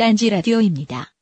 딴지 라디오입니다.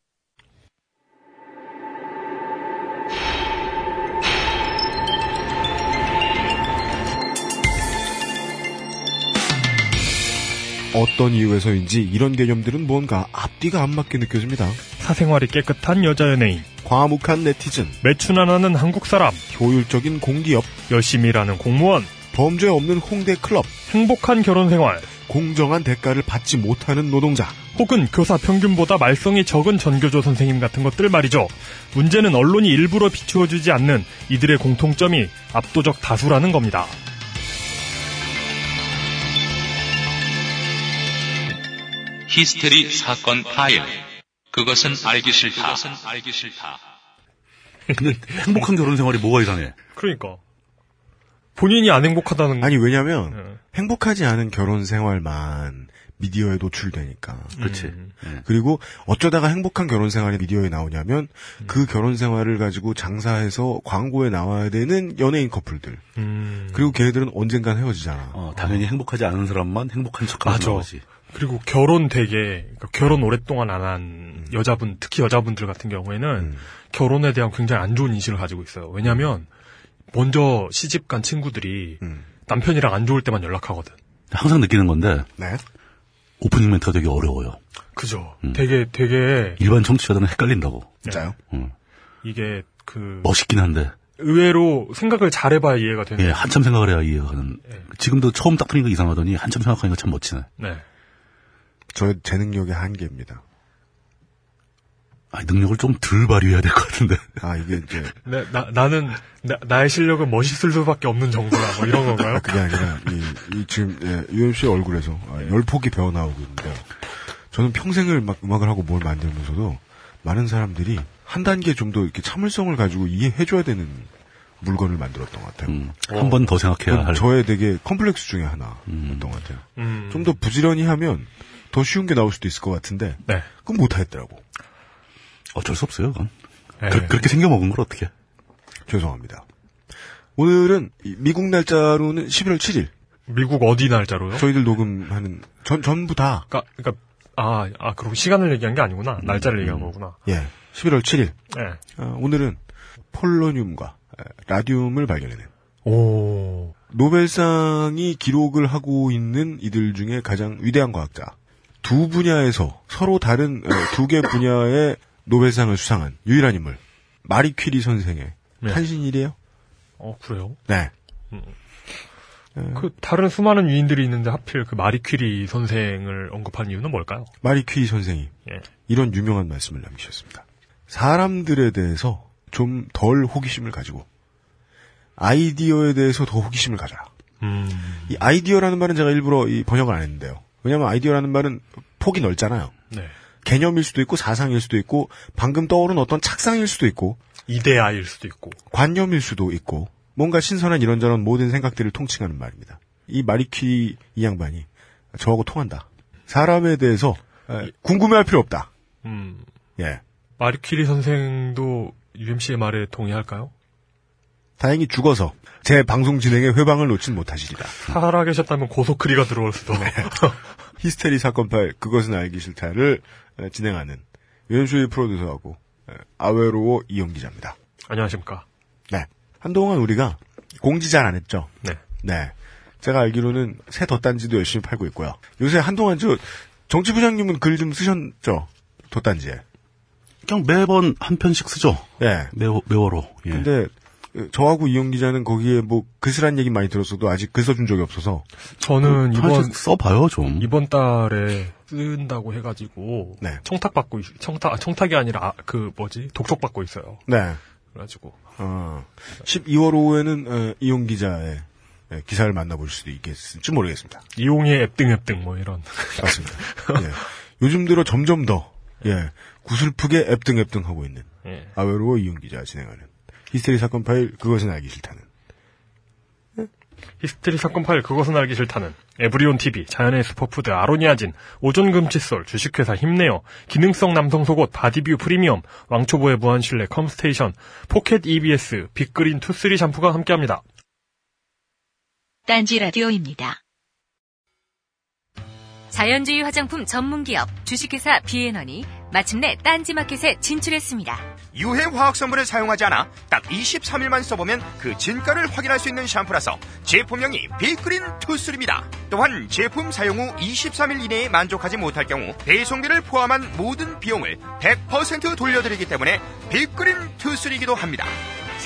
어떤 이유에서인지 이런 개념들은 뭔가 앞뒤가 안 맞게 느껴집니다. 사생활이 깨끗한 여자 연예인, 과묵한 네티즌, 매춘 안 하는 한국 사람, 효율적인 공기업, 열심히 일하는 공무원, 범죄 없는 홍대 클럽, 행복한 결혼 생활, 공정한 대가를 받지 못하는 노동자, 혹은 교사 평균보다 말썽이 적은 전교조 선생님 같은 것들 말이죠. 문제는 언론이 일부러 비추어주지 않는 이들의 공통점이 압도적 다수라는 겁니다. 히스테리 사건 파일. 그것은 알기 싫다. 그것은 알기 싫다. 근데 행복한 결혼 생활이 뭐가 이상해? 그러니까. 본인이 안 행복하다는 아니 왜냐면 네. 행복하지 않은 결혼 생활만 미디어에 노출되니까. 그렇지. 음. 예. 그리고 어쩌다가 행복한 결혼 생활이 미디어에 나오냐면 그 결혼 생활을 가지고 장사해서 광고에 나와야 되는 연예인 커플들. 음. 그리고 걔네들은 언젠간 헤어지잖아. 어, 당연히 행복하지 않은 사람만 행복한 척하는 맞아. 거지. 그리고 결혼 되게 그러니까 결혼 오랫동안 안 한 여자분 특히 여자분들 같은 경우에는 음. 결혼에 대한 굉장히 안 좋은 인식을 가지고 있어요. 왜냐하면 먼저 시집 간 친구들이 음. 남편이랑 안 좋을 때만 연락하거든. 항상 느끼는 건데 네. 오프닝 멘트가 되게 어려워요. 그죠. 음. 되게 되게 일반 청취자들은 헷갈린다고. 진짜요? 음. 이게 그 멋있긴 한데 의외로 생각을 잘해봐야 이해가 되는. 예, 한참 생각을 해야 이해가 가는. 네. 지금도 처음 딱 들으니까 이상하더니 한참 생각하니까 참 멋지네. 네. 저의 제 능력의 한계입니다. 아, 능력을 좀 덜 발휘해야 될 것 같은데. 아 이게 이제 네, 나, 나는 나, 의 실력은 멋있을 수밖에 없는 정도야. 뭐 이런 건가요? 아, 그게 아니라 이, 이 지금 예, UMC 얼굴에서 아, 열 폭이 배어 나오고 있는데 저는 평생을 막 음악을 하고 뭘 만들면서도 많은 사람들이 한 단계 좀 더 이렇게 참을성을 가지고 이해해줘야 되는 물건을 만들었던 것 같아요. 음, 한번 더 생각해야 할. 저의 되게 컴플렉스 중에 하나였던 것 같아요. 음. 좀더 부지런히 하면 더 쉬운 게 나올 수도 있을 것 같은데 네. 그건 못하겠더라고. 어쩔 수 없어요, 그건. 네. 그, 렇게 생겨먹은 걸 어떻게. 죄송합니다. 오늘은 이 미국 날짜로는 11월 7일. 미국 어디 날짜로요? 저희들 녹음하는 전 전부 다 그러니까, 그러니까 아, 아, 그리고 시간을 얘기한 게 아니구나. 날짜를 얘기한 거구나. 예. 11월 7일. 네. 어, 오늘은 폴로늄과 에, 라듐을 발견해낸 오. 노벨상이 기록을 하고 있는 이들 중에 가장 위대한 과학자. 두 분야에서 서로 다른 어, 두개 분야의 노벨상을 수상한 유일한 인물. 마리 퀴리 선생의 네. 탄신일이에요. 어, 그래요? 네. 그 다른 수많은 위인들이 있는데 하필 그 마리 퀴리 선생을 언급한 이유는 뭘까요? 마리 퀴리 선생이 예. 이런 유명한 말씀을 남기셨습니다. 사람들에 대해서 좀 덜 호기심을 가지고 아이디어에 대해서 더 호기심을 가져라. 음. 이 아이디어라는 말은 제가 일부러 이 번역을 안 했는데요. 왜냐하면 아이디어라는 말은 폭이 넓잖아요. 네. 개념일 수도 있고 사상일 수도 있고 방금 떠오른 어떤 착상일 수도 있고 이데아일 수도 있고. 관념일 수도 있고 뭔가 신선한 이런저런 모든 생각들을 통칭하는 말입니다. 이 마리퀴 이 양반이 저하고 통한다. 사람에 대해서 에, 궁금해할 필요 없다. 음. 예. 마리 퀴리 선생도 UMC의 말에 동의할까요? 다행히 죽어서 제 방송 진행에 회방을 놓진 못하시리라. 살아 계셨다면 고소크리가 들어올 수도. 히스테리 사건 파일 그것은 알기 싫다를 에, 진행하는 유현수의 프로듀서하고 에, 아웨로워 이영 기자입니다. 안녕하십니까. 네. 한동안 우리가 공지 잘 안 했죠. 네. 네. 제가 알기로는 새 덧단지도 열심히 팔고 있고요. 요새 한동안 저 정치부장님은 글 좀 쓰셨죠. 덧단지에. 그냥 매번 한 편씩 쓰죠. 예. 매워, 매워로. 예. 근데 어, 저하고 이용 기자는 거기에 뭐 글쓰란 얘기 많이 들었어도 아직 글 써준 적이 없어서 저는 이번 하나씩 써봐요, 좀. 이번 달에 쓴다고 해가지고 네. 청탁 받고 있- 청탁 아, 청탁이 아니라 아, 그 뭐지 독촉 받고 있어요. 네. 그래가지고 어, 12월 5후에는 어, 이용 기자의 예, 기사를 만나볼 수도 있겠을지 모르겠습니다. 이용의 앱등 앱등 뭐 이런. 맞습니다. 예. 요즘 들어 점점 더 예, 구슬프게 앱등 앱등 하고 있는 예. 아웨로워 이용 기자 진행하는 히스테리 사건 파일 그것은 알기 싫다는 히스테리 사건 파일 그것은 알기 싫다는 에브리온 TV, 자연의 슈퍼푸드 아로니아진, 오존 금칫솔, 주식회사 힘내요, 기능성 남성 속옷 바디뷰 프리미엄, 왕초보의 무한 실내 컴스테이션, 포켓 EBS, 빅그린 투쓰리 샴푸가 함께합니다. 딴지 라디오입니다. 자연주의 화장품 전문 기업 주식회사 비앤원이 마침내 딴지마켓에 진출했습니다. 유해 화학 성분을 사용하지 않아 딱 23일만 써보면 그 진가를 확인할 수 있는 샴푸라서 제품명이 빅그린 투쓰입니다 또한 제품 사용 후 23일 이내에 만족하지 못할 경우 배송비를 포함한 모든 비용을 100% 돌려드리기 때문에 빅그린 투쓰이기도 합니다.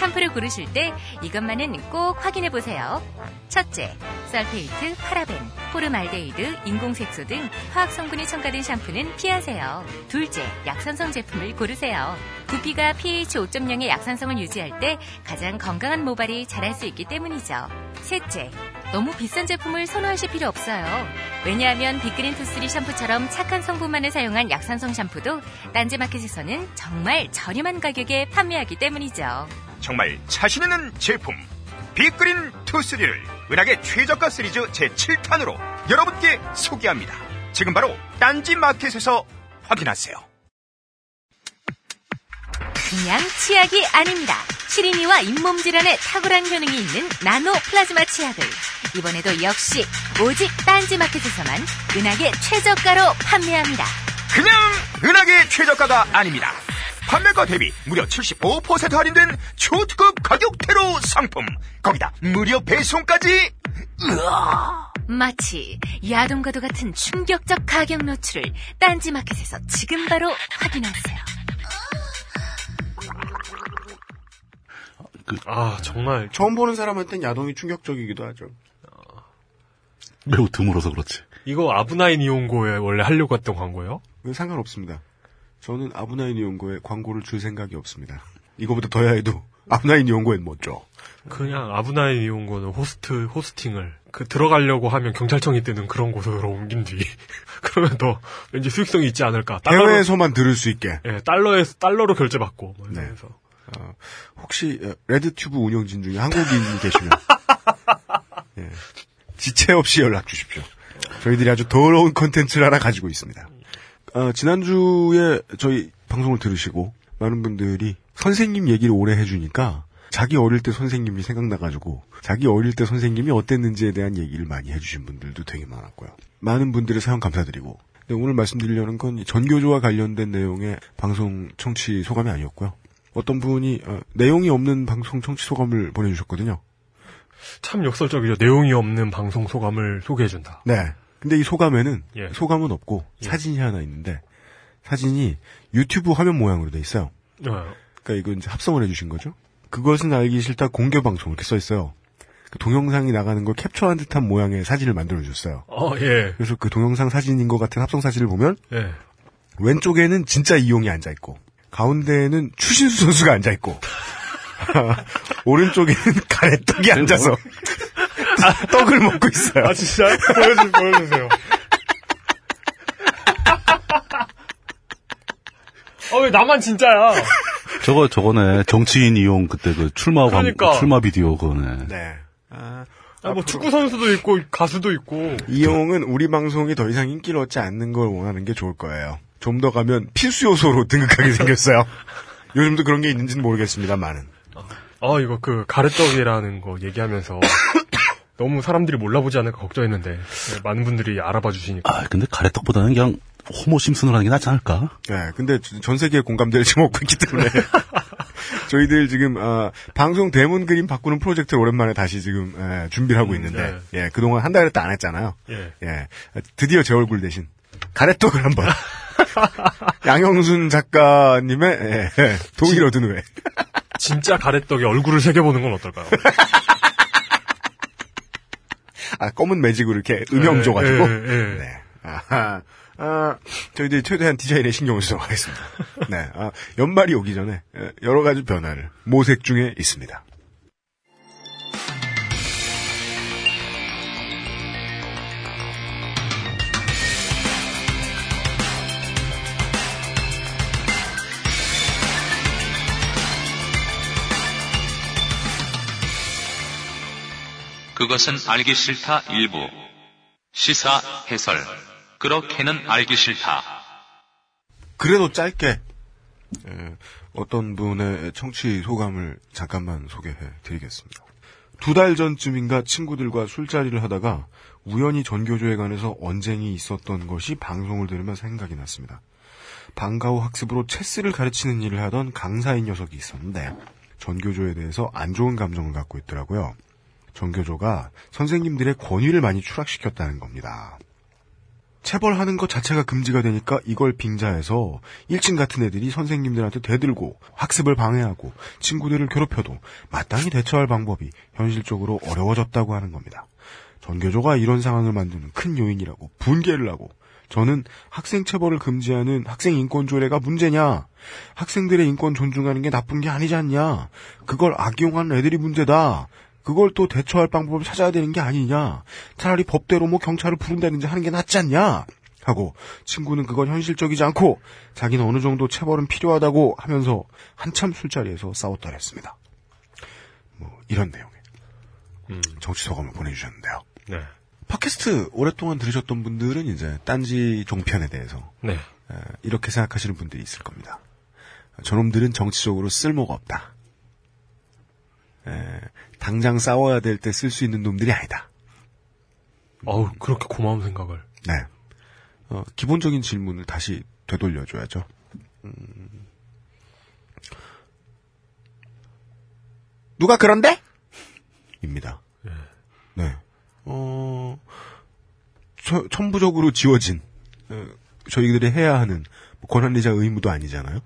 샴푸를 고르실 때 이것만은 꼭 확인해 보세요. 첫째, sulfate, 파라벤, 포름알데히드, 인공색소 등 화학 성분이 첨가된 샴푸는 피하세요. 둘째, 약산성 제품을 고르세요. 두피가 pH 5.0의 약산성을 유지할 때 가장 건강한 모발이 자랄 수 있기 때문이죠. 셋째, 너무 비싼 제품을 선호하실 필요 없어요. 왜냐하면 빅그린 투쓰리 샴푸처럼 착한 성분만을 사용한 약산성 샴푸도 딴지마켓에서는 정말 저렴한 가격에 판매하기 때문이죠. 정말 자신 있는 제품 빅그린 투쓰리를 은하계 최저가 시리즈 제7탄으로 여러분께 소개합니다. 지금 바로 딴지 마켓에서 확인하세요. 그냥 치약이 아닙니다. 시린이와 잇몸 질환에 탁월한 효능이 있는 나노 플라즈마 치약을 이번에도 역시 오직 딴지 마켓에서만 은하계 최저가로 판매합니다. 그냥 은하계 최저가가 아닙니다. 판매가 대비 무려 75% 할인된 초특급 가격대로 상품. 거기다 무료 배송까지. 으아! 마치 야동과도 같은 충격적 가격 노출을 딴지마켓에서 지금 바로 확인하세요. 아, 정말. 처음 보는 사람한테는 야동이 충격적이기도 하죠. 매우 드물어서 그렇지. 이거 아브나인 이용고에 원래 하려고 했던 광고예요? 그 상관없습니다. 저는 아브나인 이용고에 광고를 줄 생각이 없습니다. 이거보다 더야 해도 아브나인 이용고엔 뭐죠? 그냥 아브나인 이용고는 호스트, 호스팅을, 그, 들어가려고 하면 경찰청이 뜨는 그런 곳으로 옮긴 뒤. 그러면 더 왠지 수익성이 있지 않을까. 달러로, 해외에서만 들을 수 있게. 예, 달러에, 달러로 결제받고. 뭐 네. 어, 혹시 어, 레드튜브 운영진 중에 한국인이 계시면 예, 지체 없이 연락 주십시오. 저희들이 아주 더러운 컨텐츠를 하나 가지고 있습니다. 어, 지난주에 저희 방송을 들으시고 많은 분들이 선생님 얘기를 오래 해주니까 자기 어릴 때 선생님이 생각나가지고 자기 어릴 때 선생님이 어땠는지에 대한 얘기를 많이 해주신 분들도 되게 많았고요. 많은 분들의 사연 감사드리고 근데 오늘 말씀드리려는 건이 전교조와 관련된 내용의 방송 청취 소감이 아니었고요. 어떤 분이 어, 내용이 없는 방송 청취 소감을 보내주셨거든요. 참 역설적이죠. 내용이 없는 방송 소감을 소개해준다. 네. 근데 이 소감에는 예. 소감은 없고 예. 사진이 하나 있는데 사진이 유튜브 화면 모양으로 돼 있어요. 어, 그러니까 이거 이제 합성을 해주신 거죠. 그것은 알기 싫다 공개 방송 이렇게 써 있어요. 그 동영상이 나가는 걸 캡처한 듯한 모양의 사진을 만들어 주셨어요. 어, 예. 그래서 그 동영상 사진인 것 같은 합성 사진을 보면 예. 왼쪽에는 진짜 이용이 앉아 있고 가운데에는 추신수 선수가 앉아 있고 오른쪽에는 가래떡이 앉아서 떡을 먹고 있어요. 아, 진짜? 보여주, 보여주세요. 아, 왜 나만 진짜야? 저거 저거네 정치인 이용 그때 그 출마 광 그러니까. 출마 비디오 그거네. 네. 아, 아, 뭐 축구 선수도 있고 가수도 있고. 이용은 우리 방송이 더 이상 인기를 얻지 않는 걸 원하는 게 좋을 거예요. 좀 더 가면 필수 요소로 등극하게 생겼어요. 요즘도 그런 게 있는지는 모르겠습니다만은. 아, 이거 그 가래떡이라는 거 얘기하면서 너무 사람들이 몰라보지 않을까 걱정했는데 네, 많은 분들이 알아봐 주시니까. 아 근데 가래떡보다는 그냥 호모 심슨을 하는 게 낫지 않을까? 네, 근데 전 세계에 공감대를 지금 얻고 있기 때문에 저희들 지금 아, 방송 대문 그림 바꾸는 프로젝트를 오랜만에 다시 지금 예, 준비를 하고 있는데 예, 그동안 한달 했다 안 했잖아요. 예. 예, 드디어 제 얼굴 대신 가래떡을 한번 양영순 작가님의 예, 예, 동의를 얻은 후에 진짜 가래떡에 얼굴을 새겨보는 건 어떨까요? 아, 검은 매직으로 이렇게 음영 예, 줘가지고 예, 예. 네. 아하. 아, 저희들이 최대한 디자인에 신경을 쓰도록 하겠습니다. 네. 아, 연말이 오기 전에 예, 여러 가지 변화를 모색 중에 있습니다. 그것은 알기 싫다 일부. 시사 해설. 그렇게는 알기 싫다. 그래도 짧게 예, 어떤 분의 청취 소감을 잠깐만 소개해 드리겠습니다. 두 달 전쯤인가 친구들과 술자리를 하다가 우연히 전교조에 관해서 언쟁이 있었던 것이 방송을 들으며 생각이 났습니다. 방과 후 학습으로 체스를 가르치는 일을 하던 강사인 녀석이 있었는데 전교조에 대해서 안 좋은 감정을 갖고 있더라고요. 전교조가 선생님들의 권위를 많이 추락시켰다는 겁니다. 체벌하는 것 자체가 금지가 되니까 이걸 빙자해서 1층 같은 애들이 선생님들한테 대들고 학습을 방해하고 친구들을 괴롭혀도 마땅히 대처할 방법이 현실적으로 어려워졌다고 하는 겁니다. 전교조가 이런 상황을 만드는 큰 요인이라고 분개를 하고 저는 학생 체벌을 금지하는 학생 인권 조례가 문제냐? 학생들의 인권 존중하는 게 나쁜 게 아니지 않냐? 그걸 악용하는 애들이 문제다. 그걸 또 대처할 방법을 찾아야 되는 게 아니냐? 차라리 법대로 뭐 경찰을 부른다든지 하는 게 낫지 않냐? 하고 친구는 그건 현실적이지 않고 자기는 어느 정도 체벌은 필요하다고 하면서 한참 술자리에서 싸웠더랬습니다. 뭐 이런 내용의 정치 소감을 보내주셨는데요. 네. 팟캐스트 오랫동안 들으셨던 분들은 이제 딴지 종편에 대해서 네. 에, 이렇게 생각하시는 분들이 있을 겁니다. 저놈들은 정치적으로 쓸모가 없다. 에, 당장 싸워야 될 때 쓸 수 있는 놈들이 아니다. 어우, 그렇게 고마운 생각을. 네. 어, 기본적인 질문을 다시 되돌려줘야죠. 음. 누가 그런데? 입니다. 네. 어, 저- 천부적으로 지워진, 어, 저희들이 해야 하는 뭐 권한리자 의무도 아니잖아요?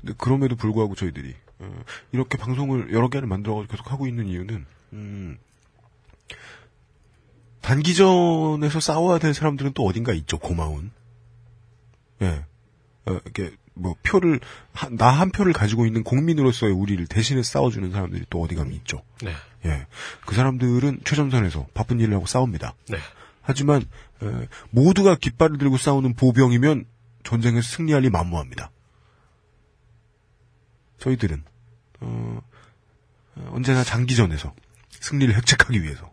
근데 그럼에도 불구하고 저희들이, 어, 이렇게 방송을 여러 개를 만들어가지고 계속 하고 있는 이유는, 음, 단기전에서 싸워야 될 사람들은 또 어딘가 있죠, 고마운. 예. 어, 이렇게, 뭐, 표를, 나 한 표를 가지고 있는 국민으로서의 우리를 대신해 싸워주는 사람들이 또 어디 가면 있죠. 네. 예. 그 사람들은 최전선에서 바쁜 일을 하고 싸웁니다. 네. 하지만, 에, 모두가 깃발을 들고 싸우는 보병이면 전쟁에서 승리할 리 만무합니다. 저희들은, 어, 어, 언제나 장기전에서 승리를 획책하기 위해서.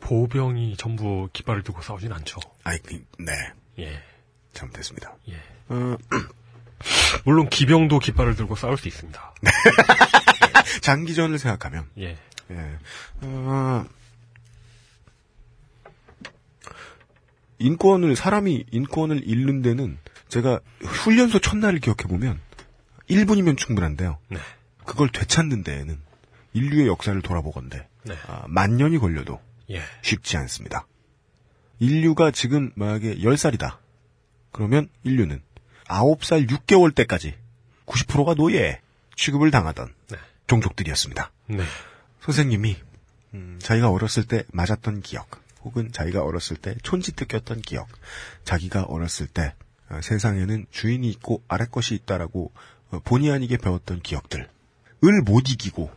보병이 전부 깃발을 들고 싸우진 않죠. 아이, 그, 네. 예. 잘못했습니다. 예. 어, 물론 기병도 깃발을 들고 싸울 수 있습니다. 장기전을 생각하면, 예. 예. 어, 인권을, 사람이 인권을 잃는 데는 제가 훈련소 첫날을 기억해 보면 1분이면 충분한데요. 네. 그걸 되찾는 데에는 인류의 역사를 돌아보건대 네. 아, 만 년이 걸려도 예. 쉽지 않습니다. 인류가 지금 만약에 10살이다. 그러면 인류는 9살 6개월 때까지 90%가 노예 취급을 당하던 네. 종족들이었습니다. 네. 선생님이 음, 자기가 어렸을 때 맞았던 기억, 혹은 자기가 어렸을 때 촌지 뜯겼던 기억, 자기가 어렸을 때 어, 세상에는 주인이 있고 아래 것이 있다라고 어, 본의 아니게 배웠던 기억들을 못 이기고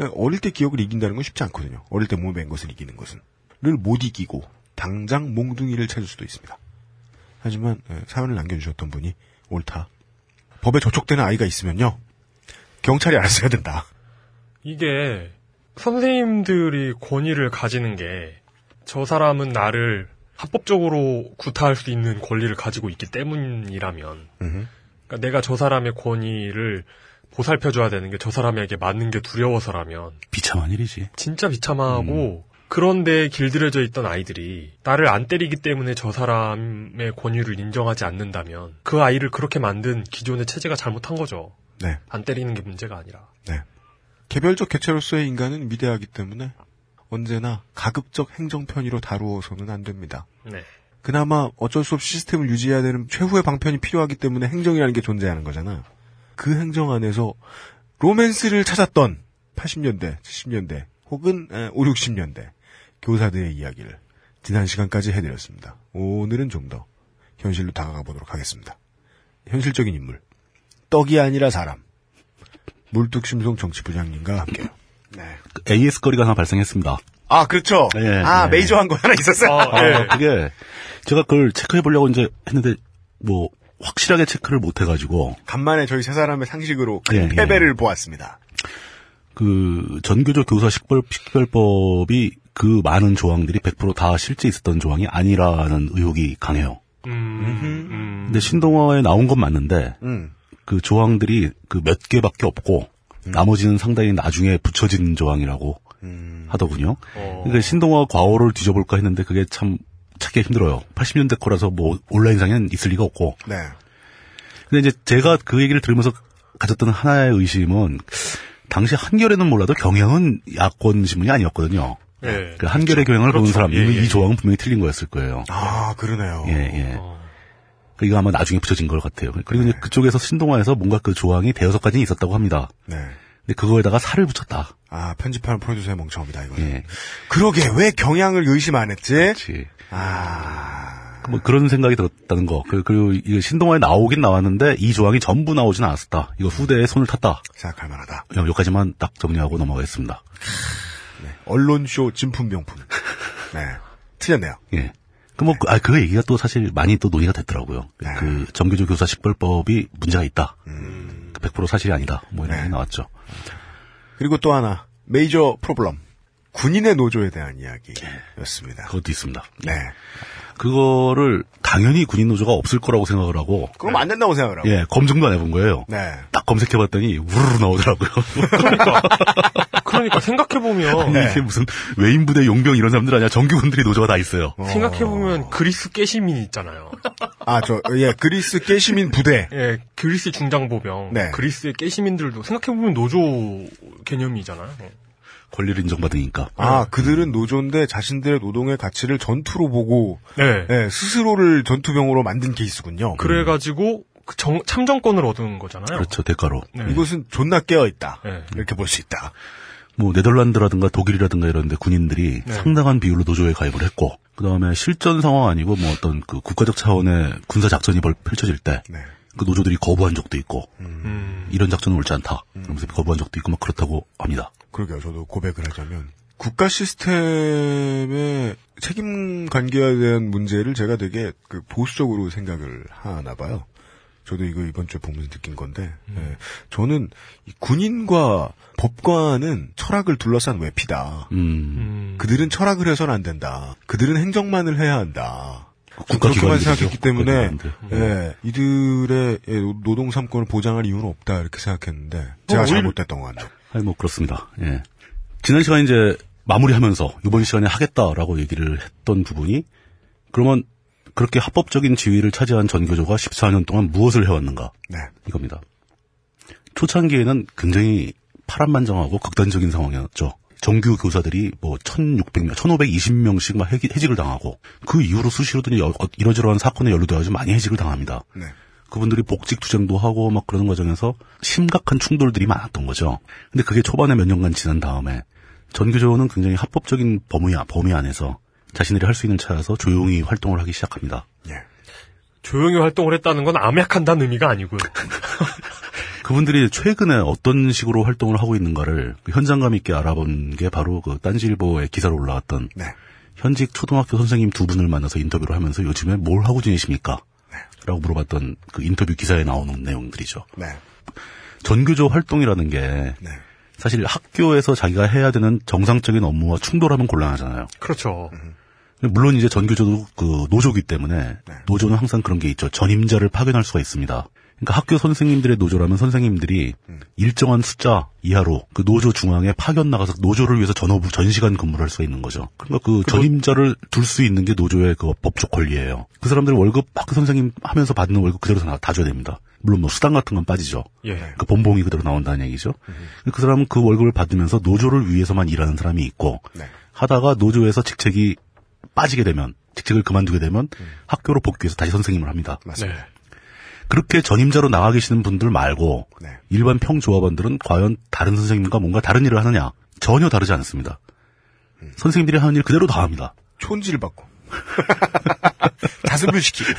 어, 어릴 때 기억을 이긴다는 건 쉽지 않거든요. 어릴 때 몸에 밴 것을 이기는 것은 를못 이기고 당장 몽둥이를 찾을 수도 있습니다. 하지만 어, 사연을 남겨주셨던 분이 옳다. 법에 저촉되는 아이가 있으면요 경찰이 알아서 해야 된다. 이게 선생님들이 권위를 가지는 게 저 사람은 나를 합법적으로 구타할 수 있는 권리를 가지고 있기 때문이라면 음흠. 그러니까 내가 저 사람의 권위를 보살펴줘야 되는 게 저 사람에게 맞는 게 두려워서라면 비참한 일이지. 진짜 비참하고 그런데 길들여져 있던 아이들이 나를 안 때리기 때문에 저 사람의 권위를 인정하지 않는다면 그 아이를 그렇게 만든 기존의 체제가 잘못한 거죠. 네. 안 때리는 게 문제가 아니라. 네. 개별적 개체로서의 인간은 위대하기 때문에 언제나 가급적 행정 편의로 다루어서는 안 됩니다. 네. 그나마 어쩔 수 없이 시스템을 유지해야 되는 최후의 방편이 필요하기 때문에 행정이라는 게 존재하는 거잖아. 그 행정 안에서 로맨스를 찾았던 80년대, 70년대 혹은 5, 60년대 교사들의 이야기를 지난 시간까지 해드렸습니다. 오늘은 좀 더 현실로 다가가 보도록 하겠습니다. 현실적인 인물. 떡이 아니라 사람. 물뚝심송 정치부장님과 함께요. 네. AS 거리가 하나 발생했습니다. 아, 그렇죠. 예, 아, 예. 메이저 한 거 하나 있었어요. 아, 아, 예. 그게 제가 그걸 체크해 보려고 이제 했는데 뭐 확실하게 체크를 못 해가지고 간만에 저희 세 사람의 상식으로 예, 큰 패배를 보았습니다. 그 전교조 교사 식별 식별법이 그 많은 조항들이 100%다 실제 있었던 조항이 아니라는 의혹이 강해요. 음, 음. 근데 신동화에 나온 건 맞는데 음. 그 조항들이 그 몇 개밖에 없고 나머지는 상당히 나중에 붙여진 조항이라고 음. 하더군요. 어. 그러니까 신동아 과오를 뒤져볼까 했는데 그게 참 찾기가 힘들어요. 80년대 거라서 뭐 온라인상에는 있을 리가 없고. 네. 근데 이제 제가 그 얘기를 들으면서 가졌던 하나의 의심은 당시 한겨레는 몰라도 경향은 야권 신문이 아니었거든요. 예. 그 한겨레 경향을 보는 그렇죠. 사람들은 예, 예. 이 조항은 분명히 틀린 거였을 거예요. 아, 그러네요. 예, 예. 어. 그 이거 아마 나중에 붙여진 것 같아요. 그리고 이제 그쪽에서 신동아에서 뭔가 그 조항이 대여섯 가지 있었다고 합니다. 네. 근데 그거에다가 살을 붙였다. 아, 편집하는 프로듀서의 멍청합니다, 이거. 예. 그러게, 왜 경향을 의심 안 했지? 그렇지. 아. 뭐 그런 생각이 들었다는 거. 그- 그리고 이게 신동아에 나오긴 나왔는데 이 조항이 전부 나오진 않았었다. 이거 후대에 손을 탔다. 생각할 만하다. 여기까지만 딱 정리하고 넘어가겠습니다. 언론쇼 진품명품. 네. 틀렸네요. 예. 그 뭐, 그- 아, 그 얘기가 또 사실 많이 또 논의가 됐더라고요. 네. 그 정규조 교사 식별법이 문제가 있다. 그100% 사실이 아니다. 뭐 이런 네. 얘기 나왔죠. 그리고 또 하나, 메이저 프로블럼. 군인의 노조에 대한 이야기였습니다. 그것도 있습니다. 네. 그거를 당연히 군인 노조가 없을 거라고 생각을 하고 그럼 안 된다고 생각을 하고. 예, 검증도 안 해본 거예요. 네. 딱 검색해봤더니 우르르 나오더라고요. 그러니까 그러니까 생각해 보면 네. 이게 무슨 외인 부대 용병 이런 사람들 아니야. 정규군들이 노조가 다 있어요. 생각해 보면 그리스 깨시민 있잖아요. 아, 저, 예, 그리스 깨시민 부대. 예, 그리스 중장보병, 네. 그리스의 깨시민들도 생각해 보면 노조 개념이잖아요. 권리를 인정받으니까. 아, 그들은 노조인데 자신들의 노동의 가치를 전투로 보고, 네. 예, 스스로를 전투병으로 만든 케이스군요. 그래가지고 그 정- 참정권을 얻은 거잖아요. 그렇죠. 대가로. 네. 이것은 존나 깨어있다. 네. 이렇게 볼 수 있다. 뭐 네덜란드라든가 독일이라든가 이런 데 군인들이 네. 상당한 비율로 노조에 가입을 했고 그 다음에 실전 상황 아니고 뭐 어떤 그 국가적 차원의 군사 작전이 벌- 펼쳐질 때 그 네. 노조들이 거부한 적도 있고 음. 이런 작전은 옳지 않다. 그러면서 거부한 적도 있고 막 그렇다고 합니다. 그러게요. 저도 고백을 하자면 국가 시스템의 책임 관계에 대한 문제를 제가 되게 그 보수적으로 생각을 하나 봐요. 저도 이거 이번 주에 보면서 느낀 건데, 예. 저는 이 군인과 법관은 철학을 둘러싼 외피다. 음. 음. 그들은 철학을 해서는 안 된다. 그들은 행정만을 해야 한다. 그렇게만. 생각했기 때문에. 예, 이들의 예, 노동 삼권을 보장할 이유는 없다 이렇게 생각했는데 제가 오히려- 잘못됐던 것 같네요. 아니 뭐 그렇습니다. 예. 지난 시간에 이제 마무리하면서 이번 시간에 하겠다라고 얘기를 했던 부분이 그러면 그렇게 합법적인 지위를 차지한 전교조가 14년 동안 무엇을 해왔는가 네. 이겁니다. 초창기에는 굉장히 파란만장하고 극단적인 상황이었죠. 정규 교사들이 뭐 1600명, 1520명씩 막 해기- 해직을 당하고 그 이후로 수시로도 여- 어, 이러저러한 사건에 연루되어서 많이 해직을 당합니다. 네. 그분들이 복직 투쟁도 하고 막 그러는 과정에서 심각한 충돌들이 많았던 거죠. 근데 그게 초반에 몇 년간 지난 다음에 전교조는 굉장히 합법적인 범위, 범위 안에서 자신들이 할 수 있는 차에서 조용히 활동을 하기 시작합니다. 예. 조용히 활동을 했다는 건 암약한다는 의미가 아니고요. 그분들이 최근에 어떤 식으로 활동을 하고 있는가를 그 현장감 있게 알아본 게 바로 그 딴지일보의 기사로 올라왔던 네. 현직 초등학교 선생님 두 분을 만나서 인터뷰를 하면서 요즘에 뭘 하고 지내십니까? 라고 물어봤던 그 인터뷰 기사에 나오는 내용들이죠. 네. 전교조 활동이라는 게 네. 사실 학교에서 자기가 해야 되는 정상적인 업무와 충돌하면 곤란하잖아요. 그렇죠. 물론 이제 전교조도 그 노조기 때문에 네. 노조는 항상 그런 게 있죠. 전임자를 파견할 수가 있습니다. 그러니까 학교 선생님들의 노조라면 선생님들이 음. 일정한 숫자 이하로 그 노조 중앙에 파견 나가서 노조를 위해서 전업 전시간 근무를 할 수가 있는 거죠. 그러니까 그 전임자를 둘 수 있는 게 노조의 그 법적 권리예요. 그 사람들 월급 학교 선생님 하면서 받는 월급 그대로 다, 다 줘야 됩니다. 물론 뭐 수당 같은 건 빠지죠. 예. 그 본봉이 그대로 나온다는 얘기죠. 그 사람은 그 월급을 받으면서 노조를 위해서만 일하는 사람이 있고 네. 하다가 노조에서 직책이 빠지게 되면 직책을 그만두게 되면 학교로 복귀해서 다시 선생님을 합니다. 맞습니다. 네. 그렇게 전임자로 나가 계시는 분들 말고 네. 일반 평조합원들은 과연 다른 선생님과 뭔가 다른 일을 하느냐? 전혀 다르지 않습니다. 선생님들이 하는 일 그대로 다 합니다. 촌지를 받고. 자습을 시키고.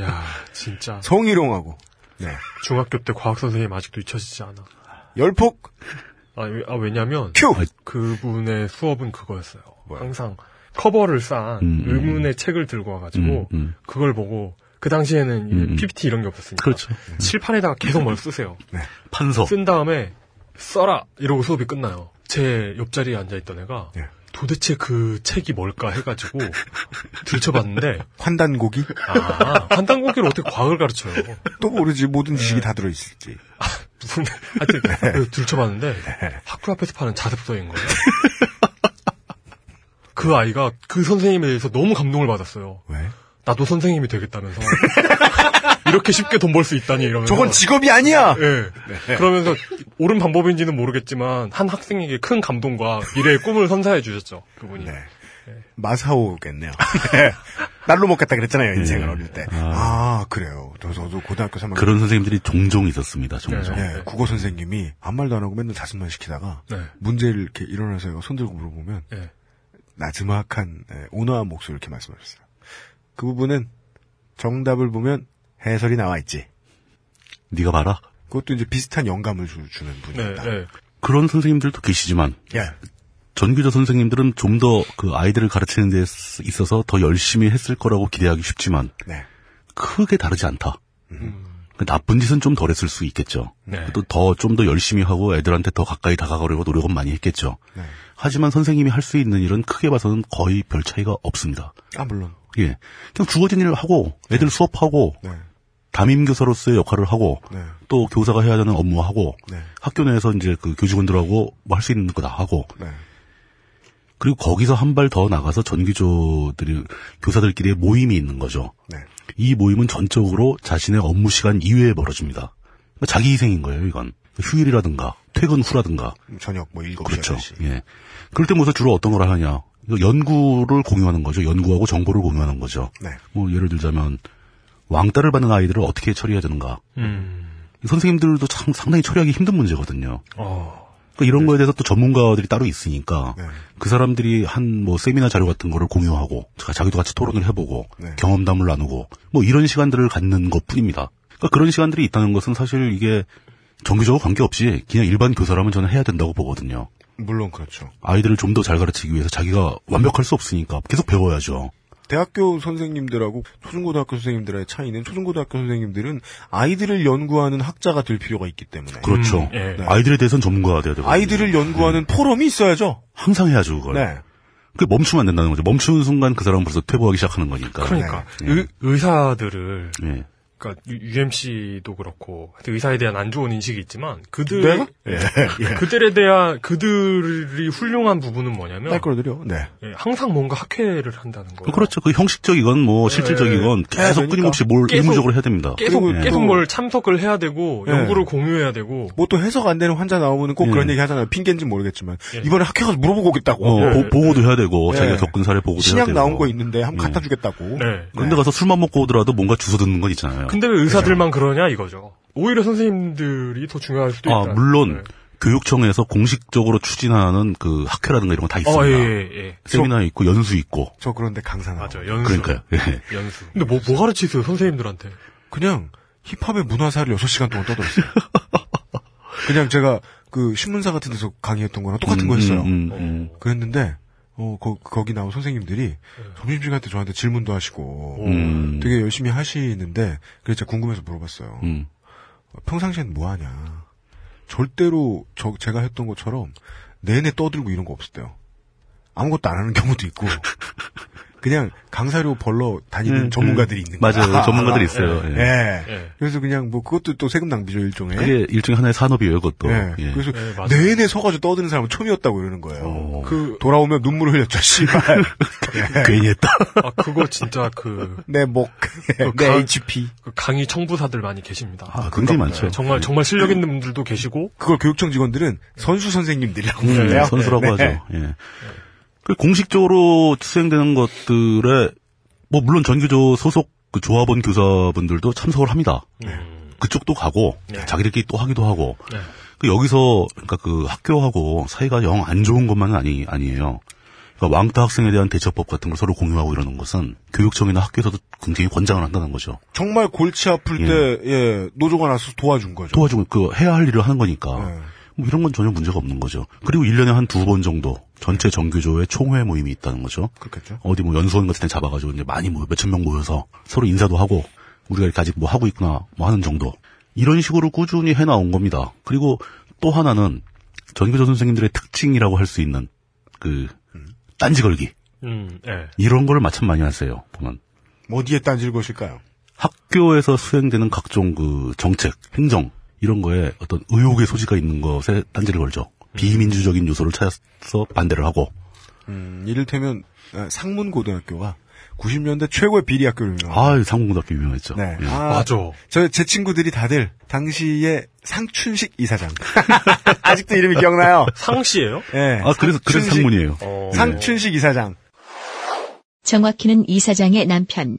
야, 진짜 성희롱하고. 네. 중학교 때 과학 선생님 아직도 잊혀지지 않아. 열폭. 아, 왜- 아, 왜냐면 큐. 그분의 수업은 그거였어요. 항상 커버를 싼 음, 음. 의문의 책을 들고 와가지고 음, 음. 그걸 보고 그 당시에는 음, 음. PPT 이런 게 없었으니까 그렇죠. 칠판에다가 계속 뭘 쓰세요. 판서. 쓴 다음에 써라 이러고 수업이 끝나요. 제 옆자리에 앉아 있던 애가 예. 도대체 그 책이 뭘까 해가지고 들춰봤는데 환단고기. 아 환단고기를 어떻게 과학을 가르쳐요? 또 모르지. 모든 지식이 다 들어있을지. 무슨 하여튼 그래서 들춰봤는데 학교 앞에서 파는 자습서인 거예요. 그 아이가 그 선생님에 대해서 너무 감동을 받았어요. 왜? 나도 선생님이 되겠다면서 이렇게 쉽게 돈 벌 수 있다니 이러면서 저건 직업이 아니야! 예. 그러면서 옳은 방법인지는 모르겠지만 한 학생에게 큰 감동과 미래의 꿈을 선사해 주셨죠. 그분이. 네. 마사오겠네요. 네. 날로 먹겠다 그랬잖아요, 인생을 네. 어릴 때. 아, 그래요. 저- 저도 고등학교 3학년. 그런 선생님들이 종종 있었습니다. 종종. 네. 예, 국어 선생님이 아무 말도 안 하고 맨날 자습만 시키다가 네. 문제를 이렇게 일어나서 손 들고 물어보면 예. 나지막한 예, 온화한 목소리 이렇게 말씀하셨어요. 그 부분은 정답을 보면 해설이 나와 있지. 네가 봐라. 그것도 이제 비슷한 영감을 주, 는 네, 분입니다. 네. 그런 선생님들도 계시지만 예. 전교조 선생님들은 좀 더 그 아이들을 가르치는 데 있어서 더 열심히 했을 거라고 기대하기 쉽지만 네. 크게 다르지 않다. 그 나쁜 짓은 좀 덜 했을 수 있겠죠. 네. 또더 좀 더 열심히 하고 애들한테 더 가까이 다가가려고 노력은 많이 했겠죠. 네. 하지만 선생님이 할 수 있는 일은 크게 봐서는 거의 별 차이가 없습니다. 아, 물론. 예. 그냥 주어진 일을 하고 애들 수업하고 네. 담임 교사로서의 역할을 하고 네. 또 교사가 해야 되는 업무하고 네. 학교 내에서 이제 그 교직원들하고 뭐 할 수 있는 거 다 하고 네. 그리고 거기서 한 발 더 나가서 전교조들이 교사들끼리의 모임이 있는 거죠. 네. 이 모임은 전적으로 자신의 업무 시간 이외에 벌어집니다. 그러니까 자기 희생인 거예요, 이건. 휴일이라든가 퇴근 후라든가. 저녁 뭐 7시, 그렇죠. 8시. 예. 그럴 때 모여서 주로 어떤 걸 하느냐. 연구를 공유하는 거죠. 연구하고 정보를 공유하는 거죠. 네. 뭐 예를 들자면 왕따를 받는 아이들을 어떻게 처리해야 되는가. 음. 선생님들도 참 상당히 처리하기 힘든 문제거든요. 어. 그러니까 이런 거에 대해서 또 전문가들이 따로 있으니까 네. 그 사람들이 한 뭐 세미나 자료 같은 거를 공유하고 자- 자기도 같이 토론을 해보고 네. 경험담을 나누고 뭐 이런 시간들을 갖는 것 뿐입니다. 그러니까 그런 시간들이 있다는 것은 사실 이게 정규적으로 관계없이 그냥 일반 교사라면 저는 해야 된다고 보거든요. 물론 그렇죠. 아이들을 좀 더 잘 가르치기 위해서 자기가 완벽할 수 없으니까 계속 배워야죠. 대학교 선생님들하고 초중고등학교 선생님들의 차이는 초중고등학교 선생님들은 아이들을 연구하는 학자가 될 필요가 있기 때문에 그렇죠. 음, 예. 네. 아이들에 대해서는 전문가가 돼야 되고 아이들을 연구하는 포럼이 있어야죠. 항상 해야죠 그걸. 네. 그게 멈추면 안 된다는 거죠. 멈추는 순간 그 사람은 벌써 퇴보하기 시작하는 거니까. 그러니까 네. 의, 의사들을 예. 그러니까 UMC도 그렇고 의사에 대한 안 좋은 인식이 있지만 그들 내가? 예. 예. 그들에 대한 그들이 훌륭한 부분은 뭐냐면 딸 거들요. 네. 예, 항상 뭔가 학회를 한다는 거예요. 그렇죠. 그 형식적이건 뭐 실질적이건 해야 계속 되니까. 끊임없이 뭘 계속- 의무적으로 해야 됩니다. 계속 계속 또- 뭘 참석을 해야 되고 예. 연구를 공유해야 되고 뭐 또 해석 안 되는 환자 나오면 꼭 예. 그런 얘기 하잖아요. 핑계인지 모르겠지만 예. 이번에 학회 가서 물어보고 오겠다고. 어, 예. 보, 보고도 해야 되고 예. 자기가 겪은 사례 보고도 해야 신약 되고. 나온 거 있는데 한번 예. 갖다 주겠다고. 네. 그런데 가서 술만 먹고 오더라도 뭔가 주워 듣는 건 있잖아요. 근데 왜 의사들만 그러냐 이거죠. 오히려 선생님들이 더 중요할 수도 아 있다. 물론 네. 교육청에서 공식적으로 추진하는 그 학회라든가 이런 거 다 있습니다. 어, 예, 예, 예. 세미나 있고 연수 있고. 저 그런데 강사 나와. 맞아, 연수. 그러니까요. 예. 연수. 근데 뭐, 뭐 가르치세요, 선생님들한테? 그냥 힙합의 문화사를 6시간 동안 떠들었어요. 그냥 제가 그 신문사 같은 데서 강의했던 거랑 똑같은 거 했어요. 음, 음, 음. 그랬는데 어 거, 기 나온 선생님들이 점심시간 때 저한테 질문도 하시고 음. 되게 열심히 하시는데 그래서 제가 궁금해서 물어봤어요. 음. 어, 평상시엔 뭐 하냐? 절대로 저 제가 했던 것처럼 내내 떠들고 이런 거 없었대요. 아무것도 안 하는 경우도 있고 그냥 강사료 벌러 다니는 음, 전문가들이 음. 있는 거야. 맞아요. 전문가들이 있어요. 예. 예. 예. 그래서 그냥 뭐 그것도 또 세금 낭비죠 일종의. 그게 일종의 하나의 산업이에요, 그것도. 예. 예. 그래서 예. 내내 서가지고 떠드는 사람은 처음이었다고 이러는 거예요. 어. 그 돌아오면 눈물을 흘렸죠. 씨발. 괜히 했다. 아, 그거 진짜 그, 내 목, 그 내 강- HP. 그 강의 청부사들 많이 계십니다. 아, 굉장히 많죠. 네, 정말, 정말 실력 있는 분들도 계시고, 그걸 교육청 직원들은 선수 선생님들이라고 음, 불러요. 선수라고 네. 하죠. 예. 그 공식적으로 수행되는 것들에 뭐 물론 전교조 소속 그 조합원 교사분들도 참석을 합니다. 음, 그쪽도 가고 네. 자기들끼리 또 하기도 하고 네. 그 여기서 그러니까 그 학교하고 사이가 영 안 좋은 것만은 아니 아니에요. 그러니까 왕따 학생에 대한 대처법 같은 걸 서로 공유하고 이러는 것은 교육청이나 학교에서도 굉장히 권장을 한다는 거죠. 정말 골치 아플 예. 때, 예, 노조가 나서 도와준 거죠. 도와주고 그 해야 할 일을 하는 거니까 네. 뭐 이런 건 전혀 문제가 없는 거죠. 그리고 1년에 한 두 번 정도 전체 정규조의 총회 모임이 있다는 거죠. 그렇겠죠. 어디 뭐 연수원 같은 데 잡아가지고 이제 많이 뭐 몇천 명 모여서 서로 인사도 하고 우리가 이렇게 아직 뭐 하고 있구나 뭐 하는 정도 이런 식으로 꾸준히 해나온 겁니다. 그리고 또 하나는 전교조 선생님들의 특징이라고 할 수 있는 그 딴지 걸기 음, 예. 이런 걸 마침 많이 하세요. 보면 어디에 딴지를 것일까요? 학교에서 수행되는 각종 그 정책, 행정 이런 거에 어떤 의혹의 소지가 있는 것에 딴지를 걸죠. 비민주적인 요소를 찾아서 반대를 하고 음, 이를테면 아, 상문고등학교가 90년대 최고의 비리 학교를 유명합니다. 아 상공고등학교 유명했죠. 네. 예. 아, 맞아. 저, 제 친구들이 다들 당시에 상춘식 이사장. 아직도 이름이 기억나요? 상시예요? 예. 아 그래서 그래서 상문이에요. 어. 상춘식 이사장. 정확히는 이사장의 남편.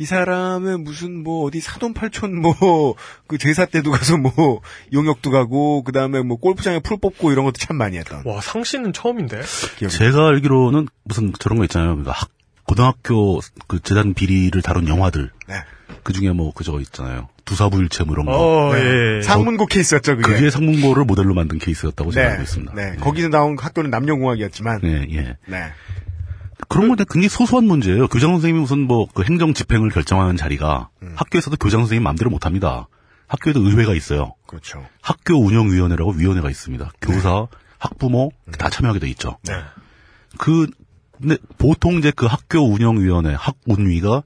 이 사람은 무슨 뭐 어디 사돈팔촌 뭐 그 제사 때도 가서 뭐 용역도 가고 그 다음에 뭐 골프장에 풀 뽑고 이런 것도 참 많이 했던 와 상시는 처음인데. 기억이. 제가 알기로는 무슨 저런 거 있잖아요. 그러니까 학, 고등학교 그 재단 비리를 다룬 영화들 네. 그 중에 뭐 그저 있잖아요. 두사부일체 뭐 이런 거. 어 네. 예. 상문고 케이스였죠 그게. 그게 상문고를 모델로 만든 케이스였다고 제가 네. 알고 있습니다. 네. 예. 거기서 나온 학교는 남녀공학이었지만. 네. 예, 예. 그런 건 굉장히 소소한 문제예요. 교장 선생님이 무슨 뭐 그 행정 집행을 결정하는 자리가 음. 학교에서도 교장 선생님 마음대로 못 합니다. 학교에도 의회가 있어요. 그렇죠. 학교 운영위원회라고 위원회가 있습니다. 교사, 학부모 다 참여하게 돼 있죠. 네. 그 근데 보통 이제 그 학교 운영위원회 학운위가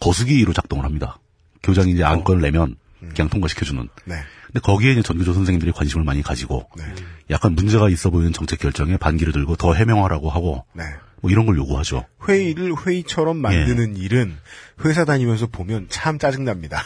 거수기로 작동을 합니다. 교장이 이제 안건을 내면 그냥 통과시켜주는. 네. 근데 거기에 이제 전교조 선생님들이 관심을 많이 가지고 약간 문제가 있어 보이는 정책 결정에 반기를 들고 더 해명하라고 하고 네. 뭐 이런 걸 요구하죠. 회의를 회의처럼 만드는 일은 회사 다니면서 보면 참 짜증납니다.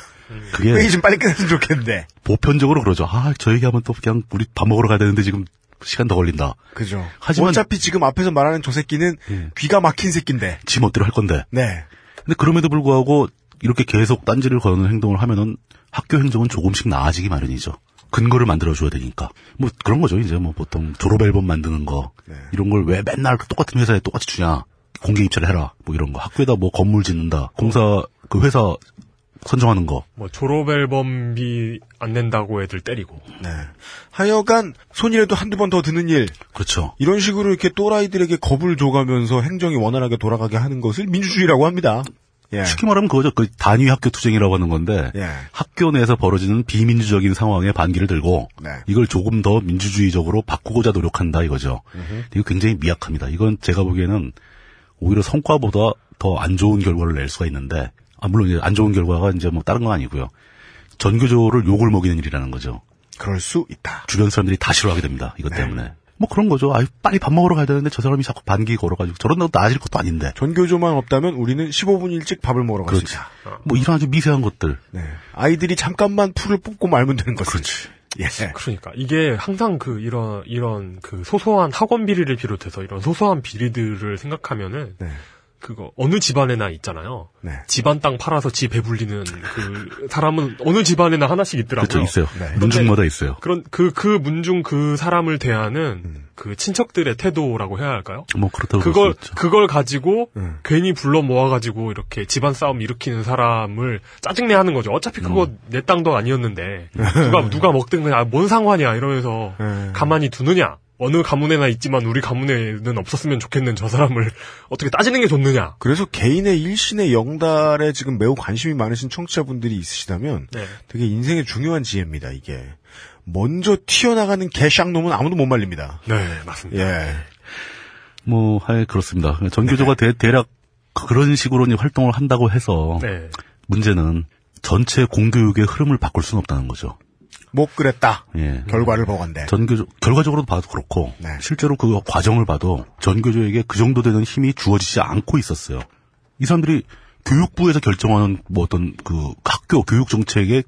그게 회의 좀 빨리 끝났으면 좋겠는데. 보편적으로 그러죠. 아, 저 얘기하면 또 그냥 우리 밥 먹으러 가야 되는데 지금 시간 더 걸린다. 그죠. 하지만- 어차피 지금 앞에서 말하는 저 새끼는 예. 귀가 막힌 새끼인데. 지 멋대로 할 건데. 네. 근데 그럼에도 불구하고 이렇게 계속 딴지를 거는 행동을 하면은 학교 행정은 조금씩 나아지기 마련이죠. 근거를 만들어줘야 되니까. 뭐 그런 거죠. 이제 뭐 보통 졸업 앨범 만드는 거 네. 이런 걸 왜 맨날 똑같은 회사에 똑같이 주냐. 공개 입찰을 해라. 뭐 이런 거. 학교에다 뭐 건물 짓는다. 공사 그 회사 선정하는 거. 뭐 졸업 앨범비 안 낸다고 애들 때리고. 네. 하여간 손이라도 한두 번 더 드는 일. 그렇죠. 이런 식으로 이렇게 또라이들에게 겁을 줘가면서 행정이 원활하게 돌아가게 하는 것을 민주주의라고 합니다. 예. 쉽게 말하면 그거죠. 그 단위 학교 투쟁이라고 하는 건데 예. 학교 내에서 벌어지는 비민주적인 상황에 반기를 들고 네. 이걸 조금 더 민주주의적으로 바꾸고자 노력한다 이거죠. 이거 굉장히 미약합니다. 이건 제가 보기에는 오히려 성과보다 더 안 좋은 결과를 낼 수가 있는데 아 물론 이제 안 좋은 결과가 이제 뭐 다른 건 아니고요. 전교조를 욕을 먹이는 일이라는 거죠. 그럴 수 있다. 주변 사람들이 다 싫어하게 됩니다. 이것 때문에. 뭐 그런 거죠. 아유 빨리 밥 먹으러 가야 되는데 저 사람이 자꾸 반기 걸어가지고 저런다고 나아질 것도 아닌데. 전교조만 없다면 우리는 15분 일찍 밥을 먹으러 갈수 그렇지. 있다. 뭐 이런 아주 미세한 것들. 네. 아이들이 잠깐만 풀을 뽑고 말면 되는 것을. 그렇지. 예. 그러니까 이게 항상 그 이런 이런 그 소소한 학원 비리를 비롯해서 이런 소소한 비리들을 생각하면은 네. 그거 어느 집안에나 있잖아요. 네. 집안 땅 팔아서 지 배불리는 그 사람은 어느 집안에나 하나씩 있더라고요. 그렇죠. 있어요. 네. 문중마다 있어요. 그런 그그 문중 그 사람을 대하는 음. 그 친척들의 태도라고 해야 할까요? 뭐 그렇다고 그걸 볼수 있죠. 그걸 가지고 음. 괜히 불러 모아 가지고 이렇게 집안 싸움 일으키는 사람을 짜증내 하는 거죠. 어차피 그거 음. 내 땅도 아니었는데 누가 누가 먹든 그냥 아, 뭔 상관이야 이러면서 음. 가만히 두느냐? 어느 가문에나 있지만 우리 가문에는 없었으면 좋겠는 저 사람을 어떻게 따지는 게 좋느냐? 그래서 개인의 일신의 영달에 지금 매우 관심이 많으신 청취자분들이 있으시다면 네. 되게 인생의 중요한 지혜입니다, 이게. 먼저 튀어나가는 개쌍놈은 아무도 못 말립니다. 네, 맞습니다. 예. 뭐, 하여 그렇습니다. 전교조가 대, 대략 그런 식으로 활동을 한다고 해서 네. 문제는 전체 공교육의 흐름을 바꿀 수는 없다는 거죠. 못 그랬다. 예. 결과를 보건대. 전교조 결과적으로 봐도 그렇고 네. 실제로 그 과정을 봐도 전교조에게 그 정도 되는 힘이 주어지지 않고 있었어요. 이 사람들이 교육부에서 결정하는 뭐 어떤 그 학교 교육 정책에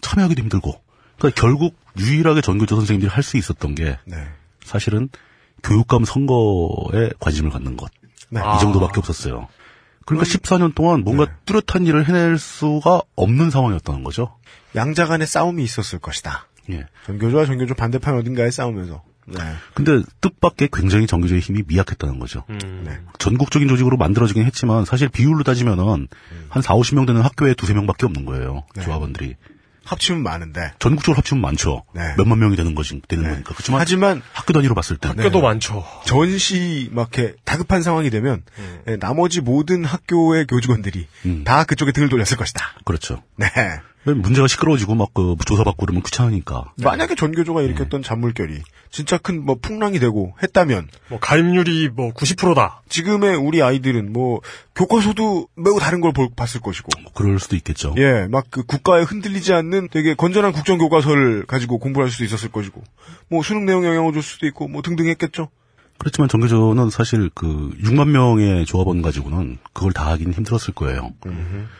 참여하기도 힘들고 그러니까 결국 유일하게 전교조 선생님들이 할 수 있었던 게 네. 사실은 교육감 선거에 관심을 갖는 것. 네. 이 정도밖에 없었어요. 그러니까 14년 동안 뭔가 뚜렷한 일을 해낼 수가 없는 상황이었다는 거죠. 양자 간의 싸움이 있었을 것이다. 예. 전교조와 전교조 반대편 어딘가에 싸우면서. 네. 근데 뜻밖의 굉장히 정교조의 힘이 미약했다는 거죠. 음. 네. 전국적인 조직으로 만들어지긴 했지만 사실 비율로 따지면은 한 4, 50명 되는 학교에 두세 명밖에 없는 거예요. 네. 조합원들이. 합치면 많은데. 전국적으로 합치면 많죠. 네. 몇만 명이 되는 것이 되는 네. 거니까. 그렇지만 하지만 학교 단위로 봤을 때 학교도 많죠. 전시 막 이렇게 다급한 상황이 되면 예, 나머지 모든 학교의 교직원들이 음. 다 그쪽에 등을 돌렸을 것이다. 그렇죠. 네. 문제가 시끄러워지고 막 그 조사받고 그러면 귀찮으니까. 만약에 전교조가 일으켰던 잔물결이 진짜 큰 뭐 풍랑이 되고 했다면 뭐 가입률이 뭐 90%다. 지금의 우리 아이들은 뭐 교과서도 매우 다른 걸 볼- 봤을 것이고 그럴 수도 있겠죠. 예, 막 그 국가에 흔들리지 않는 되게 건전한 국정 교과서를 가지고 공부할 수도 있었을 것이고 뭐 수능 내용 영향을 줄 수도 있고 뭐 등등 했겠죠. 그렇지만 전교조는 사실 그 6만 명의 조합원 가지고는 그걸 다 하긴 힘들었을 거예요.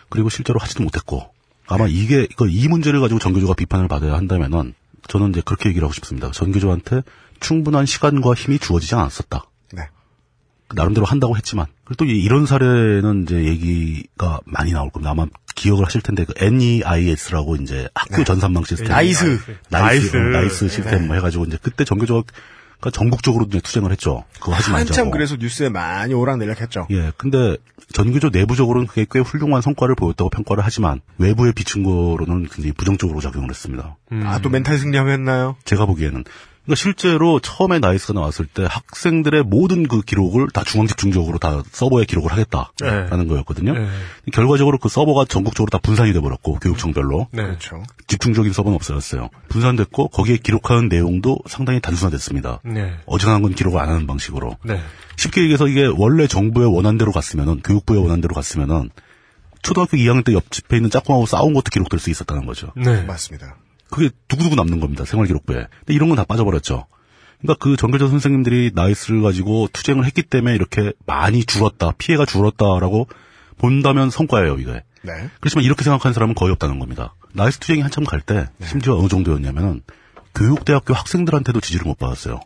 그리고 실제로 하지도 못했고 아마 이게 그 이 문제를 가지고 전교조가 비판을 받아야 한다면은 저는 이제 그렇게 얘기를 하고 싶습니다. 전교조한테 충분한 시간과 힘이 주어지지 않았었다. 네. 나름대로 한다고 했지만 그리고 또 이- 이런 사례는 이제 얘기가 많이 나올 겁니다. 아마 기억을 하실 텐데 그 NEIS라고 이제 학교 전산망 시스템 나이스. 나이스 나이스. 어, 나이스 시스템 뭐 해가지고 이제 그때 전교조가 전국적으로 이제 투쟁을 했죠. 그거 하지 말자고. 한참 그래서 뉴스에 많이 오락내락했죠. 예, 근데 전교조 내부적으로는 그게 꽤 훌륭한 성과를 보였다고 평가를 하지만 외부에 비춘 거로는 굉장히 부정적으로 작용을 했습니다. 아또 멘탈 승리하면 했나요? 제가 보기에는 그러니까 실제로 처음에 나이스가 나왔을 때 학생들의 모든 그 기록을 다 중앙 집중적으로 다 서버에 기록을 하겠다라는 거였거든요. 네. 결과적으로 그 서버가 전국적으로 다 분산이 돼 버렸고 교육청별로 네. 그렇죠. 집중적인 서버는 없어졌어요. 분산됐고 거기에 기록하는 내용도 상당히 단순화됐습니다. 네. 어지간한 건 기록을 안 하는 방식으로. 네. 쉽게 얘기해서 이게 원래 정부의 원안대로 갔으면은 교육부의 원안대로 갔으면은 초등학교 2학년 때 옆집에 있는 짝꿍하고 싸운 것도 기록될 수 있었다는 거죠. 네. 맞습니다. 그게 두고두고 남는 겁니다. 생활기록부에. 근데 이런 건 다 빠져버렸죠. 그러니까 그 전교조 선생님들이 나이스를 가지고 투쟁을 했기 때문에 이렇게 많이 줄었다, 피해가 줄었다라고 본다면 성과예요, 이게. 네. 그렇지만 이렇게 생각하는 사람은 거의 없다는 겁니다. 나이스 투쟁이 한참 갈 때, 심지어 어느 정도였냐면은, 교육대학교 학생들한테도 지지를 못 받았어요.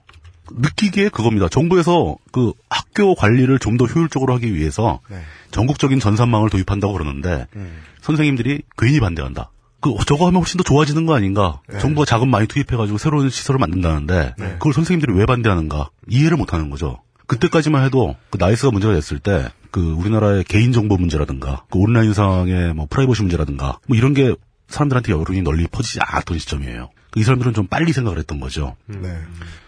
느끼기에 그겁니다. 정부에서 그 학교 관리를 좀 더 효율적으로 하기 위해서 네. 전국적인 전산망을 도입한다고 그러는데 음. 선생님들이 괜히 반대한다. 그 저거 하면 훨씬 더 좋아지는 거 아닌가? 네. 정부가 자금 많이 투입해가지고 새로운 시설을 만든다는데 그걸 선생님들이 왜 반대하는가? 이해를 못하는 거죠. 그때까지만 해도 그 나이스가 문제가 됐을 때 그 우리나라의 개인 정보 문제라든가 그 온라인상의 뭐 프라이버시 문제라든가 뭐 이런 게 사람들한테 여론이 널리 퍼지지 않았던 시점이에요. 이 사람들은 좀 빨리 생각을 했던 거죠. 네.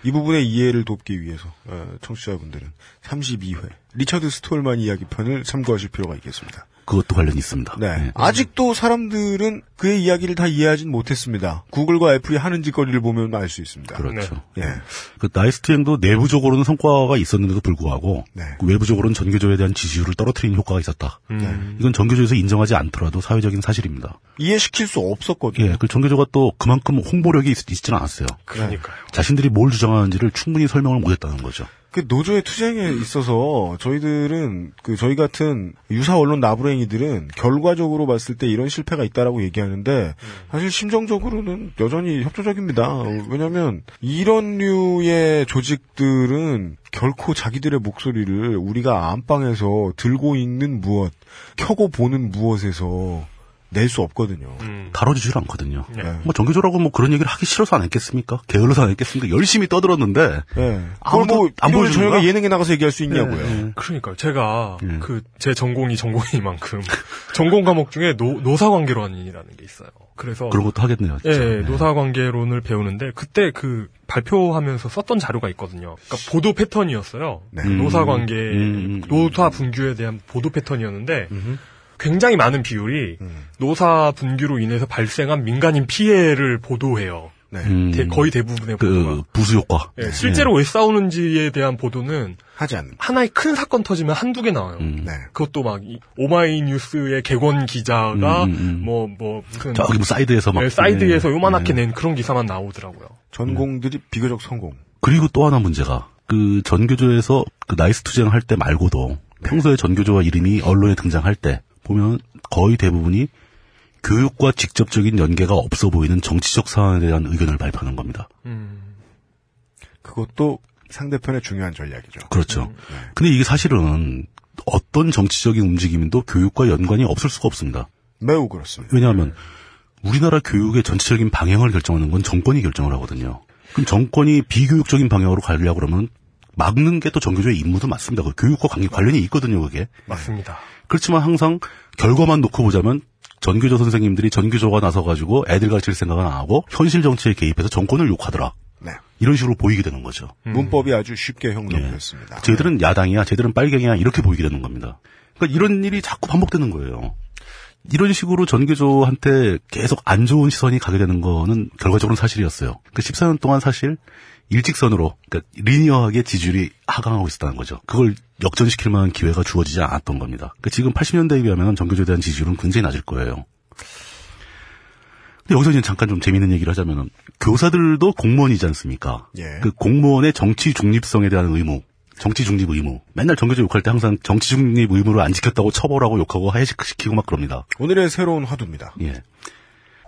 이 부분의 이해를 돕기 위해서 어, 청취자분들은 32회 리처드 스톨만 이야기 편을 참고하실 필요가 있겠습니다. 그것도 관련이 있습니다. 네. 네. 아직도 사람들은 그의 이야기를 다 이해하진 못했습니다. 구글과 애플이 하는 짓거리를 보면 알 수 있습니다. 그렇죠. 예. 그 나이스 투행도 내부적으로는 성과가 있었는데도 불구하고 네. 그 외부적으로는 전교조에 대한 지지율을 떨어뜨리는 효과가 있었다. 음. 이건 전교조에서 인정하지 않더라도 사회적인 사실입니다. 이해시킬 수 없었거든요. 예, 그 전교조가 또 그만큼 홍보력이 있, 있지는 않았어요. 그러니까요. 자신들이 뭘 주장하는지를 충분히 설명을 못했다는 거죠. 그 노조의 투쟁에 있어서 저희들은 그 저희 같은 유사 언론 나부랭이들은 결과적으로 봤을 때 이런 실패가 있다라고 얘기하는데 사실 심정적으로는 여전히 협조적입니다. 왜냐하면 이런 류의 조직들은 결코 자기들의 목소리를 우리가 안방에서 들고 있는 무엇, 켜고 보는 무엇에서 낼 수 없거든요. 음. 다뤄주질 않거든요. 네. 뭐 전교조라고 뭐 그런 얘기를 하기 싫어서 안 했겠습니까? 게을러서 안 했겠습니까? 열심히 떠들었는데 예. 그걸 아무도 뭐 안 안 보여 보여주는 저희가? 예능에 나가서 얘기할 수 있냐고요. 예. 그러니까요. 제가 음. 그제 전공이 전공이니만큼 전공 과목 중에 노, 노사관계론이라는 게 있어요. 그래서 그런 것도 하겠네요. 예, 진짜. 예, 네. 노사관계론을 배우는데 그때 그 발표하면서 썼던 자료가 있거든요. 그러니까 보도 패턴이었어요. 네. 그 음. 노사관계, 음, 음, 노사 분규에 대한 보도 패턴이었는데 굉장히 많은 비율이 음. 노사 분규로 인해서 발생한 민간인 피해를 보도해요. 네. 음, 대- 거의 대부분의 보도가. 그 부수 효과. 예, 실제로 왜 싸우는지에 대한 보도는 하지 않는. 하나의 큰 사건 터지면 한두 개 나와요. 음. 네. 그것도 막 이- 오마이뉴스의 객원 기자가 음, 음, 음. 뭐뭐 무슨 저기 뭐 사이드에서 막 네, 사이드에서 네. 요만하게 네. 낸 그런 기사만 나오더라고요. 전공들이 비교적 성공. 그리고 또 하나 문제가 그 전교조에서 그 나이스 투쟁 할 때 말고도 평소에 전교조와 이름이 언론에 등장할 때 보면 거의 대부분이 교육과 직접적인 연계가 없어 보이는 정치적 사안에 대한 의견을 발표하는 겁니다. 음. 그것도 상대편의 중요한 전략이죠. 그렇죠. 근데 이게 사실은 어떤 정치적인 움직임도 교육과 연관이 없을 수가 없습니다. 매우 그렇습니다. 왜냐하면 우리나라 교육의 전체적인 방향을 결정하는 건 정권이 결정을 하거든요. 그럼 정권이 비교육적인 방향으로 가려고 그러면 막는 게 또 정교조의 임무도 맞습니다. 그 교육과 관계 관련이 있거든요, 그게. 맞습니다. 그렇지만 항상 결과만 놓고 보자면 전교조 선생님들이 전교조가 나서가지고 애들 가르칠 생각은 안 하고 현실 정치에 개입해서 정권을 욕하더라. 네. 이런 식으로 보이게 되는 거죠. 문법이 아주 쉽게 형성됐습니다. 예. 쟤들은 야당이야, 쟤들은 빨갱이야 이렇게 보이게 되는 겁니다. 그러니까 이런 일이 자꾸 반복되는 거예요. 이런 식으로 전교조한테 계속 안 좋은 시선이 가게 되는 거는 결과적으로는 사실이었어요. 그 14년 동안 사실 일직선으로, 그러니까 리니어하게 지지율이 하강하고 있었다는 거죠. 그걸 역전시킬 만한 기회가 주어지지 않았던 겁니다. 그러니까 지금 80년대에 비하면 전교조에 대한 지지율은 굉장히 낮을 거예요. 근데 여기서 이제 잠깐 좀 재밌는 얘기를 하자면은 교사들도 공무원이지 않습니까? 예. 그 공무원의 정치 중립성에 대한 의무, 정치 중립 의무. 맨날 전교조 욕할 때 항상 정치 중립 의무를 안 지켰다고 처벌하고 욕하고 해직시키고 막 그럽니다. 오늘의 새로운 화두입니다. 예.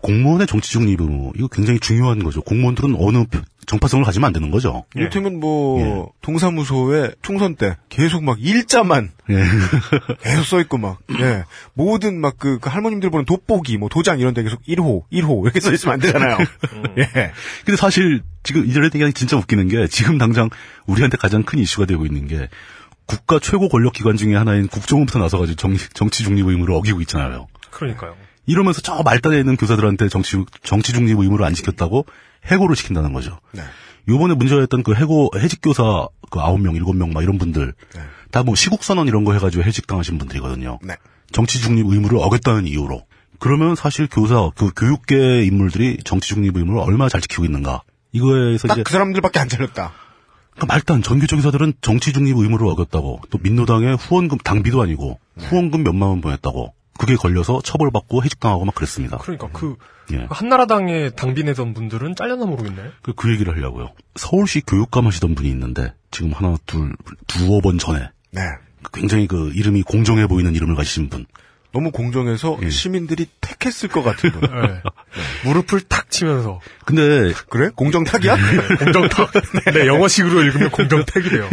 공무원의 정치 중립 의무 이거 굉장히 중요한 거죠. 공무원들은 어느 표- 정파성을 가지면 안 되는 거죠. 예. 이를테면 뭐 동사무소에 총선 때 계속 막 일자만 예. 계속 써 있고 막 예. 모든 막그 할머님들 보는 돋보기 뭐 도장 이런 데 계속 1호 1호 이렇게 써 있으면 안 되잖아요. 예. 근데 사실 지금 이전에 얘기하기 진짜 웃기는 게 지금 당장 우리한테 가장 큰 이슈가 되고 있는 게 국가 최고 권력 기관 중에 하나인 국정원부터 나서 가지고 정, 정치 중립 의무를 어기고 있잖아요. 그러니까요. 이러면서 저 말단에 있는 교사들한테 정치 정치 중립 의무를 안 지켰다고 해고를 시킨다는 거죠. 네. 요번에 문제였던 그 해고 해직 교사 그 아홉 명 일곱 명 막 이런 분들 다뭐 시국 선언 이런 거 해가지고 해직 당하신 분들이거든요. 네. 정치 중립 의무를 어겼다는 이유로. 그러면 사실 교사 그 교육계 인물들이 정치 중립 의무를 얼마나 잘 지키고 있는가. 이거에서 딱 이제 그 사람들밖에 안 잘렸다. 그러니까 말단 전교조 교사들은 정치 중립 의무를 어겼다고 또 민노당에 후원금 당비도 아니고 후원금 몇만 원 보냈다고 그게 걸려서 처벌받고 해직당하고 막 그랬습니다. 그러니까 그 예. 한나라당에 당비 내던 분들은 잘렸나 모르겠네. 그, 그 얘기를 하려고요. 서울시 교육감 하시던 분이 있는데 지금 하나 둘 두어 번 전에 네. 굉장히 그 이름이 공정해 보이는 이름을 가지신 분. 너무 공정해서 예. 시민들이 택했을 것 같은 분. 네. 무릎을 탁 치면서 근데 그래? 공정탁이야? 공정탁. 네, 영어식으로 읽으면 공정택이래요.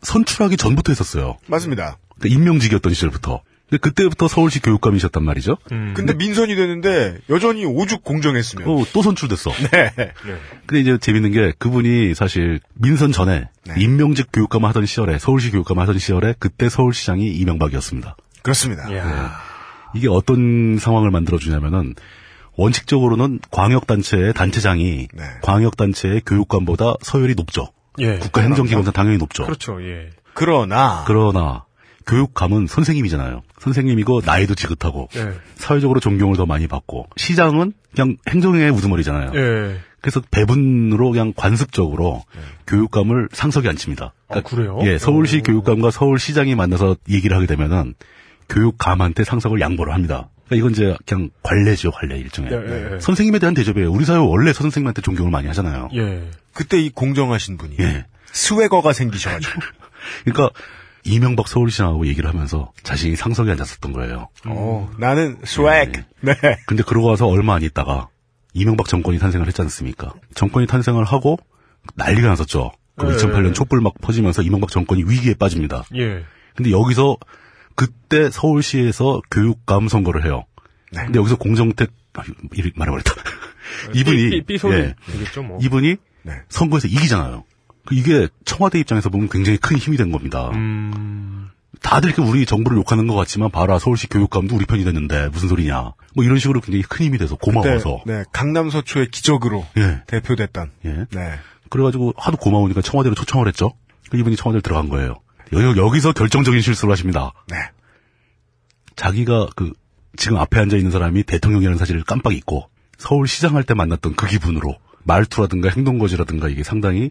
선출하기 전부터 했었어요. 맞습니다. 그러니까 임명직이었던 시절부터. 근데 그때부터 서울시 교육감이셨단 말이죠. 음. 근데 민선이 되는데 여전히 오죽 공정했으면. 어, 또 선출됐어. 네. 근데 이제 재밌는 게 그분이 사실 민선 전에 네. 임명직 교육감 하던 시절에 서울시 교육감 하던 시절에 그때 서울시장이 이명박이었습니다. 그렇습니다. 이야. 이게 어떤 상황을 만들어주냐면은 원칙적으로는 광역단체의 단체장이 네. 광역단체의 교육감보다 서열이 높죠. 예. 국가행정기관에서 당연히 높죠. 그렇죠. 예. 그러나 그러나 교육감은 선생님이잖아요. 선생님이고 나이도 지긋하고 예. 사회적으로 존경을 더 많이 받고 시장은 그냥 행정의 우두머리잖아요. 예. 그래서 배분으로 그냥 관습적으로 교육감을 상석에 앉힙니다. 아, 그래요? 예, 서울시 교육감과 서울시장이 만나서 얘기를 하게 되면은 교육감한테 상석을 양보를 합니다. 그러니까 이건 이제 그냥 관례죠, 관례 일종의. 예, 예, 예. 선생님에 대한 대접이에요. 우리 사회 원래 선생님한테 존경을 많이 하잖아요. 예. 그때 이 공정하신 분이 예. 스웨거가 생기셔가지고 그러니까 이명박 서울시장하고 얘기를 하면서 자신이 상석에 앉았었던 거예요. 어, 나는 스웩. 네. 근데 그러고 와서 얼마 안 있다가 이명박 정권이 탄생을 했지 않습니까? 정권이 탄생을 하고 난리가 났었죠. 그 예, 2008년 예. 촛불 막 퍼지면서 이명박 정권이 위기에 빠집니다. 예. 근데 여기서 그때 서울시에서 교육감 선거를 해요. 네. 근데 여기서 공정택 아, 말해버렸다. 이분이 삐, 삐, 삐 소리 예, 되겠죠, 뭐. 이분이 네. 선거에서 이기잖아요. 그 이게 청와대 입장에서 보면 굉장히 큰 힘이 된 겁니다. 음. 다들 이렇게 우리 정부를 욕하는 것 같지만 봐라 서울시 교육감도 우리 편이 됐는데 무슨 소리냐. 뭐 이런 식으로 굉장히 큰 힘이 돼서 그때, 고마워서. 네, 강남 서초의 기적으로 예. 대표됐던. 예. 네. 그래가지고 하도 고마우니까 청와대로 초청을 했죠. 그 이분이 청와대로 들어간 거예요. 여, 여기서 결정적인 실수를 하십니다. 네. 자기가 그 지금 앞에 앉아 있는 사람이 대통령이라는 사실을 깜빡 잊고 서울시장 할 때 만났던 그 기분으로 말투라든가 행동거지라든가 이게 상당히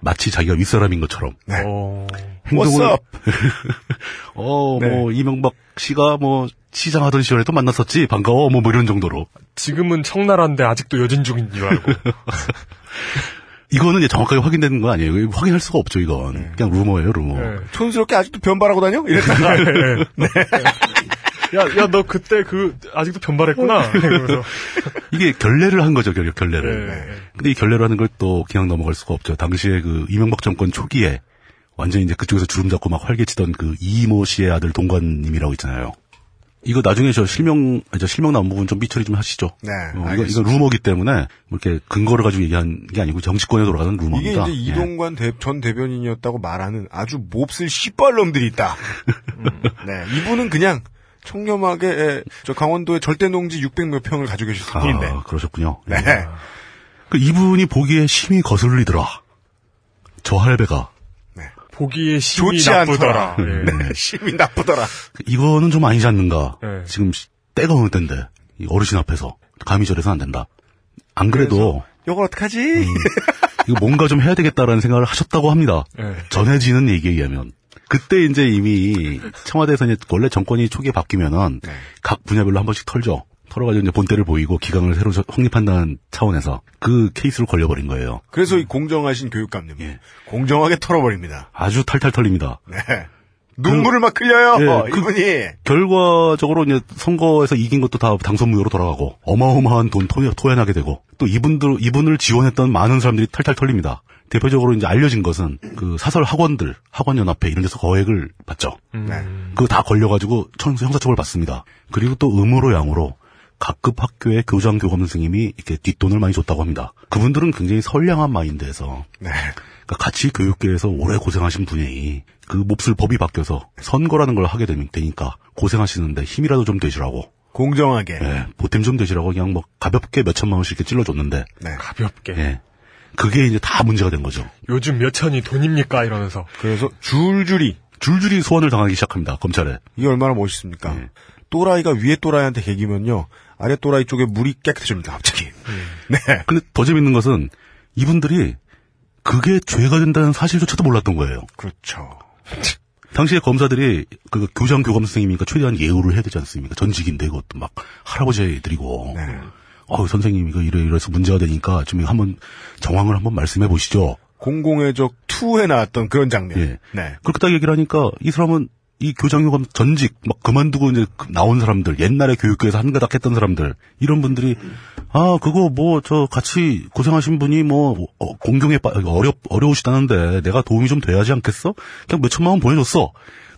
마치 자기가 윗사람인 것처럼 네. 어. What's 행동을 up? 어, 네. 뭐 이명박 씨가 뭐 시장 하던 시절에도 만났었지 반가워 뭐, 뭐 이런 정도로 지금은 청나라인데 아직도 여진 중인 줄 알고. 이거는 이제 정확하게 확인되는 건 아니에요. 이거 확인할 수가 없죠 이건 그냥 루머예요 루머. 예. 촌스럽게 아직도 변발하고 다녀? 이랬다가. 야, 야, 너 그때 그, 아직도 변발했구나. 이러면서. 이게 결례를 한 거죠 결, 결례를. 예. 근데 이 결례를 하는 걸 또 그냥 넘어갈 수가 없죠. 당시에 그 이명박 정권 초기에 완전 히 이제 그쪽에서 주름 잡고 막 활개치던 그 이모 씨의 아들 동관님이라고 있잖아요. 이거 나중에 저 실명, 저 실명 나온 부분 좀 삐처리 좀 하시죠. 네, 어, 이거. 이거 루머기 때문에 뭐 이렇게 근거를 가지고 얘기한 게 아니고 정치권에 돌아가는 이게 루머입니다. 이제 예. 이동관 대- 전 대변인이었다고 말하는 아주 몹쓸 씨발놈들이 있다. 음. 네, 이분은 그냥 청렴하게 에, 저 강원도의 절대 농지 600몇 평을 가지고 계실 분인데. 아, 그러셨군요. 네. 예. 그 이분이 보기에 심히 거슬리더라. 저 할배가 네. 보기에 심이 좋지 나쁘더라. 않더라. 예. 네, 심이 나쁘더라. 이거는 좀 아니지 않는가. 네. 지금 시- 때가 어느 때인데 이 어르신 앞에서 감히 저래서 안 된다. 안 그래도 이걸 어떡하지? 이거 뭔가 좀 해야 되겠다라는 생각을 하셨다고 합니다. 예. 전해지는 얘기에 의하면 그때 이제 이미 청와대에서 이제 원래 정권이 초기에 바뀌면은 네. 각 분야별로 한 번씩 털죠. 털어가지고 이제 본때를 보이고 기강을 새로 저- 확립한다는 차원에서 그 케이스를 걸려버린 거예요. 그래서 이 공정하신 교육감님 예. 공정하게 털어버립니다. 아주 탈탈 털립니다. 네. 눈물을 막 흘려요. 예, 그- 이분이 결과적으로 이제 선거에서 이긴 것도 다 당선 무효로 돌아가고 어마어마한 돈 토, 토해나게 되고 또 이분들 이분을 지원했던 많은 사람들이 탈탈 털립니다. 대표적으로 이제 알려진 것은 그 사설 학원들 학원 연합회 이런 데서 거액을 받죠. 네. 그거 다 걸려가지고 청- 형사처벌 받습니다. 그리고 또 음으로 양으로 각급 학교의 교장 교감 선생님이 이렇게 뒷돈을 많이 줬다고 합니다. 그분들은 굉장히 선량한 마인드에서 네. 그러니까 같이 교육계에서 오래 고생하신 분이 그 몹쓸 법이 바뀌어서 선거라는 걸 하게 되면 되니까 고생하시는데 힘이라도 좀 되시라고 공정하게. 예, 보탬 좀 되시라고 그냥 뭐 가볍게 몇 천만 원씩 이렇게 찔러줬는데 네. 가볍게. 예. 그게 이제 다 문제가 된 거죠. 요즘 몇 천이 돈입니까? 이러면서. 그래서 줄줄이 줄줄이 소환을 당하기 시작합니다. 검찰에. 이게 얼마나 멋있습니까? 네. 또라이가 위에 또라이한테 개기면요 아래 또라이 쪽에 물이 깨끗해집니다. 갑자기. 네. 근데 더 재밌는 것은 이분들이 그게 죄가 된다는 사실조차도 몰랐던 거예요. 그렇죠. 당시에 검사들이 그 교장 교감 선생님이니까 최대한 예우를 해야 되지 않습니까? 전직인데 그것도 막 할아버지들이고. 네. 어 선생님 이거 이래 이래서 문제가 되니까 좀 한번 정황을 한번 말씀해 보시죠. 공공의 적 2에 나왔던 그런 장면. 예. 네. 그렇게 딱 얘기를 하니까 이 사람은 이 교장교감 전직 막 그만두고 이제 그 나온 사람들 옛날에 교육계에서 한 가닥 했던 사람들 이런 분들이 아 그거 뭐 저 같이 고생하신 분이 뭐 어, 공경에 빠 어려 어려우시다는데 내가 도움이 좀 돼야지 않겠어? 그냥 몇 천만 원 보내줬어.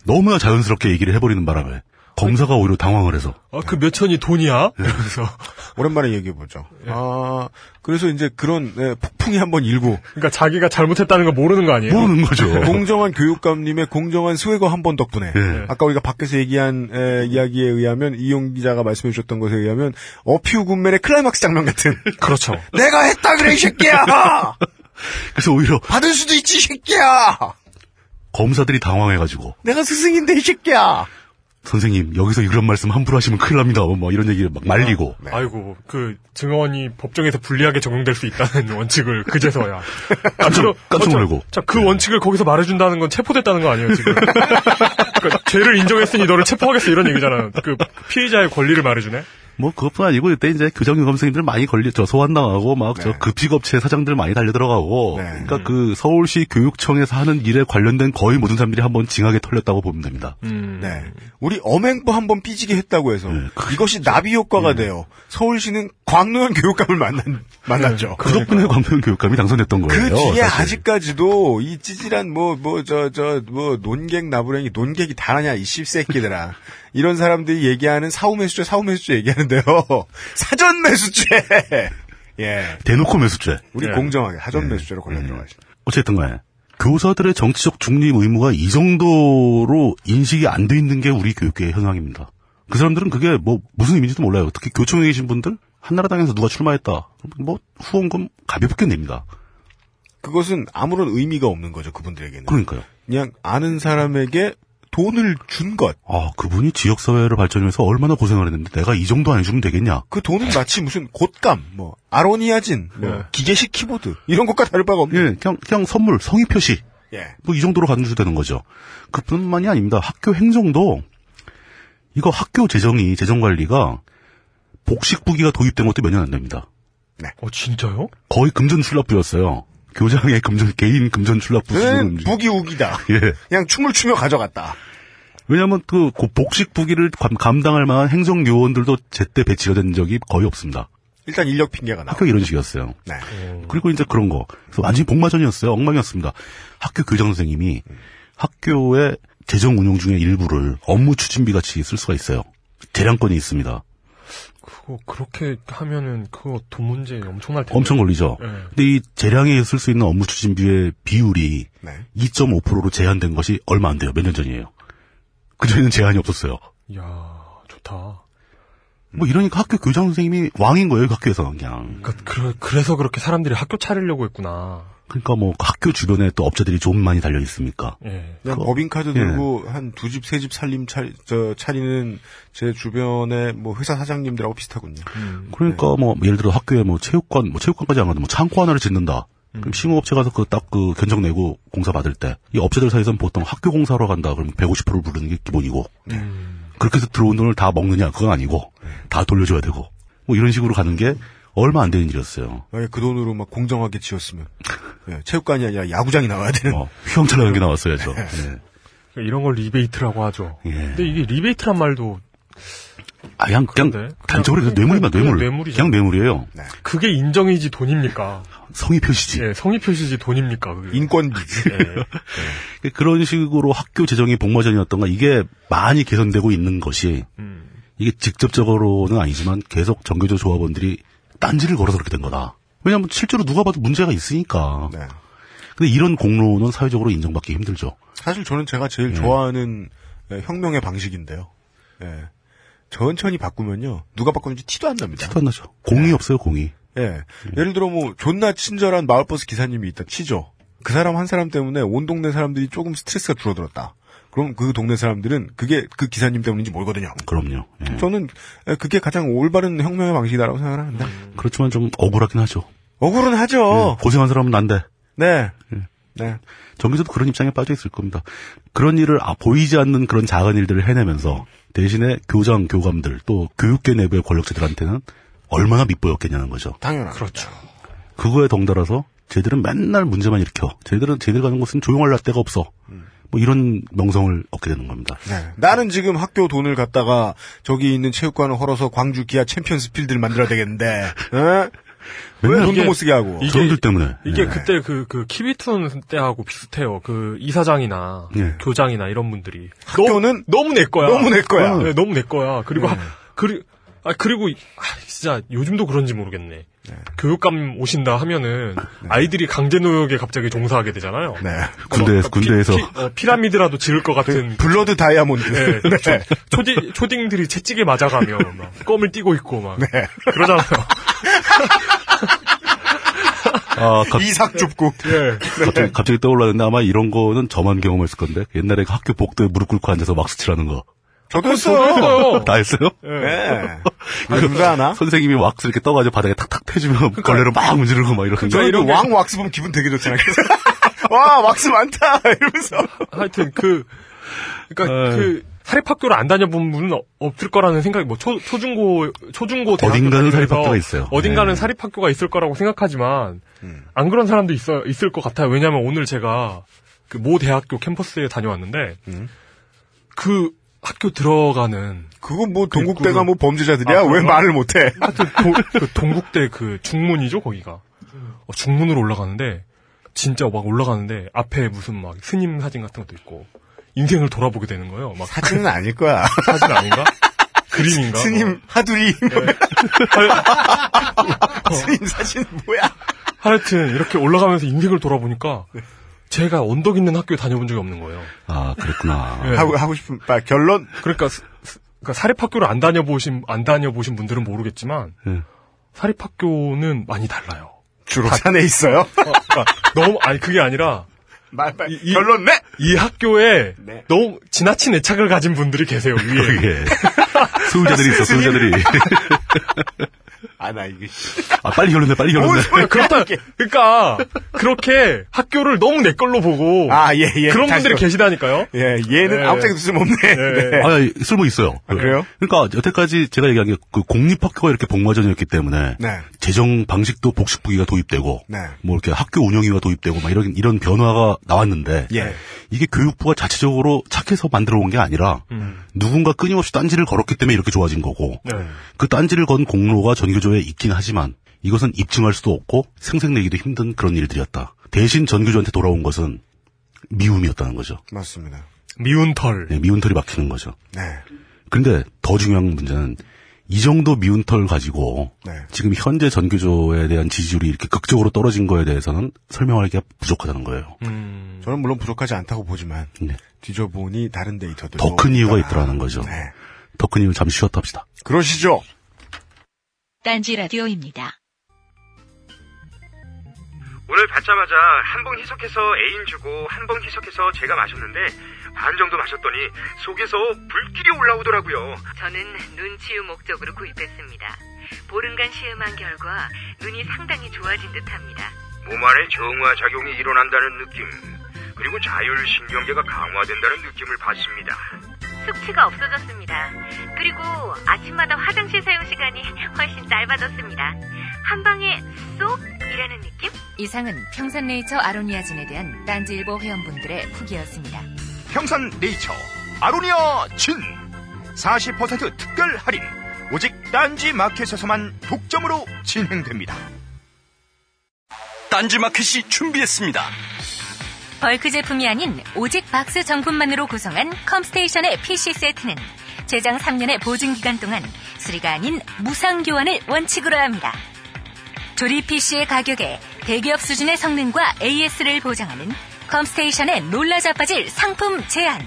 너무나 자연스럽게 얘기를 해버리는 바람에 검사가 오히려 당황을 해서 아, 그 몇 천이 돈이야? 이러면서. 오랜만에 얘기해보죠. 아, 그래서 이제 그런, 네, 폭풍이 한번 일고, 그러니까 자기가 잘못했다는 거 모르는 거 아니에요? 모르는 거죠. 공정한 교육감님의 공정한 스웨거 한 번 덕분에, 예. 아까 우리가 밖에서 얘기한 에, 이야기에 의하면, 이용 기자가 말씀해 주셨던 것에 의하면, 어퓨 군맨의 클라이막스 장면 같은, 그렇죠. 내가 했다 그래, 이 새끼야! 그래서 오히려 받을 수도 있지, 이 새끼야! 검사들이 당황해가지고 내가 스승인데, 이 새끼야! 선생님 여기서 이런 말씀 함부로 하시면 큰일 납니다. 뭐 이런 얘기를 막 말리고 아이고, 그, 증언이 법정에서 불리하게 적용될 수 있다는 원칙을 그제서야. 깜짝, 깜짝 놀라고. 자, 그 원칙을 거기서 말해준다는 건 체포됐다는 거 아니에요, 지금? 그러니까 죄를 인정했으니 너를 체포하겠어, 이런 얘기잖아요. 그, 피해자의 권리를 말해주네? 뭐 그것뿐 아니고 이때 이제 교장교감 선생님들 많이 걸리 저 소환 당하고 막저 네. 급식업체 사장들 많이 달려 들어가고 네. 그러니까 그 서울시 교육청에서 하는 일에 관련된 거의 모든 사람들이 한번 징하게 털렸다고 보면 됩니다. 음. 네. 우리 엄행부 한번 삐지게 했다고 해서, 네. 이것이 나비 효과가 돼요. 서울시는 광노현 교육감을 만난, 만났죠. 그 덕분에 광명 교육감이 당선됐던 그 거예요. 뒤에 사실. 아직까지도 이 찌질한 뭐 뭐 저 저 뭐 논객 나부랭이 논객이 다라냐 이 씹새끼들아 이런 사람들이 얘기하는 사후 매수죄 사후 매수죄 얘기하는데요 사전 매수죄 예 대놓고 매수죄. 우리 예. 공정하게 사전 매수죄로 걸려 들어가시 어쨌든 간에 교사들의 정치적 중립 의무가 이 정도로 인식이 안 돼 있는 게 우리 교육계의 현상입니다. 그 사람들은 그게 뭐 무슨 의미인지도 몰라요. 특히 교총에 계신 분들 한나라당에서 누가 출마했다. 뭐 후원금 가볍게 냅니다. 그것은 아무런 의미가 없는 거죠 그분들에게는 그러니까요. 그냥 아는 사람에게 돈을 준 것. 아, 그분이 지역사회를 발전해서 얼마나 고생을 했는데 내가 이 정도 안 해주면 되겠냐? 그 돈은 마치 무슨 곶감, 뭐 아로니아진, 뭐 네. 기계식 키보드 이런 것과 다를 바가 없는. 예, 그냥, 그냥 선물, 성의 표시. 예. 뭐 이 정도로 간주되는 거죠. 그 뿐만이 아닙니다. 학교 행정도 이거 재정이 재정 관리가 복식부기가 도입된 것도 몇 년 안 됩니다. 어, 진짜요? 거의 금전 출납부였어요. 교장의 금전 개인 금전 출납부 네, 수준은 부기우기다. 예. 그냥 춤을 추며 가져갔다. 왜냐하면 그 복식 부기를 감- 감당할 만한 행정 요원들도 제때 배치가 된 적이 거의 없습니다. 일단 인력 핑계가 나와. 학교 이런 식이었어요. 네. 그리고 이제 그런 거. 완전히 복마전이었어요. 엉망이었습니다. 학교 교장 선생님이 학교의 재정 운영 중에 일부를 업무 추진비 같이 쓸 수가 있어요. 재량권이 있습니다. 그거, 그렇게 하면은, 그거 돈 문제 엄청날 텐데. 엄청 걸리죠. 네. 근데 이 재량에 쓸 수 있는 업무 추진비의 비율이 네. 2.5%로 제한된 것이 얼마 안 돼요. 몇 년 전이에요. 그전에는 제한이 없었어요. 이야, 좋다. 뭐 이러니까 학교 교장 선생님이 왕인 거예요. 그 학교에서 그냥. 그러니까 그, 그래서 그렇게 사람들이 학교 차리려고 했구나. 그러니까 뭐 학교 주변에 또 업체들이 좀 많이 달려 있습니까? 예. 그냥 그거- 법인카드 예. 들고 한두 집, 세 집 살림 차, 저, 차리는 제 주변의 뭐 회사 사장님들하고 비슷하군요. 음. 그러니까 뭐 예를 들어 학교에 뭐 체육관, 뭐 체육관까지 안 가도 뭐 창고 하나를 짓는다. 그럼 심호업체 가서 그 딱 그 견적 내고 공사 받을 때 이 업체들 사이에서는 보통 학교 공사로 간다 그러면 150%를 부르는 게 기본이고 그렇게 해서 들어온 돈을 다 먹느냐 그건 아니고 다 돌려줘야 되고 뭐 이런 식으로 가는 게 얼마 안 되는 일이었어요. 만약에 그 돈으로 막 공정하게 지었으면 예, 체육관이 아니라 야구장이 나와야 되는. 뭐 휘황찬란한 게 나왔어야죠. 예. 그러니까 이런 걸 리베이트라고 하죠. 예. 근데 이게 리베이트란 말도 아, 그냥, 그냥? 단적으로 그냥 그냥 뇌물. 뇌물이죠. 그냥 뇌물이에요. 그게 인정이지 돈입니까? 성의 표시지. 예, 성의 표시지 돈입니까? 그게. 인건비지. 예. 그런 식으로 학교 재정이 복마전이었던가 이게 많이 개선되고 있는 것이 음. 이게 직접적으로는 아니지만 계속 정교조 조합원들이 딴지를 걸어서 그렇게 된 거다. 왜냐하면 실제로 누가 봐도 문제가 있으니까. 네. 근데 이런 공로는 사회적으로 인정받기 힘들죠. 사실 저는 제가 제일 예. 좋아하는 예, 혁명의 방식인데요. 예. 천천히 바꾸면요. 누가 바꾸는지 티도 안 납니다. 티도 안 나죠. 공이 없어요, 공이. 예. 예를 들어 뭐 존나 친절한 마을버스 기사님이 있다 치죠. 그 사람 한 사람 때문에 온 동네 사람들이 조금 스트레스가 줄어들었다. 그럼 그 동네 사람들은 그게 그 기사님 때문인지 모르거든요. 그럼요. 예. 저는 예, 그게 가장 올바른 혁명의 방식이라고 생각을 합니다. 그렇지만 좀 억울하긴 하죠. 억울은 하죠. 예, 고생한 사람은 난데. 네. 네. 정규조도 그런 입장에 빠져 있을 겁니다. 그런 일을 아, 보이지 않는 그런 작은 일들을 해내면서 대신에 교장, 교감들 또 교육계 내부의 권력자들한테는 얼마나 밑보였겠냐는 거죠. 당연하죠. 그렇죠. 그거에 덩달아서 쟤들은 맨날 문제만 일으켜. 쟤들은 쟤들 가는 곳은 조용할 데가 없어. 뭐 이런 명성을 얻게 되는 겁니다. 네. 나는 지금 학교 돈을 갖다가 저기 있는 체육관을 헐어서 광주 기아 챔피언스 필드를 만들어야 되겠는데, 에? 왜 돈도 못 쓰게 하고? 이게- 저놈들 때문에. 이게 예. 그때 그, 그, 키튼 때하고 비슷해요. 그, 이사장이나, 예. 교장이나 이런 분들이. 학교는 너무, 너무 내 거야. 너무 내 거야. 네, 너무 내 거야. 그리고, 하- 그리, 아, 그리고, 아, 진짜, 요즘도 그런지 모르겠네. 교육감 오신다 하면은, 아이들이 강제 노역에 갑자기 종사하게 되잖아요. 네. 군대에서, 피- 군대에서. 피, 어, 피라미드라도 지을 것 같은. 블러드 다이아몬드. 네, 네. 초딩, 초딩들이 채찍에 맞아가며, 막, 껌을 떼고 있고, 막. 네. 그러잖아요. 아, 갑, 이삭 줍고. 예. 갑자기, 갑자기 떠올랐는데 아마 이런 거는 저만 경험했을 건데 옛날에 그 학교 복도에 무릎 꿇고 앉아서 막 왁스칠하는 거. 저도 했어요. 했어요. 다 했어요? 네. 아, 누가 하나? 선생님이 왁스 이렇게 떠가지고 바닥에 탁탁 패주면 걸레로 막 문지르고 막 이러는 거. 저희 이런 게- 왕 왁스 보면 기분 되게 좋잖아요. 와, 왁스 많다! 이러면서. 하여튼 그 그러니까 그 사립학교를 안 다녀본 분은 어- 없을 거라는 생각이 뭐 초, 초중고 초중고 대학교 어딘가는 사립학교가 있어요. 어딘가는 네. 사립학교가 있을 거라고 생각하지만 안 그런 사람도 있어 있을 것 같아요. 왜냐하면 오늘 제가 그 모 대학교 캠퍼스에 다녀왔는데 그 학교 들어가는 그거 뭐 동국대가 뭐 범죄자들이야? 아, 왜? 말을 못해? 하여튼 도- 그 동국대 그 중문이죠 거기가 어, 중문으로 올라가는데 진짜 막 올라가는데 앞에 무슨 막 스님 사진 같은 것도 있고 인생을 돌아보게 되는 거예요. 막 사진은 아닐 거야. 사진 아닌가? 그림인가? 스님 하두리. 어, 스님 사진 뭐야? 하여튼 이렇게 올라가면서 인생을 돌아보니까 제가 언덕 있는 학교에 다녀본 적이 없는 거예요. 아, 그랬구나. 네. 하고, 하고 싶은, 아, 결론? 그러니까, 스- 스- 그러니까 사립학교를 안 다녀보신 안 다녀보신 분들은 모르겠지만 네. 사립학교는 많이 달라요. 주로 산에 있어요? 어, 그러니까 너무 아니 그게 아니라 말, 말, 이- 이- 결론 네! 이 학교에 네. 너무 지나친 애착을 가진 분들이 계세요 위에. 예. 수호자들이 있어, 수호자들이. 아, 나 이게. 아, 빨리 결론내, 빨리 뭔 결론내. 소리야, 그렇다. 그러니까 그렇게 학교를 너무 내 걸로 보고 아, 예, 예. 그런 분들이 또- 계시다니까요. 예, 얘는 네. 아무 짝에도 쓸모없네. 네. 네. 아, 쓸모 있어요. 그래요? 그러니까 여태까지 제가 얘기한 게 그 공립학교가 이렇게 복마전이었기 때문에 네. 재정 방식도 복식부기가 도입되고 네. 뭐 이렇게 학교 운영위가 도입되고 막 이런 이런 변화가 나왔는데 예. 이게 교육부가 자체적으로 착해서 만들어 온 게 아니라 누군가 끊임없이 딴지를 걸었기 때문에 이렇게 좋아진 거고 네. 그 딴지를 건 공로가 전교조 에 있긴 하지만 이것은 입증할 수도 없고 생색내기도 힘든 그런 일들이었다. 대신 전교조한테 돌아온 것은 미움이었다는 거죠. 맞습니다. 미운 털. 네, 미운 털이 막히는 거죠. 네. 근데 더 중요한 문제는 이 정도 미운 털 가지고 네. 지금 현재 전교조에 대한 지지율이 이렇게 극적으로 떨어진 거에 대해서는 설명하기가 부족하다는 거예요. 음, 저는 물론 부족하지 않다고 보지만, 네. 뒤져보니 다른 데이터도. 더 큰 이유가 있더라는 거죠. 네. 더큰 이유 잠시 쉬었다 합시다. 그러시죠. 딴지 라디오입니다. 왜 오늘 받자마자 한봉 희석해서 애인 주고 한봉 희석해서 제가 마셨는데 반 정도 마셨더니 속에서 불길이 올라오더라고요. 저는 눈치유 목적으로 구입했습니다. 보름간 시음한 결과 눈이 상당히 좋아진 듯합니다. 몸 안에 정화 작용이 일어난다는 느낌, 그리고 자율 신경계가 강화된다는 느낌을 받습니다. 숙취가 없어졌습니다. 그리고 아침마다 화장실 사용 시간이 훨씬 짧아졌습니다. 한 방에 쏙 이라는 느낌? 이상은 평산네이처 아로니아진에 대한 딴지일보 회원분들의 후기였습니다. 평산 네이처 아로니아 진 40% 특별 할인 오직 딴지 마켓에서만 독점으로 진행됩니다. 딴지마켓이 준비했습니다. 벌크 제품이 아닌 오직 박스 정품만으로 구성한 컴스테이션의 PC 세트는 최장 3년의 보증 기간 동안 수리가 아닌 무상 교환을 원칙으로 합니다. 조립 PC의 가격에 대기업 수준의 성능과 AS를 보장하는 컴스테이션의 놀라 자빠질 상품 제안.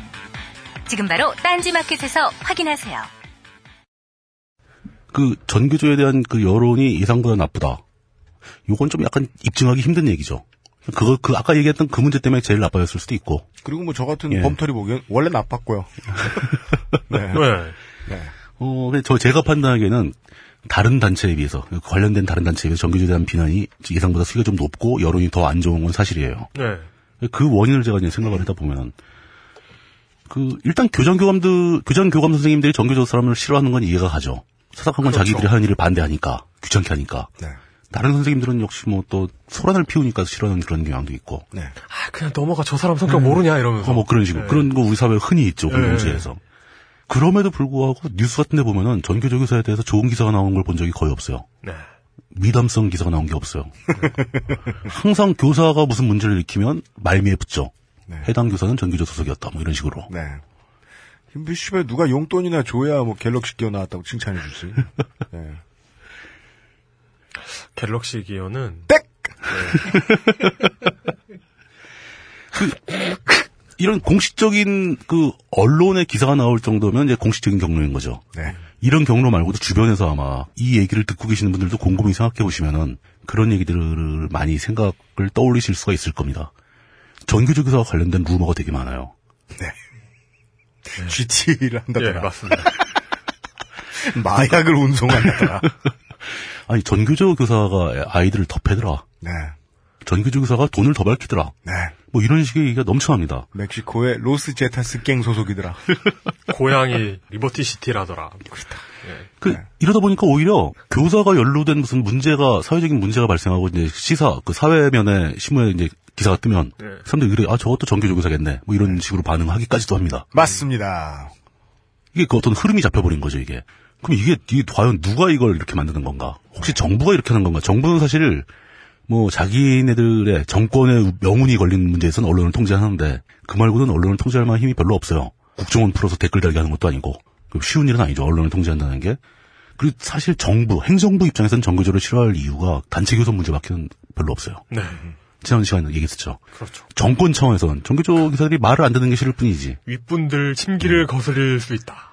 지금 바로 딴지마켓에서 확인하세요. 그 전교조에 대한 그 여론이 예상보다 나쁘다. 요건 좀 약간 입증하기 힘든 얘기죠. 그거 그 아까 얘기했던 그 문제 때문에 제일 나빠졌을 수도 있고. 그리고 뭐 저 같은 예. 범털이 보기엔 원래 나빴고요. 네. 네. 네. 어, 근데 저 제가 판단하기에는 다른 단체에 비해서 관련된 다른 단체에 비해서 전교조에 대한 비난이 예상보다 수위가 좀 높고 여론이 더 안 좋은 건 사실이에요. 네. 그 원인을 제가 이제 생각을 하다 보면 그 일단 교장 교감들 교장 교감 선생님들이 전교조 사람을 싫어하는 건 이해가 가죠. 사사건 건 그렇죠. 자기들이 하는 일을 반대하니까 귀찮게 하니까. 네. 다른 선생님들은 역시 뭐 또 소란을 피우니까 싫어하는 그런 경향도 있고. 네. 아, 그냥 넘어가 저 사람 성격 모르냐 이러면서. 어, 뭐 그런 식으로 네. 그런 거 우리 사회에 흔히 있죠 네. 공동체에서. 그럼에도 불구하고 뉴스 같은 데 보면은 전교조 교사에 대해서 좋은 기사가 나오는 걸 본 적이 거의 없어요. 네. 미담성 기사가 나온 게 없어요. 항상 교사가 무슨 문제를 일으키면 말미에 붙죠. 네. 해당 교사는 전교조 소속이었다. 뭐 이런 식으로. 네. 김비슈에 누가 용돈이나 줘야 뭐 갤럭시 끼어 나왔다고 칭찬해 주지. 네. 갤럭시 기어는 땡! 이런 공식적인 그 언론의 기사가 나올 정도면 이제 공식적인 경로인 거죠. 네. 이런 경로 말고도 주변에서 아마 이 얘기를 듣고 계시는 분들도 곰곰이 생각해 보시면은 그런 얘기들을 많이 생각을 떠올리실 수가 있을 겁니다. 전교조 교사와 관련된 루머가 되게 많아요. GTA를 예, 한다더라. 맞습니다. 마약을 운송한다더라. 아니 전교조 교사가 아이들을 더 패더라. 네. 전교조 교사가 돈을 더 밝히더라. 네. 뭐 이런 식의 얘기가 넘쳐납니다. 멕시코의 로스 제타스 갱 소속이더라. 고향이 리버티 시티라더라. 그 이러다 보니까 오히려 교사가 연루된 무슨 문제가 사회적인 문제가 발생하고 이제 시사 그 사회면에 신문에 이제 기사가 뜨면 네. 사람들이 그래 아 저것도 전교조 교사겠네 뭐 이런 식으로 반응하기까지도 합니다. 맞습니다. 이게 그 어떤 흐름이 잡혀버린 거죠 이게. 그럼 이게, 이게 과연 누가 이걸 이렇게 만드는 건가? 혹시 정부가 이렇게 하는 건가? 정부는 사실 뭐 자기네들의 정권의 명운이 걸린 문제에서는 언론을 통제하는데 그 말고는 언론을 통제할 만한 힘이 별로 없어요. 국정원 풀어서 댓글 달게 하는 것도 아니고 그 쉬운 일은 아니죠. 언론을 통제한다는 게. 그리고 사실 정부, 행정부 입장에서는 정교조를 싫어할 이유가 단체 교섭 문제밖에는 별로 없어요. 네. 지난 시간에 얘기했었죠. 그렇죠. 정권 차원에서는 정교조 기사들이 말을 안 듣는 게 싫을 뿐이지. 윗분들 침기를 거슬릴 수 있다.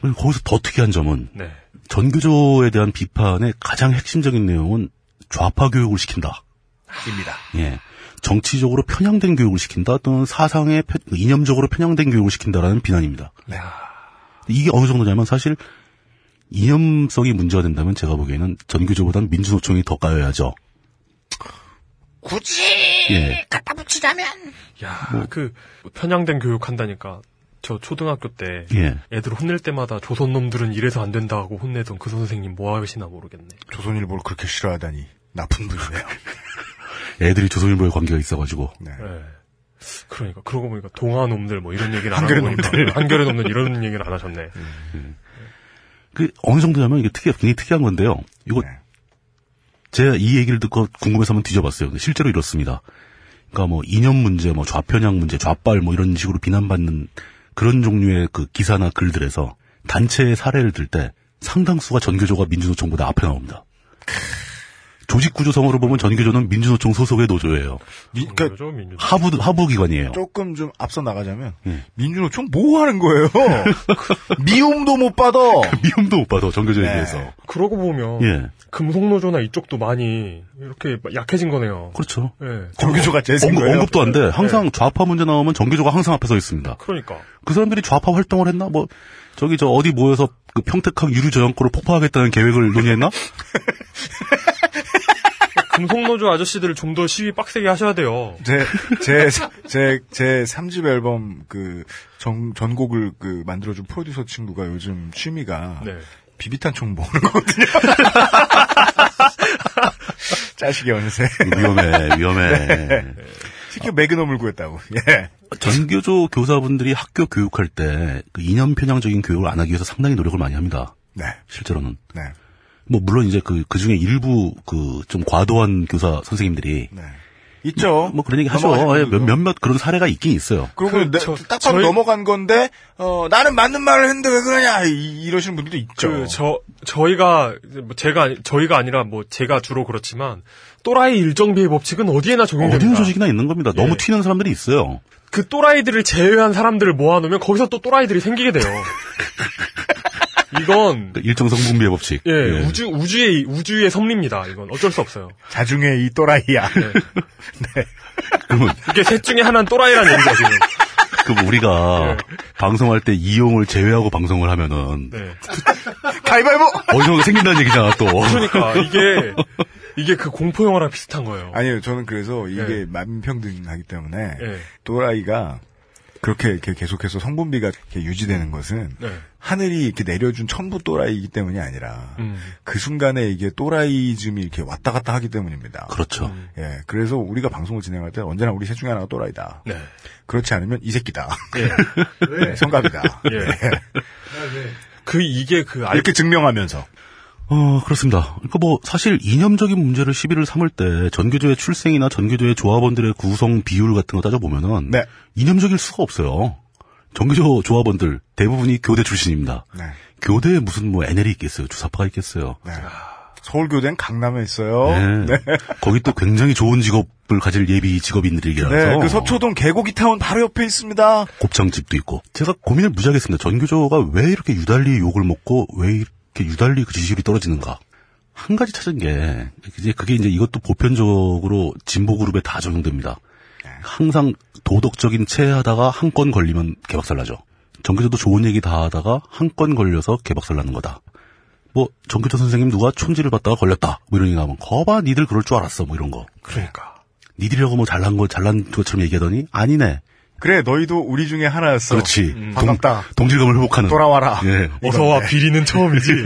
거기서 더 특이한 점은 네. 전교조에 대한 비판의 가장 핵심적인 내용은 좌파 교육을 시킨다. 입니다. 예. 정치적으로 편향된 교육을 시킨다 또는 사상에 편- 이념적으로 편향된 교육을 시킨다라는 비난입니다. 네. 이게 어느 정도냐면 사실 이념성이 문제가 된다면 제가 보기에는 전교조보단 민주노총이 더 까여야죠. 굳이 예. 갖다 붙이자면 야, 뭐. 그 편향된 교육 한다니까. 저 초등학교 때 예. 애들 혼낼 때마다 조선 놈들은 이래서 안 된다고 혼내던 그 선생님 뭐 하시나 모르겠네. 조선일보를 그렇게 싫어하다니 나쁜 분이네요. 애들이 조선일보에 관계가 있어가지고 네. 예. 그러니까 그러고 보니까 동아 놈들 뭐 이런 얘기를 안 한겨레 놈들. 한겨레 놈들 이런 얘기를 안 하셨네. 그 어느 정도냐면 이게 특이 굉장히 특이한 건데요. 이거 네. 제가 이 얘기를 듣고 궁금해서 한번 뒤져봤어요. 근데 실제로 이렇습니다. 그러니까 뭐 이념 문제, 뭐 좌편향 문제, 좌빨 뭐 이런 식으로 비난받는 그런 종류의 그 기사나 글들에서 단체의 사례를 들 때 상당수가 전교조가 민주노총보다 앞에 나옵니다. 조직 구조성으로 보면 전교조는 민주노총 소속의 노조예요. 미- 그러니까. 하부 하부 기관이에요. 조금 좀 앞서 나가자면 예. 민주노총 뭐 하는 거예요? 미움도 못 받아. 미움도 못 받아 전교조에 네. 대해서. 그러고 보면 예, 금속노조나 이쪽도 많이 이렇게 약해진 거네요. 그렇죠. 예. 정규조가 재생 언급, 거예요. 언급도 안 돼. 항상 좌파 문제 나오면 전교조가 항상 앞에 서 있습니다. 그러니까. 그 사람들이 좌파 활동을 했나? 뭐 저기 저 어디 모여서 그 평택항 유류 저장고를 폭파하겠다는 계획을 논의했나? 금속노조 아저씨들을 좀 더 시위 빡세게 하셔야 돼요. 제, 제, 제, 제 3집 앨범 그, 전, 전곡을 그, 만들어준 프로듀서 친구가 요즘 취미가 네. 비비탄 총 모으는 거거든요. 짜식이 어느새. 위험해, 위험해. 특히 매그넘을 구했다고. 예. 전교조 교사분들이 학교 교육할 때 그 이념 편향적인 교육을 안 하기 위해서 상당히 노력을 많이 합니다. 네. 실제로는. 네. 뭐 물론 이제 그, 그 중에 일부 그 좀 과도한 교사 선생님들이 네. 있죠. 뭐 그런 얘기 하죠. 넘어가신 예. 몇, 몇몇 그런 사례가 있긴 있어요. 그리고 그, 내- 저- 딱 봐도 저희- 넘어간 건데, 어, 나는 맞는 말을 했는데 왜 그러냐, 이, 이러시는 분들도 있죠. 그, 저, 저희가, 뭐 제가, 저희가 아니라 뭐 제가 주로 그렇지만, 또라이 일정비의 법칙은 어디에나 적용됩니다. 어디는 조직이나 있는 겁니다. 너무 예. 튀는 사람들이 있어요. 그 또라이들을 제외한 사람들을 모아놓으면 거기서 또 또라이들이 생기게 돼요. 이건, 그 일정 성분비의 법칙. 예, 예. 우주, 우주의, 우주의 섭리입니다. 이건 어쩔 수 없어요. 자중에 이 또라이야. 그러면 이게 셋 중에 하나는 또라이라는 얘기죠, 지금. 그럼 우리가 예. 방송할 때 이용을 제외하고 방송을 하면은 네. 가위바위보! 어디선가 생긴다는 얘기잖아 또. 그러니까, 이게, 이게 그 공포 영화랑 비슷한 거예요. 아니요, 저는 그래서 이게 예. 만평등하기 때문에, 예. 또라이가 그렇게 이렇게 계속해서 성분비가 이렇게 유지되는 것은 네. 하늘이 이렇게 내려준 천부 또라이이기 때문이 아니라 음. 그 순간에 이게 또라이즘이 이렇게 왔다 갔다 하기 때문입니다. 그렇죠. 예, 그래서 우리가 방송을 진행할 때 언제나 우리 셋 중에 하나가 또라이다. 네. 그렇지 않으면 이 새끼다. 예. 네, 성갑이다. 예. 예. 그, 이게 그, 알, 이렇게 증명하면서 어, 그렇습니다. 그러니까 뭐 사실 이념적인 문제를 시비를 삼을 때 전교조의 출생이나 전교조의 조합원들의 구성 비율 같은 거 따져보면은 네. 이념적일 수가 없어요. 전교조 조합원들 대부분이 교대 출신입니다. 네. 교대에 무슨 뭐 NL이 있겠어요. 주사파가 있겠어요. 네. 서울교대는 강남에 있어요. 네. 거기 또 굉장히 좋은 직업을 가질 예비 직업인들이라서 네, 그 서초동 개고기 타운 바로 옆에 있습니다. 곱창집도 있고 제가 고민을 무지하게 했습니다. 전교조가 왜 이렇게 유달리 욕을 먹고 왜 이렇게 유달리 그 지지율이 떨어지는가? 한 가지 찾은 게 이제 그게 이제 이것도 보편적으로 진보 그룹에 다 적용됩니다. 항상 도덕적인 체하다가 한 건 걸리면 개박살 나죠. 전교조도 좋은 얘기 다 하다가 한 건 걸려서 개박살 나는 거다. 뭐 전교조 선생님 누가 촌지를 받다가 걸렸다. 뭐 이런 얘기 나오면 거봐 니들 그럴 줄 알았어. 뭐 이런 거. 그러니까. 니들이라고 뭐 잘난 거 잘난 것처럼 얘기하더니 아니네. 그래, 너희도 우리 중에 하나였어. 그렇지. 음. 반갑다. 동, 질감을 회복하는. 돌아와라. 예. 어서와 비리는 처음이지.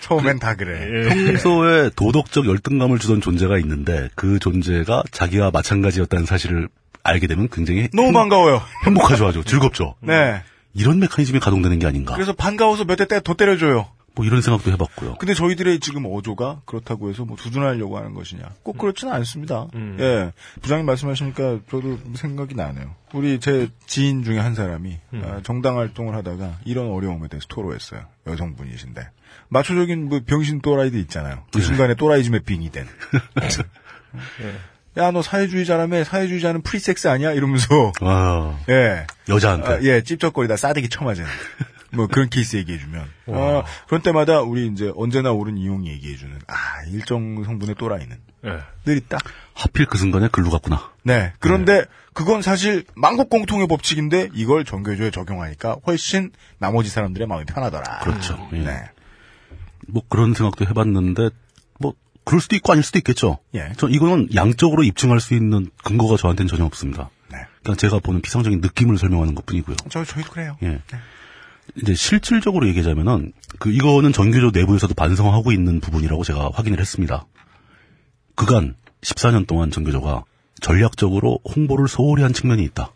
처음엔 다 그래. 평소에 도덕적 열등감을 주던 존재가 있는데 그 존재가 자기와 마찬가지였다는 사실을 알게 되면 굉장히 너무 행- 반가워요. 행복하죠, 아주 즐겁죠. 네. 이런 메커니즘이 가동되는 게 아닌가. 그래서 반가워서 몇 대 때 더 때려줘요. 뭐 이런 생각도 해봤고요. 근데 저희들의 지금 어조가 그렇다고 해서 뭐 두둔하려고 하는 것이냐? 꼭 그렇지는 않습니다. 예. 부장님 말씀하시니까 저도 생각이 나네요. 우리 제 지인 중에 한 사람이 아, 정당 활동을 하다가 이런 어려움에 대해서 토로했어요. 여성분이신데. 마초적인 뭐 병신 또라이도 있잖아요. 그 순간에 또라이즘에 빙의된. 야, 너 사회주의자라며 사회주의자는 free sex 아니야? 이러면서 아, 예. 여자한테. 아, 예, 찝쩍거리다 싸대기 쳐맞은. 뭐 그런 케이스 얘기해주면. 어, 그런 때마다 우리 이제 언제나 옳은 이용이 얘기해주는, 아, 일정 성분의 또라이는 예. 늘 있다. 하필 그 순간에 글로 갔구나. 네. 그런데 그건 사실 만국 공통의 법칙인데 이걸 전교조에 적용하니까 훨씬 나머지 사람들의 마음이 편하더라. 그렇죠. 예. 네. 뭐 그런 생각도 해봤는데 뭐 그럴 수도 있고 아닐 수도 있겠죠. 예. 저 이거는 양적으로 입증할 수 있는 근거가 저한테는 전혀 없습니다. 네. 그냥 제가 보는 피상적인 느낌을 설명하는 것뿐이고요. 저, 저희도 그래요. 예. 이제 실질적으로 얘기하자면은 그 이거는 전교조 내부에서도 반성하고 있는 부분이라고 제가 확인을 했습니다. 그간 14년 동안 전교조가 전략적으로 홍보를 소홀히 한 측면이 있다.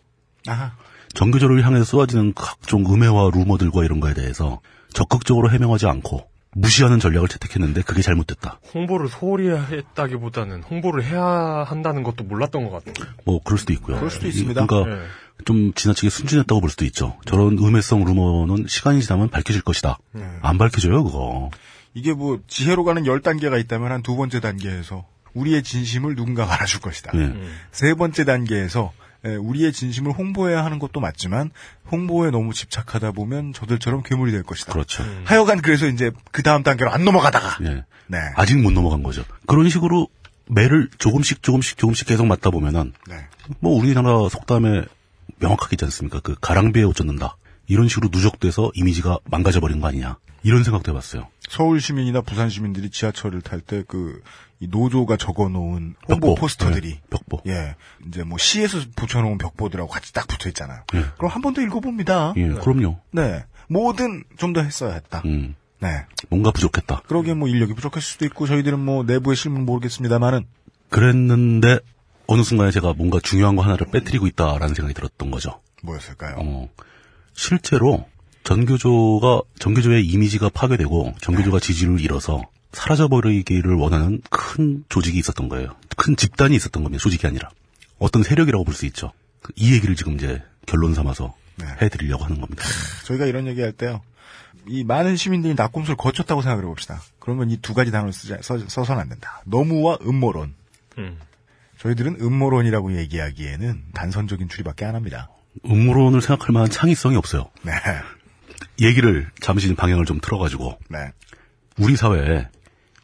아하. 전교조를 향해서 쏟아지는 각종 음해와 루머들과 이런 거에 대해서 적극적으로 해명하지 않고 무시하는 전략을 채택했는데 그게 잘못됐다. 홍보를 소홀히 했다기보다는 홍보를 해야 한다는 것도 몰랐던 것 같아요. 뭐 그럴 수도 있고요. 그럴 수도 있습니다. 그러니까 예. 좀 지나치게 순진했다고 볼 수도 있죠. 저런 음해성 루머는 시간이 지나면 밝혀질 것이다. 네. 안 밝혀져요, 그거. 이게 뭐 지혜로 가는 열 단계가 있다면 한 두 번째 단계에서 우리의 진심을 누군가가 알아줄 것이다. 예. 음. 세 번째 단계에서 에, 우리의 진심을 홍보해야 하는 것도 맞지만 홍보에 너무 집착하다 보면 저들처럼 괴물이 될 것이다. 그렇죠. 하여간 그래서 이제 그 다음 단계로 안 넘어가다가 예. 네. 아직 못 넘어간 거죠. 그런 식으로 매를 조금씩 조금씩 조금씩 계속 맞다 보면은 네. 뭐 우리나라 속담에 명확하게 있지 않습니까? 그 가랑비에 옷 젖는다. 이런 식으로 누적돼서 이미지가 망가져 버린 거 아니냐. 이런 생각도 해봤어요. 서울 시민이나 부산 시민들이 지하철을 탈 때 그 노조가 적어놓은 홍보 벽보. 포스터들이 예, 벽보. 예 이제 뭐 시에서 붙여놓은 벽보들하고 같이 딱 붙어 있잖아요. 예. 그럼 한 번 더 읽어봅니다. 예, 그럼요. 네, 뭐든 좀 더 했어야 했다. 음, 네, 뭔가 부족했다. 그러기에 뭐 인력이 부족했을 수도 있고 저희들은 뭐 내부의 실무는 모르겠습니다만은 그랬는데 어느 순간에 제가 뭔가 중요한 거 하나를 빼뜨리고 있다라는 생각이 들었던 거죠. 뭐였을까요? 어, 실제로 전교조가 전교조의 이미지가 파괴되고 전교조가 지지를 잃어서 사라져버리기를 원하는 큰 조직이 있었던 거예요. 큰 집단이 있었던 겁니다. 조직이 아니라 어떤 세력이라고 볼 수 있죠. 그이 얘기를 지금 이제 결론 삼아서 네. 해드리려고 하는 겁니다. 저희가 이런 얘기할 때요. 이 많은 시민들이 낙곰수를 거쳤다고 생각을 해봅시다. 그러면 이 두 가지 단어를 쓰자, 써, 써서는 안 된다. 너무와 음모론. 음. 저희들은 음모론이라고 얘기하기에는 단선적인 추리밖에 안 합니다. 음모론을 생각할 만한 창의성이 없어요. 네. 얘기를 잠시 방향을 좀 틀어가지고 네. 우리 사회에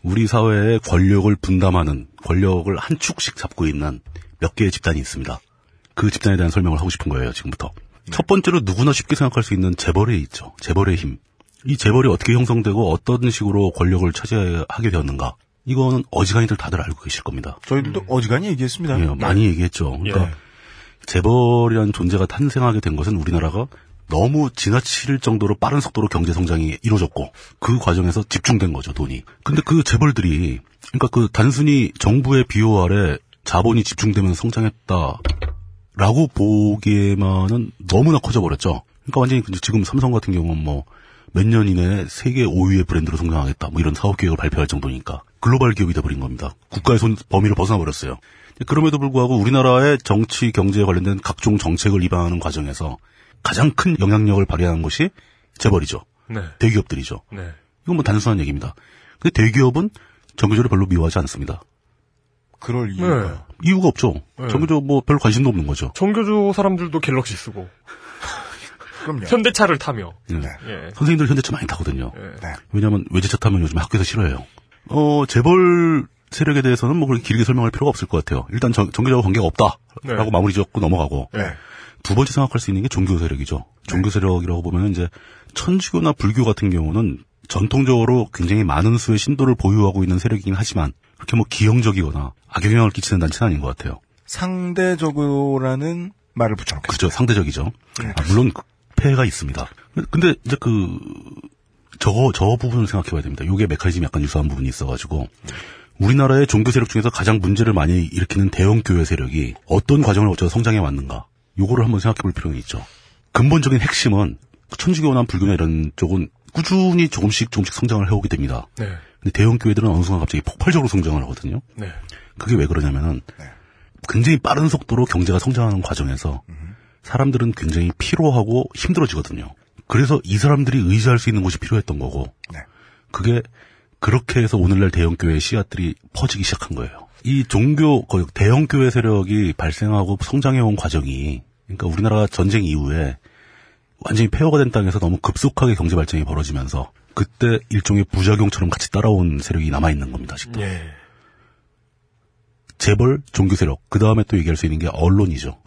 우리 사회의 권력을 분담하는 권력을 한 축씩 잡고 있는 몇 개의 집단이 있습니다. 그 집단에 대한 설명을 하고 싶은 거예요, 지금부터. 첫 번째로 누구나 쉽게 생각할 수 있는 재벌이 있죠. 재벌의 힘. 이 재벌이 어떻게 형성되고 어떤 식으로 권력을 차지하게 되었는가. 이거는 어지간히들 다들 알고 계실 겁니다. 저희들도 어지간히 얘기했습니다. 예, 많이 얘기했죠. 그러니까 예. 재벌이라는 존재가 탄생하게 된 것은 우리나라가 너무 지나칠 정도로 빠른 속도로 경제 성장이 이루어졌고 그 과정에서 집중된 거죠 돈이. 근데 그 재벌들이 그러니까 그 단순히 정부의 비호 아래 자본이 집중되면서 성장했다라고 보기에만은 너무나 커져버렸죠. 그러니까 완전히 지금 삼성 같은 경우는 뭐 몇 년 이내에 세계 5위의 브랜드로 성장하겠다 뭐 이런 사업 계획을 발표할 정도니까 글로벌 기업이 돼버린 겁니다. 국가의 손 범위를 벗어나 버렸어요. 그럼에도 불구하고 우리나라의 정치 경제에 관련된 각종 정책을 입안하는 과정에서 가장 큰 영향력을 발휘하는 것이 재벌이죠. 네. 대기업들이죠. 네. 이건 뭐 단순한 얘기입니다. 근데 대기업은 정규조를 별로 미워하지 않습니다. 그럴 이유가. 이유가 없죠. 네. 정규조 뭐별 관심도 없는 거죠. 정교조 사람들도 갤럭시 쓰고 그럼요. 현대차를 타며 예. 예. 선생님들 현대차 많이 타거든요. 예. 네. 왜냐하면 외제차 타면 요즘 학교에서 싫어해요. 어 재벌 세력에 대해서는 뭐 그렇게 길게 설명할 필요가 없을 것 같아요. 일단 정, 정규적으로 관계가 없다라고 네. 마무리 지었고 넘어가고 네. 두 번째 생각할 수 있는 게 종교 세력이죠. 종교 세력이라고 보면 이제 천주교나 불교 같은 경우는 전통적으로 굉장히 많은 수의 신도를 보유하고 있는 세력이긴 하지만 그렇게 뭐 기형적이거나 악영향을 끼치는 단체는 아닌 것 같아요. 상대적으로라는 말을 붙여놓겠습니다. 그렇죠. 상대적이죠. 아, 물론 그 폐해가 있습니다. 근데 이제 그 저거 저 부분을 생각해 봐야 됩니다. 요게 메커니즘이 약간 유사한 부분이 있어가지고 우리나라의 종교 세력 중에서 가장 문제를 많이 일으키는 대형 교회 세력이 어떤 과정을 거쳐서 성장해 왔는가 요거를 한번 생각해 볼 필요는 있죠. 근본적인 핵심은 천주교나 불교나 이런 쪽은 꾸준히 조금씩 조금씩 성장을 해오게 됩니다. 네. 근데 대형 교회들은 어느 순간 갑자기 폭발적으로 성장을 하거든요. 네. 그게 왜 그러냐면은 굉장히 빠른 속도로 경제가 성장하는 과정에서 사람들은 굉장히 피로하고 힘들어지거든요. 그래서 이 사람들이 의지할 수 있는 곳이 필요했던 거고 네. 그게 그렇게 해서 오늘날 대형 교회의 씨앗들이 퍼지기 시작한 거예요. 이 종교 거의 대형 교회 세력이 발생하고 성장해온 과정이 그러니까 우리나라 전쟁 이후에 완전히 폐허가 된 땅에서 너무 급속하게 경제 발전이 벌어지면서 그때 일종의 부작용처럼 같이 따라온 세력이 남아 있는 겁니다. 아직도. 예. 재벌, 종교 세력, 그 다음에 또 얘기할 수 있는 게 언론이죠.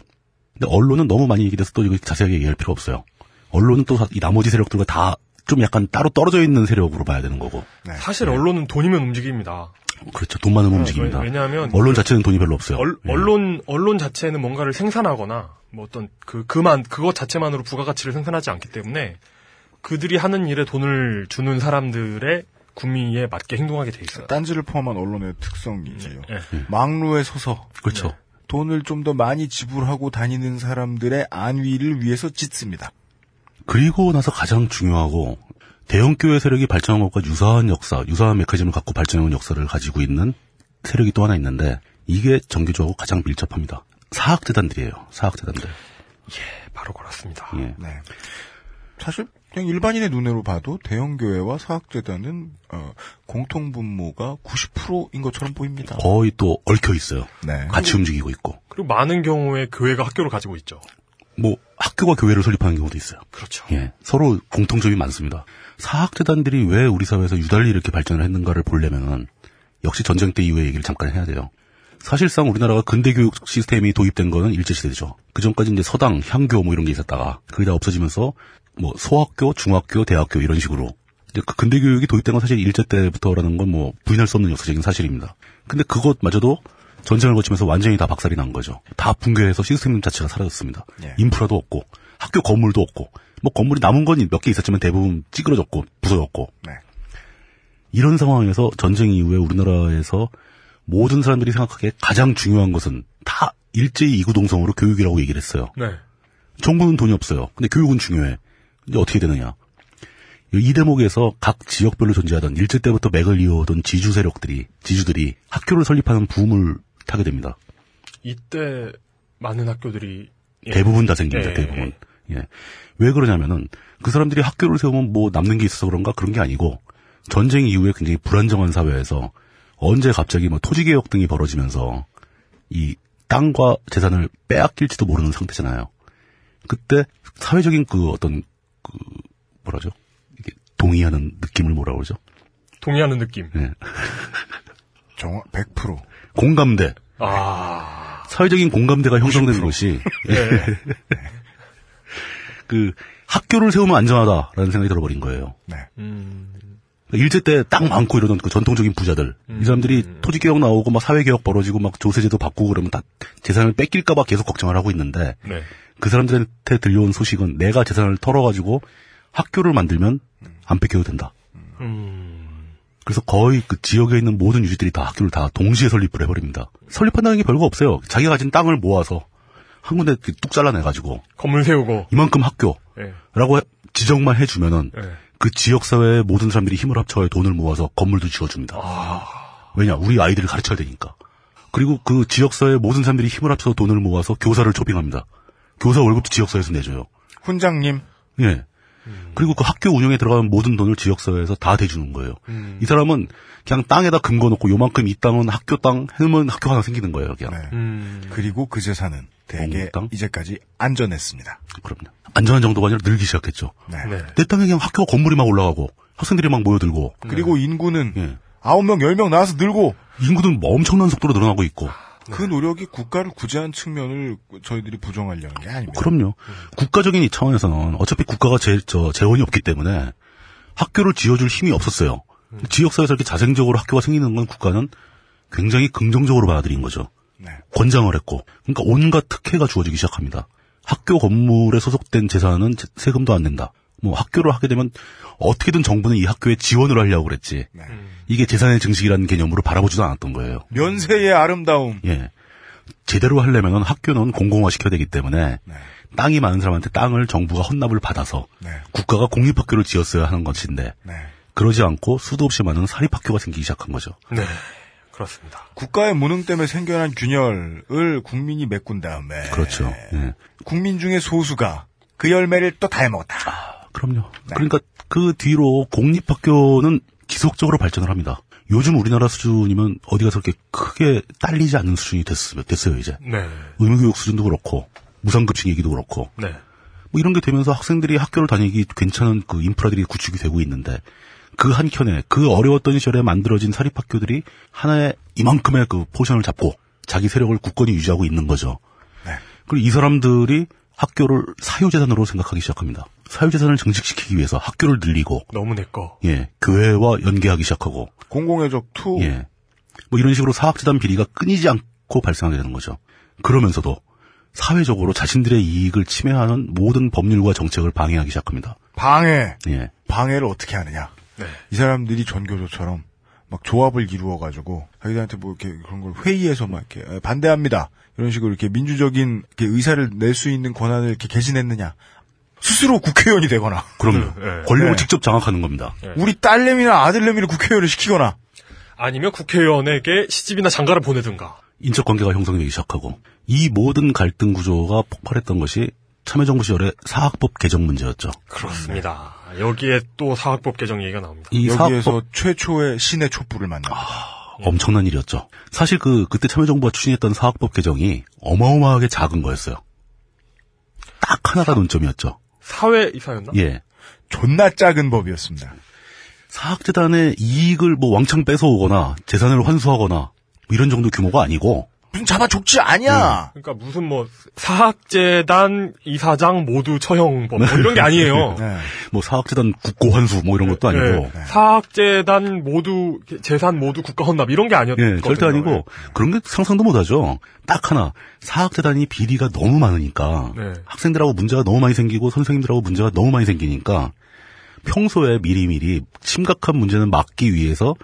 근데 언론은 너무 많이 얘기돼서 또 이거 자세하게 얘기할 필요 없어요. 언론은 또 이 나머지 세력들과 다 좀 약간 따로 떨어져 있는 세력으로 봐야 되는 거고. 사실 언론은 돈이면 움직입니다. 그렇죠. 돈 많으면 움직입니다. 왜- 왜냐하면 언론 자체는 돈이 별로 없어요. 얼- 예. 언론 언론 자체는 뭔가를 생산하거나 뭐 어떤 그 그만 그것 자체만으로 부가가치를 생산하지 않기 때문에 그들이 하는 일에 돈을 주는 사람들의 구미에 맞게 행동하게 돼 있어요. 딴지를 포함한 언론의 특성이지요. 예. 막루에 서서 그렇죠. 돈을 좀 더 많이 지불하고 다니는 사람들의 안위를 위해서 짓습니다. 그리고 나서 가장 중요하고 대형 교회 세력이 발전한 것과 유사한 역사, 유사한 메커니즘을 갖고 발전해온 역사를 가지고 있는 세력이 또 하나 있는데 이게 정규적으로 가장 밀접합니다. 사학재단들이에요. 사학재단들. 바로 그렇습니다. 예. 네. 사실 그냥 일반인의 눈으로 봐도 대형 교회와 사학재단은 어, 공통 분모가 90%인 것처럼 보입니다. 거의 또 얽혀 있어요. 네. 같이 움직이고 있고. 그리고 많은 경우에 교회가 학교를 가지고 있죠. 뭐 학교가 교회를 설립하는 경우도 있어요. 그렇죠. 예, 서로 공통점이 많습니다. 사학재단들이 왜 우리 사회에서 유달리 이렇게 발전을 했는가를 보려면은 역시 전쟁 때 이후의 얘기를 잠깐 해야 돼요. 사실상 우리나라가 근대 교육 시스템이 도입된 거는 일제시대죠. 그 전까지 이제 서당, 향교 뭐 이런 게 있었다가 그게 다 없어지면서 뭐 소학교, 중학교, 대학교 이런 식으로 이제 그 근대 교육이 도입된 건 사실 일제 때부터라는 건 뭐 부인할 수 없는 역사적인 사실입니다. 근데 그것마저도 전쟁을 거치면서 완전히 다 박살이 난 거죠. 다 붕괴해서 시스템 자체가 사라졌습니다. 예. 인프라도 없고 학교 건물도 없고 뭐 건물이 남은 건 몇 개 있었지만 대부분 찌그러졌고 부서졌고 네. 이런 상황에서 전쟁 이후에 우리나라에서 모든 사람들이 생각하기에 가장 중요한 것은 다 일제히 이구동성으로 교육이라고 얘기를 했어요. 네. 정부는 돈이 없어요. 근데 교육은 중요해. 이제 어떻게 되느냐. 이 대목에서 각 지역별로 존재하던 일제 때부터 맥을 이어오던 지주 세력들이, 지주들이 학교를 설립하는 붐을 타게 됩니다. 이때 많은 학교들이 예. 대부분 다 생깁니다, 예, 대부분. 예. 왜 그러냐면은 그 사람들이 학교를 세우면 뭐 남는 게 있어서 그런가 그런 게 아니고 전쟁 이후에 굉장히 불안정한 사회에서 언제 갑자기 뭐 토지 개혁 등이 벌어지면서 이 땅과 재산을 빼앗길지도 모르는 상태잖아요. 그때 사회적인 그 어떤 그 뭐라죠? 이게 동의하는 느낌을 뭐라 그러죠? 동의하는 느낌. 예. 정확 100%. 공감대. 아. 사회적인 공감대가 형성되는 것이 예. 그 학교를 세우면 안전하다라는 생각이 들어버린 거예요. 네. 음. 일제 때 땅 많고 이러던 그 전통적인 부자들 이 사람들이 토지 개혁 나오고 막 사회 개혁 벌어지고 막 조세제도 바꾸고 그러면 다 재산을 뺏길까봐 계속 걱정을 하고 있는데 네. 그 사람들한테 들려온 소식은 내가 재산을 털어가지고 학교를 만들면 안 뺏겨도 된다. 음. 그래서 거의 그 지역에 있는 모든 유지들이 다 학교를 다 동시에 설립을 해버립니다. 설립한다는 게 별거 없어요. 자기가 가진 땅을 모아서 한 군데 뚝 잘라내가지고 건물 세우고. 이만큼 학교라고 예. 해- 지정만 해주면은 예. 그 지역 사회의 모든 사람들이 힘을 합쳐 돈을 모아서 건물도 지어줍니다. 왜냐, 우리 아이들을 가르쳐야 되니까. 그리고 그 지역 사회의 모든 사람들이 힘을 합쳐서 돈을 모아서 교사를 초빙합니다. 교사 월급도 지역 사회에서 내줘요. 훈장님. 예. 그리고 그 학교 운영에 들어가는 모든 돈을 지역사회에서 다 대주는 거예요. 이 사람은 그냥 땅에다 금거 놓고 요만큼 이 땅은 학교 땅 해놓으면 학교 하나 생기는 거예요, 그냥. 네. 음. 그리고 그 재산은 대개? 이제까지 안전했습니다. 그럼요. 안전한 정도가 아니라 늘기 시작했죠. 네. 네. 내 땅에 그냥 학교 건물이 막 올라가고 학생들이 막 모여들고 그리고 인구는 예. 아홉 명, 열 명 나와서 늘고 인구는 뭐 엄청난 속도로 늘어나고 있고 그 노력이 국가를 구제한 측면을 저희들이 부정하려는 게 아닙니다. 그럼요. 국가적인 이 차원에서는 어차피 국가가 재, 저, 재원이 없기 때문에 학교를 지어줄 힘이 없었어요. 지역사회에서 이렇게 자생적으로 학교가 생기는 건 국가는 굉장히 긍정적으로 받아들인 거죠. 네. 권장을 했고. 그러니까 온갖 특혜가 주어지기 시작합니다. 학교 건물에 소속된 재산은 제- 세금도 안 낸다. 뭐 학교를 하게 되면 어떻게든 정부는 이 학교에 지원을 하려고 그랬지. 네. 이게 재산의 증식이라는 개념으로 바라보지도 않았던 거예요. 면세의 아름다움. 예. 제대로 하려면 학교는 공공화 시켜야 되기 때문에 네. 땅이 많은 사람한테 땅을 정부가 헌납을 받아서 네. 국가가 공립학교를 지었어야 하는 것인데 네. 그러지 않고 수도 없이 많은 사립학교가 생기기 시작한 거죠. 네. 그렇습니다. 국가의 무능 때문에 생겨난 균열을 국민이 메꾼 다음에 그렇죠. 예. 국민 중에 소수가 그 열매를 또 다 해먹었다. 그럼요. 네. 그러니까 그 뒤로 공립학교는 지속적으로 발전을 합니다. 요즘 우리나라 수준이면 어디 가서 그렇게 크게 딸리지 않는 수준이 됐어요, 됐어요 이제. 네. 의무교육 수준도 그렇고 무상급식 얘기도 그렇고 네. 뭐 이런 게 되면서 학생들이 학교를 다니기 괜찮은 그 인프라들이 구축이 되고 있는데 그 한켠에 그 어려웠던 시절에 만들어진 사립학교들이 하나의 이만큼의 그 포션을 잡고 자기 세력을 굳건히 유지하고 있는 거죠. 네. 그리고 이 사람들이 학교를 사유재산으로 생각하기 시작합니다. 사유재산을 증식시키기 위해서 학교를 늘리고 너무 내 거. 예 교회와 연계하기 시작하고 공공의 적 two. 예. 뭐 이런 식으로 사학재단 비리가 끊이지 않고 발생하게 되는 거죠. 그러면서도 사회적으로 자신들의 이익을 침해하는 모든 법률과 정책을 방해하기 시작합니다. 방해. 예. 방해를 어떻게 하느냐. 네. 이 사람들이 전교조처럼 막 조합을 이루어 가지고 자기들한테 뭐 이렇게 그런 걸 회의에서 막 이렇게 에, 반대합니다. 이런 식으로 이렇게 민주적인 이렇게 의사를 낼 수 있는 권한을 이렇게 개진했느냐. 스스로 국회의원이 되거나 그럼요. 네. 권력을 네. 직접 장악하는 겁니다. 우리 딸내미나 아들내미를 국회의원을 시키거나 아니면 국회의원에게 시집이나 장가를 보내든가. 인적 관계가 형성되기 시작하고 이 모든 갈등 구조가 폭발했던 것이 참여정부 시절의 사학법 개정 문제였죠. 그렇습니다. 아, 여기에 또 사학법 개정 얘기가 나옵니다. 이 여기에서 사학법 최초의 신의 촛불을 만납니다. 엄청난 일이었죠. 사실 그 그때 참여정부가 추진했던 사학법 개정이 어마어마하게 작은 거였어요. 딱 하나가 논점이었죠. 사회 이사였나? 예. 존나 작은 법이었습니다. 사학재단의 이익을 뭐 왕창 뺏어오거나 재산을 환수하거나 뭐 이런 정도 규모가 아니고 무슨 잡아 족지 아니야. 그러니까 무슨 뭐 사학재단 이사장 모두 처형법 뭐 이런 게 아니에요. 네. 뭐 사학재단 국고 환수 뭐 이런 것도 아니고 예, 사학재단 모두 재산 모두 국가 헌납 이런 게 아니었거든요. 예, 절대 아니고 그런 게 상상도 못하죠. 딱 하나 사학재단이 비리가 너무 많으니까 네. 학생들하고 문제가 너무 많이 생기고 선생님들하고 문제가 너무 많이 생기니까 평소에 미리미리 심각한 문제는 막기 위해서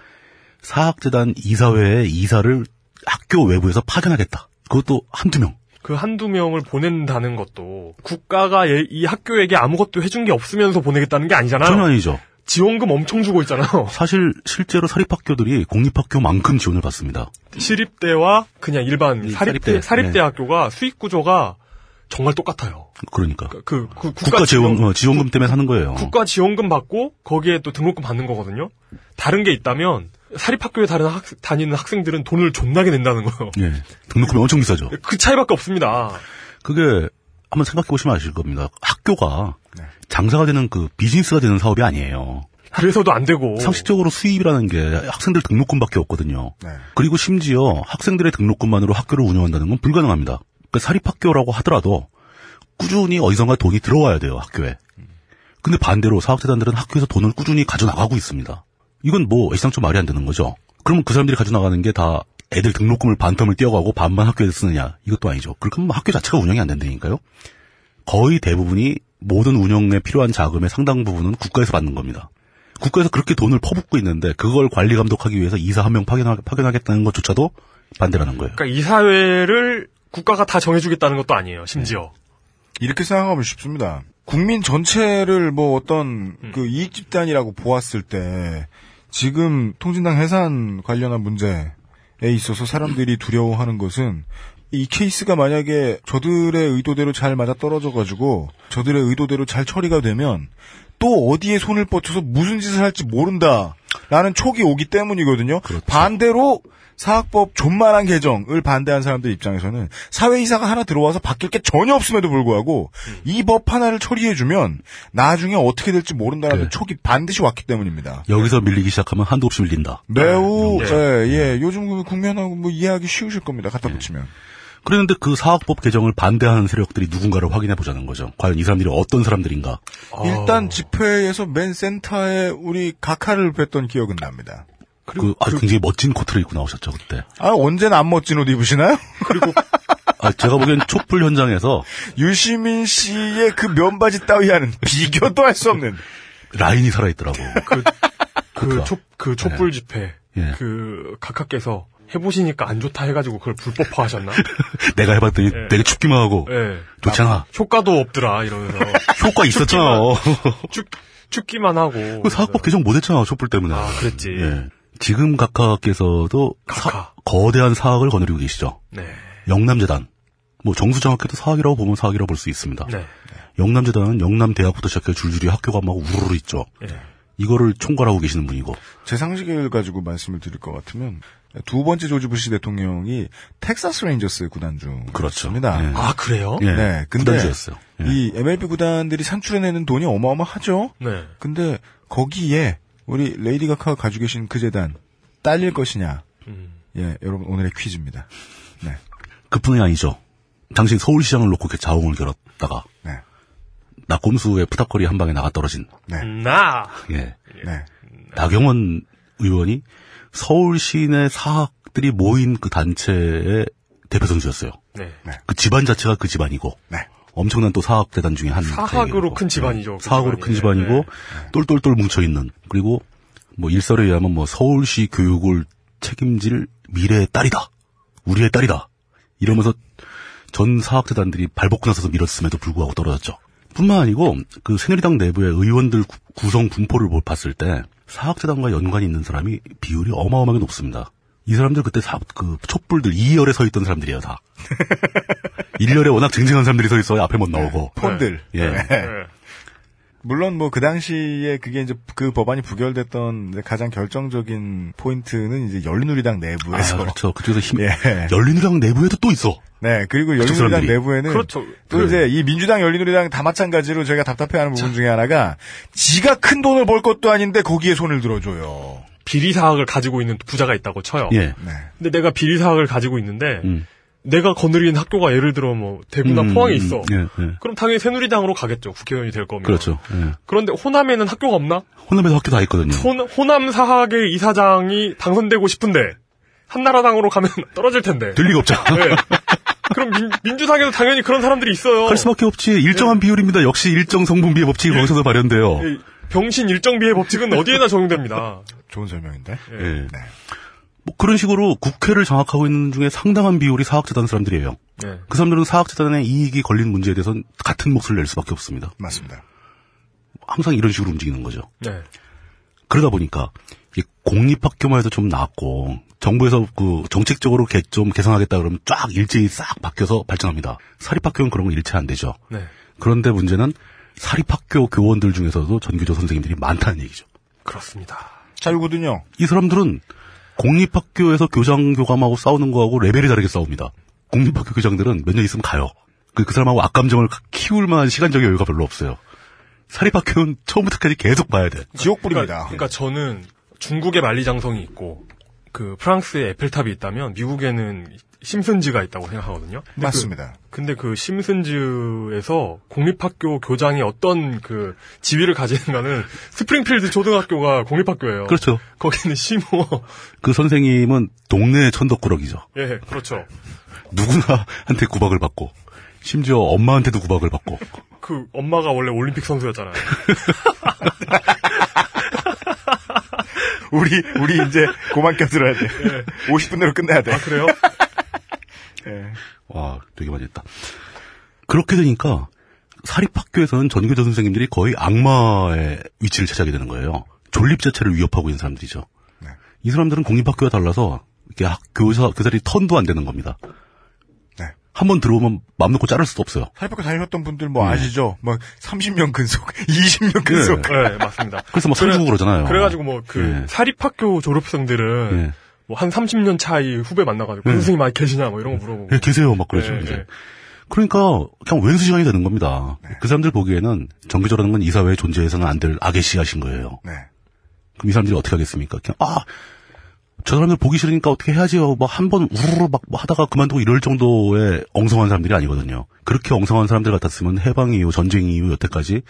사학재단 이사회의 이사를 학교 외부에서 파견하겠다. 그것도 한두 명. 그 한두 명을 보낸다는 것도 국가가 얘- 이 학교에게 아무것도 해준 게 없으면서 보내겠다는 게 아니잖아요. 전혀 아니죠. 지원금 엄청 주고 있잖아요. 사실 실제로 사립학교들이 공립학교만큼 지원을 받습니다. 시립대와 그냥 일반 이 사립대 사립대, 네. 학교가 수익 구조가 정말 똑같아요. 그러니까 그, 그, 그 국가, 지원, 지원- 어, 지원금 때문에 사는 거예요. 국가 지원금 받고 거기에 또 등록금 받는 거거든요. 다른 게 있다면 사립학교에 다른 학, 다니는 학생들은 돈을 존나게 낸다는 거예요. 예. 등록금이 엄청 비싸죠. 그 차이밖에 없습니다. 그게 한번 생각해 보시면 아실 겁니다. 학교가 네. 장사가 되는 그 비즈니스가 되는 사업이 아니에요. 그래서도 안 되고 상식적으로 수입이라는 게 학생들 등록금밖에 없거든요. 네. 그리고 심지어 학생들의 등록금만으로 학교를 운영한다는 건 불가능합니다. 그러니까 사립학교라고 하더라도 꾸준히 어디선가 돈이 들어와야 돼요, 학교에. 근데 반대로 사학재단들은 학교에서 돈을 꾸준히 가져나가고 있습니다. 이건 뭐 애시당초 말이 안 되는 거죠. 그러면 그 사람들이 가져나가는 게 다 애들 등록금을 반텀을 떼어가고 반만 학교에서 쓰느냐 이것도 아니죠. 그렇게 하면 학교 자체가 운영이 안 된다니까요. 거의 대부분이 모든 운영에 필요한 자금의 상당 부분은 국가에서 받는 겁니다. 국가에서 그렇게 돈을 퍼붓고 있는데 그걸 관리 감독하기 위해서 이사 한 명 파견하, 파견하겠다는 것조차도 반대라는 거예요. 그러니까 이 사회를 국가가 다 정해주겠다는 것도 아니에요. 심지어 이렇게 생각하면 쉽습니다. 국민 전체를 뭐 어떤 음. 그 이익 집단이라고 보았을 때 지금 통진당 해산 관련한 문제에 있어서 사람들이 두려워하는 것은 이 케이스가 만약에 저들의 의도대로 잘 맞아 떨어져 가지고 저들의 의도대로 잘 처리가 되면 또 어디에 손을 뻗쳐서 무슨 짓을 할지 모른다. 라는 촉이 오기 때문이거든요. 그렇죠. 반대로 사학법 존만한 개정을 반대한 사람들 입장에서는 사회이사가 하나 들어와서 바뀔 게 전혀 없음에도 불구하고 이법 하나를 처리해주면 나중에 어떻게 될지 모른다는 네. 촉이 반드시 왔기 때문입니다. 여기서 밀리기 시작하면 한도 없이 밀린다. 매우 네. 예, 예, 요즘 국면하고 뭐 이해하기 쉬우실 겁니다. 갖다 붙이면. 그런데 그 사학법 개정을 반대하는 세력들이 누군가를 확인해 보자는 거죠. 과연 이 사람들이 어떤 사람들인가? 일단 집회에서 맨 센터에 우리 각하를 뵀던 기억은 납니다. 그, 아, 굉장히 멋진 코트를 입고 나오셨죠, 그때. 아 언제나 안 멋진 옷 입으시나요? 아, 제가 보기엔 촛불 현장에서 유시민 씨의 그 면바지 따위와는 비교도 할 수 없는. 라인이 살아있더라고. 그, 그렇구나. 촛, 그 촛불 집회 예. 그 각하께서 해보시니까 안 좋다 해가지고 그걸 불법화 하셨나? 내가 해봤더니 예. 되게 춥기만 하고. 예. 좋잖아. 효과도 없더라 이러면서 효과 있었잖아. 축 춥기만 하고 그 사학법 개정 못했잖아, 촛불 때문에. 아 그랬지. 예. 지금 각하께서도 사- 각하. 거대한 사학을 거느리고 계시죠. 네. 영남재단. 뭐 정수장학회도 사학이라고 보면 사학이라고 볼 수 있습니다. 네. 영남재단은 영남대학부터 시작해 줄줄이 학교가 막 우르르 있죠. 예. 이거를 총괄하고 계시는 분이고. 제 상식을 가지고 말씀을 드릴 것 같으면 두 번째 조지 부시 대통령이 텍사스 레인저스 구단주입니다. 그렇죠. 예. 아 그래요? 예. 네, 근데 구단주였어요. 예. 이 MLB 구단들이 산출해내는 돈이 어마어마하죠. 네. 근데 거기에 우리 레이디 가카가 가지고 계신 그 재단 딸릴 것이냐? 음. 예, 여러분 오늘의 퀴즈입니다. 네, 그뿐이 아니죠. 당시 서울시장을 놓고 이렇게 자웅을 겨뤘다가 네, 낙곰수의 푸닥거리 한 방에 나가 떨어진 네, 나. 예. 네. 나경원 의원이 서울 시내 사학들이 모인 그 단체의 대표 선수였어요. 네. 그 집안 자체가 그 집안이고 네. 엄청난 또 사학 대단 중에 한 사학으로. 큰 집안이죠. 그 사학으로 집안이. 큰 집안이고 네. 똘똘똘 뭉쳐 있는 그리고 뭐 일설에 의하면 뭐 서울시 교육을 책임질 미래의 딸이다. 우리의 딸이다. 이러면서 전 사학재단들이 발벗고 나서서 밀었음에도 불구하고 떨어졌죠. 뿐만 아니고 그 새누리당 내부의 의원들 구- 구성 분포를 볼- 봤을 때 사학재단과 연관이 있는 사람이 비율이 어마어마하게 높습니다. 이 사람들 그때 사, 그 촛불들 2열에 서 있던 사람들이에요, 다. 1열에 워낙 쟁쟁한 사람들이 서 있어요. 앞에 못 나오고. 폰들. 예. 네. 물론 뭐 그 당시에 그게 이제 그 법안이 부결됐던 가장 결정적인 포인트는 이제 열린우리당 내부에서 아, 그렇죠. 그쪽에서 힘, 예. 열린우리당 내부에도 또 있어. 네 그리고 열린우리당. 내부에는 그렇죠. 또 그- 이제 이 민주당 열린우리당 다 마찬가지로 저희가 답답해하는 부분 중에 하나가 지가 큰 돈을 벌 것도 아닌데 거기에 손을 들어줘요. 비리 사학을 가지고 있는 부자가 있다고 쳐요. 예. 네. 근데 내가 비리 사학을 가지고 있는데 음. 내가 거느린 학교가 예를 들어 뭐 대구나 음, 포항에 음, 있어. 예, 예. 그럼 당연히 새누리당으로 가겠죠. 국회의원이 될 거면. 그렇죠. 예. 그런데 호남에는 학교가 없나? 호남에서 학교 다 있거든요. 호, 호남 사학의 이사장이 당선되고 싶은데 한나라당으로 가면 떨어질 텐데. 될 리가 없죠. 네. 그럼 민, 주당에도 당연히 그런 사람들이 있어요. 할 수밖에 없지. 일정한 비율입니다. 역시 일정 성분비의 법칙이 거기서도 발현돼요. 이 병신 일정 비의 법칙은 어디에나 적용됩니다. 좋은 설명인데. 예. 예. 네. 뭐 그런 식으로 국회를 장악하고 있는 중에 상당한 비율이 사학재단 사람들이에요. 네. 그 사람들은 사학재단의 이익이 걸린 문제에 대해서는 같은 몫을 낼 수밖에 없습니다. 맞습니다. 항상 이런 식으로 움직이는 거죠. 네. 그러다 보니까 이 공립학교만 해도 좀 나았고 정부에서 그 정책적으로 개, 좀 개선하겠다 그러면 쫙 일제히 싹 바뀌어서 발전합니다. 사립학교는 그런 거 일체 안 되죠. 네. 그런데 문제는 사립학교 교원들 중에서도 전교조 선생님들이 많다는 얘기죠. 그렇습니다. 자유거든요. 이 사람들은 공립학교에서 교장 교감하고 싸우는 거하고 레벨이 다르게 싸웁니다. 공립학교 교장들은 몇 년 있으면 가요. 그, 그 사람하고 악감정을 키울 만한 시간적 여유가 별로 없어요. 사립학교는 처음부터까지 계속 봐야 돼. 지옥불입니다. 그러니까, 그러니까 저는 중국에 만리장성이 있고 그 프랑스에 에펠탑이 있다면 미국에는 심슨즈가 있다고 생각하거든요. 근데 맞습니다. 그, 근데 그 심슨즈에서 공립학교 교장이 어떤 그 지위를 가지는가는 스프링필드 초등학교가 공립학교예요. 그렇죠. 거기는 시모. 그 선생님은 동네 천덕꾸러기죠. 예, 그렇죠. 누구나한테 구박을 받고, 심지어 엄마한테도 구박을 받고. 그 엄마가 원래 올림픽 선수였잖아요. 우리 우리 이제 고만 껴들어야 돼. 50분 내로 끝내야 돼. 아 그래요? 예. 와, 되게 많이 했다. 그렇게 되니까, 사립학교에서는 전교조 선생님들이 거의 악마의 위치를 차지하게 되는 거예요. 존립 자체를 위협하고 있는 사람들이죠. 네. 이 사람들은 공립학교와 달라서, 이렇게 학- 교사, 교사들이 턴도 안 되는 겁니다. 네. 한번 들어오면 맘 놓고 자를 수도 없어요. 사립학교 다니셨던 분들 뭐 네. 아시죠? 뭐 30년 근속, 20년 근속. 네, 맞습니다. 그래서 뭐 그러잖아요. 그래가지고 뭐그 예. 사립학교 졸업생들은 예. 뭐 한 30년 차이 후배 만나가지고 예. 그 선생님 아직 계시냐 뭐 이런 거 물어보고. 예, 계세요. 막 그러죠, 예, 이제. 예. 그러니까, 그냥 왼수 시간이 되는 겁니다. 그 사람들 보기에는 정규조라는 건 이 사회에 존재해서는 안 될 악의 씨앗인 거예요. 네. 그럼 이 사람들이 어떻게 하겠습니까? 그냥, 아, 저 사람들 보기 싫으니까 어떻게 해야지요. 뭐한번 우르르 막 하다가 그만두고 이럴 정도의 엉성한 사람들이 아니거든요. 그렇게 엉성한 사람들 같았으면 해방 이후, 전쟁 이후 여태까지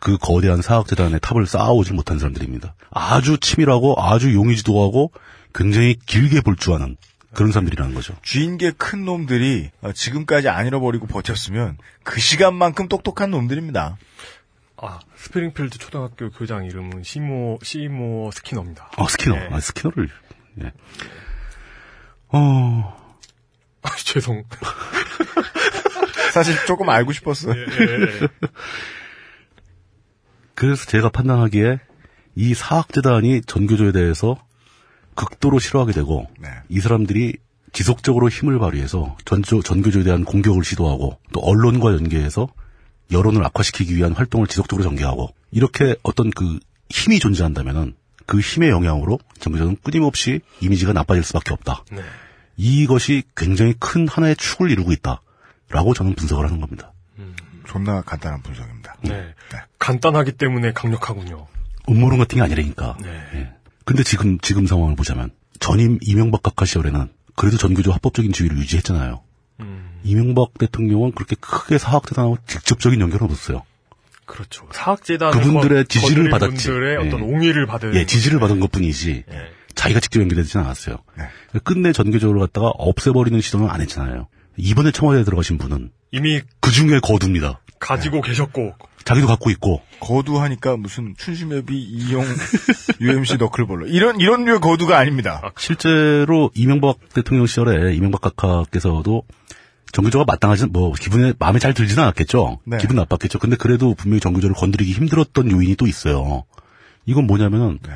그 거대한 사학재단의 탑을 쌓아오질 못한 사람들입니다. 아주 치밀하고 아주 용의지도하고 굉장히 길게 볼 줄 아는 그런 사람들이라는 거죠. 쥐인계 큰 놈들이 어, 지금까지 안 잃어버리고 버텼으면 그 시간만큼 똑똑한 놈들입니다. 아 스프링필드 초등학교 교장 이름은 시모 시모 스키너입니다. 아, 스키너. 예. 아, 스키너를. 예. 어, 아, 죄송. 사실 조금 알고 싶었어요. 예, 예, 예. 그래서 제가 판단하기에 이 사학재단이 전교조에 대해서 극도로 싫어하게 되고 네. 이 사람들이 지속적으로 힘을 발휘해서 전조, 전교조에 대한 공격을 시도하고 또 언론과 연계해서 여론을 악화시키기 위한 활동을 지속적으로 전개하고 이렇게 어떤 그 힘이 존재한다면은 그 힘의 영향으로 전교조는 끊임없이 이미지가 나빠질 수밖에 없다. 네. 이것이 굉장히 큰 하나의 축을 이루고 있다라고 저는 분석을 하는 겁니다. 존나 간단한 분석입니다. 네. 간단하기 때문에 강력하군요. 음모론 같은 게 아니라니까. 네. 예. 근데 지금 지금 상황을 보자면 전임 이명박 각하 시절에는 그래도 전교조 합법적인 지위를 유지했잖아요. 음, 이명박 대통령은 그렇게 크게 사학재단하고 직접적인 연결은 없었어요. 그렇죠. 사학재단 그분들의 지지를 받았지. 분들의 예. 어떤 옹의를 받은 예, 지지를 받은 것뿐이지 예. 자기가 직접 연결되지는 않았어요. 네. 끝내 전교조를 갖다가 없애버리는 시도는 안 했잖아요. 이번에 청와대에 들어가신 분은 이미 그 중에 거두입니다. 가지고 계셨고 자기도 갖고 있고 거두하니까 무슨 춘심회비 이용 UMC 너클볼러 이런 이런 류의 거두가 아닙니다. 실제로 이명박 대통령 시절에 이명박 각하께서도 정규조가 마땅하지 뭐 기분에 마음에 잘 들지는 않았겠죠. 네. 기분 나빴겠죠. 근데 그래도 분명히 정규조를 건드리기 힘들었던 요인이 또 있어요. 이건 뭐냐면은 네.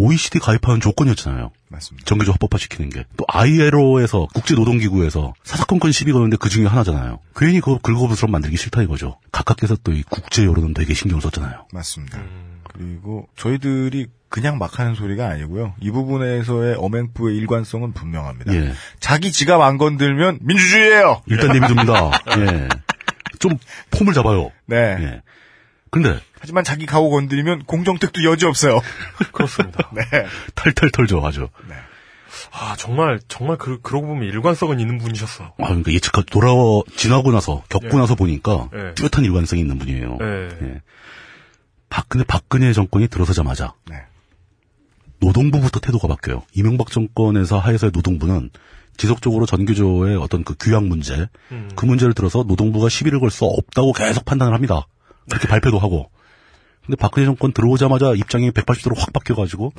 OECD 가입하는 조건이었잖아요. 맞습니다. 정규조 합법화시키는 게. 또 ILO에서 국제노동기구에서 사사건건 시비 거는데 그 중에 하나잖아요. 괜히 그거 긁어부스럼 만들기 싫다 이거죠. 각각께서 또 이 국제 여론은 되게 신경 썼잖아요. 맞습니다. 그리고 저희들이 그냥 막 하는 소리가 아니고요. 이 부분에서의 엄행부의 일관성은 분명합니다. 예. 자기 지갑 안 건들면 민주주의예요. 일단 내비둡니다. 예. 좀 폼을 잡아요. 네. 예. 근데 하지만 자기 가오 건드리면 공정택도 여지 없어요. 그렇습니다. 네. 탈탈 털죠 아주. 아 정말 정말 그 그러고 보면 일관성은 있는 분이셨어. 아, 그러니까 예측하 돌아와 지나고 나서 겪고 예. 나서 보니까 예. 뚜렷한 일관성이 있는 분이에요. 예. 예. 박근혜 박근혜 정권이 들어서자마자 네. 노동부부터 태도가 바뀌어요. 이명박 정권에서 하에서의 노동부는 지속적으로 전교조의 어떤 그 규약 문제, 음. 그 문제를 들어서 노동부가 시비를 걸 수 없다고 계속 판단을 합니다. 그렇게 발표도 하고. 근데 박근혜 정권 들어오자마자 입장이 180도로 확 바뀌어가지고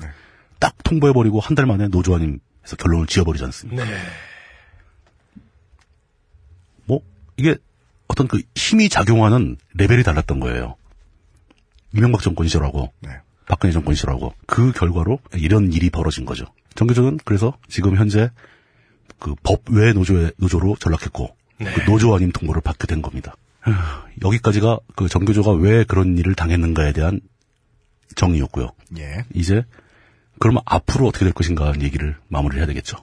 딱 통보해버리고 한 달 만에 노조아님에서 결론을 지어버리지 않습니까? 네. 뭐 이게 어떤 그 힘이 작용하는 레벨이 달랐던 거예요. 이명박 정권 시절하고 네. 박근혜 정권 시절하고 그 결과로 이런 일이 벌어진 거죠. 정교조는 그래서 지금 현재 그 법 외 노조의 노조로 전락했고 네. 그 노조 아닌 통보를 받게 된 겁니다. 하, 여기까지가 그 정교조가 왜 그런 일을 당했는가에 대한 정의였고요. 예. 이제 그러면 앞으로 어떻게 될 것인가 얘기를 마무리를 해야 되겠죠.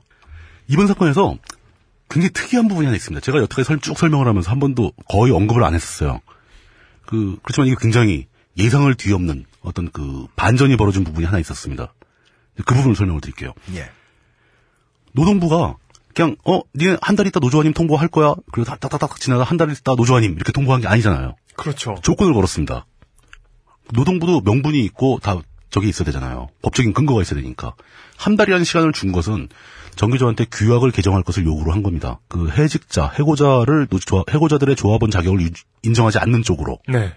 이번 사건에서 굉장히 특이한 부분이 하나 있습니다. 제가 여태까지 설- 쭉 설명을 하면서 한 번도 거의 언급을 안 했었어요. 그 그렇지만 이게 굉장히 예상을 뒤엎는 어떤 그 반전이 벌어진 부분이 하나 있었습니다. 그 부분을 설명을 드릴게요. 예. 노동부가 그냥 어 니네 한 달 있다 노조아님 통보할 거야. 그리고 딱딱딱 지나다 한 달 있다 노조아님 이렇게 통보한 게 아니잖아요. 그렇죠. 조건을 걸었습니다. 노동부도 명분이 있고 다 저기 있어야 되잖아요. 법적인 근거가 있어야 되니까. 한 달이라는 시간을 준 것은 정규조한테 규약을 개정할 것을 요구를 한 겁니다. 그 해직자, 해고자를 해고자들의 조합원 자격을 유- 인정하지 않는 쪽으로 네.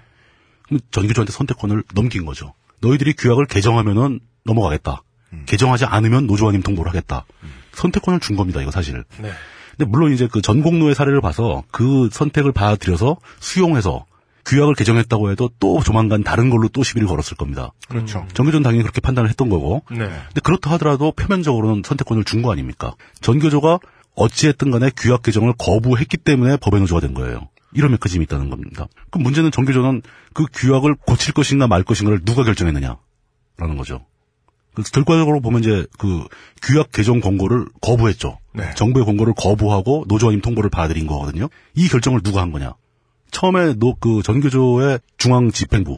그럼 전규조한테 선택권을 넘긴 거죠. 너희들이 규약을 개정하면은 넘어가겠다. 개정하지 않으면 노조아님 통보를 하겠다. 선택권을 준 겁니다. 이거 사실. 네. 근데 물론 이제 그 전공로의 사례를 봐서 그 선택을 받아들여서 수용해서 규약을 개정했다고 해도 또 조만간 다른 걸로 또 시비를 걸었을 겁니다. 그렇죠. 정교조는 당연히 그렇게 판단을 했던 거고. 네. 근데 그렇다 하더라도 표면적으로는 선택권을 준 거 아닙니까? 전교조가 어찌했든 간에 규약 개정을 거부했기 때문에 법의 노조가 된 거예요. 이런 메커즘이 있다는 겁니다. 그럼 문제는 정교조는 그 규약을 고칠 것인가 말 것인가를 누가 결정했느냐? 라는 거죠. 그래서 결과적으로 보면 이제 그 규약 개정 권고를 거부했죠. 네. 정부의 권고를 거부하고 노조아님 통보를 받아들인 거거든요. 이 결정을 누가 한 거냐? 처음에 노, 그 전교조의 중앙 집행부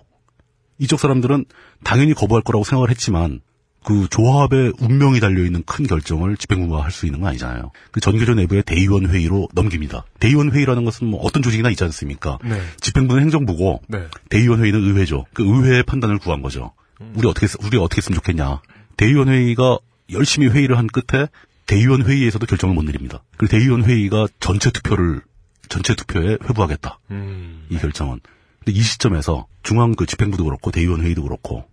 이쪽 사람들은 당연히 거부할 거라고 생각을 했지만 그 조합의 운명이 달려있는 큰 결정을 집행부가 할 수 있는 건 아니잖아요. 그 전교조 내부의 대의원 회의로 넘깁니다. 대의원 회의라는 것은 뭐 어떤 조직이나 있지 않습니까? 네. 집행부는 행정부고 네. 대의원 회의는 의회죠. 그 의회의 판단을 구한 거죠. 우리 어떻게 쓰- 우리 어떻게 했으면 좋겠냐. 대의원 회의가 열심히 회의를 한 끝에 대의원 회의에서도 결정을 못 내립니다. 그리고 대의원 회의가 전체 투표를 전체 투표에 회부하겠다. 음. 이 결정은. 근데 이 시점에서 중앙 그 집행부도 그렇고 대의원 회의도 그렇고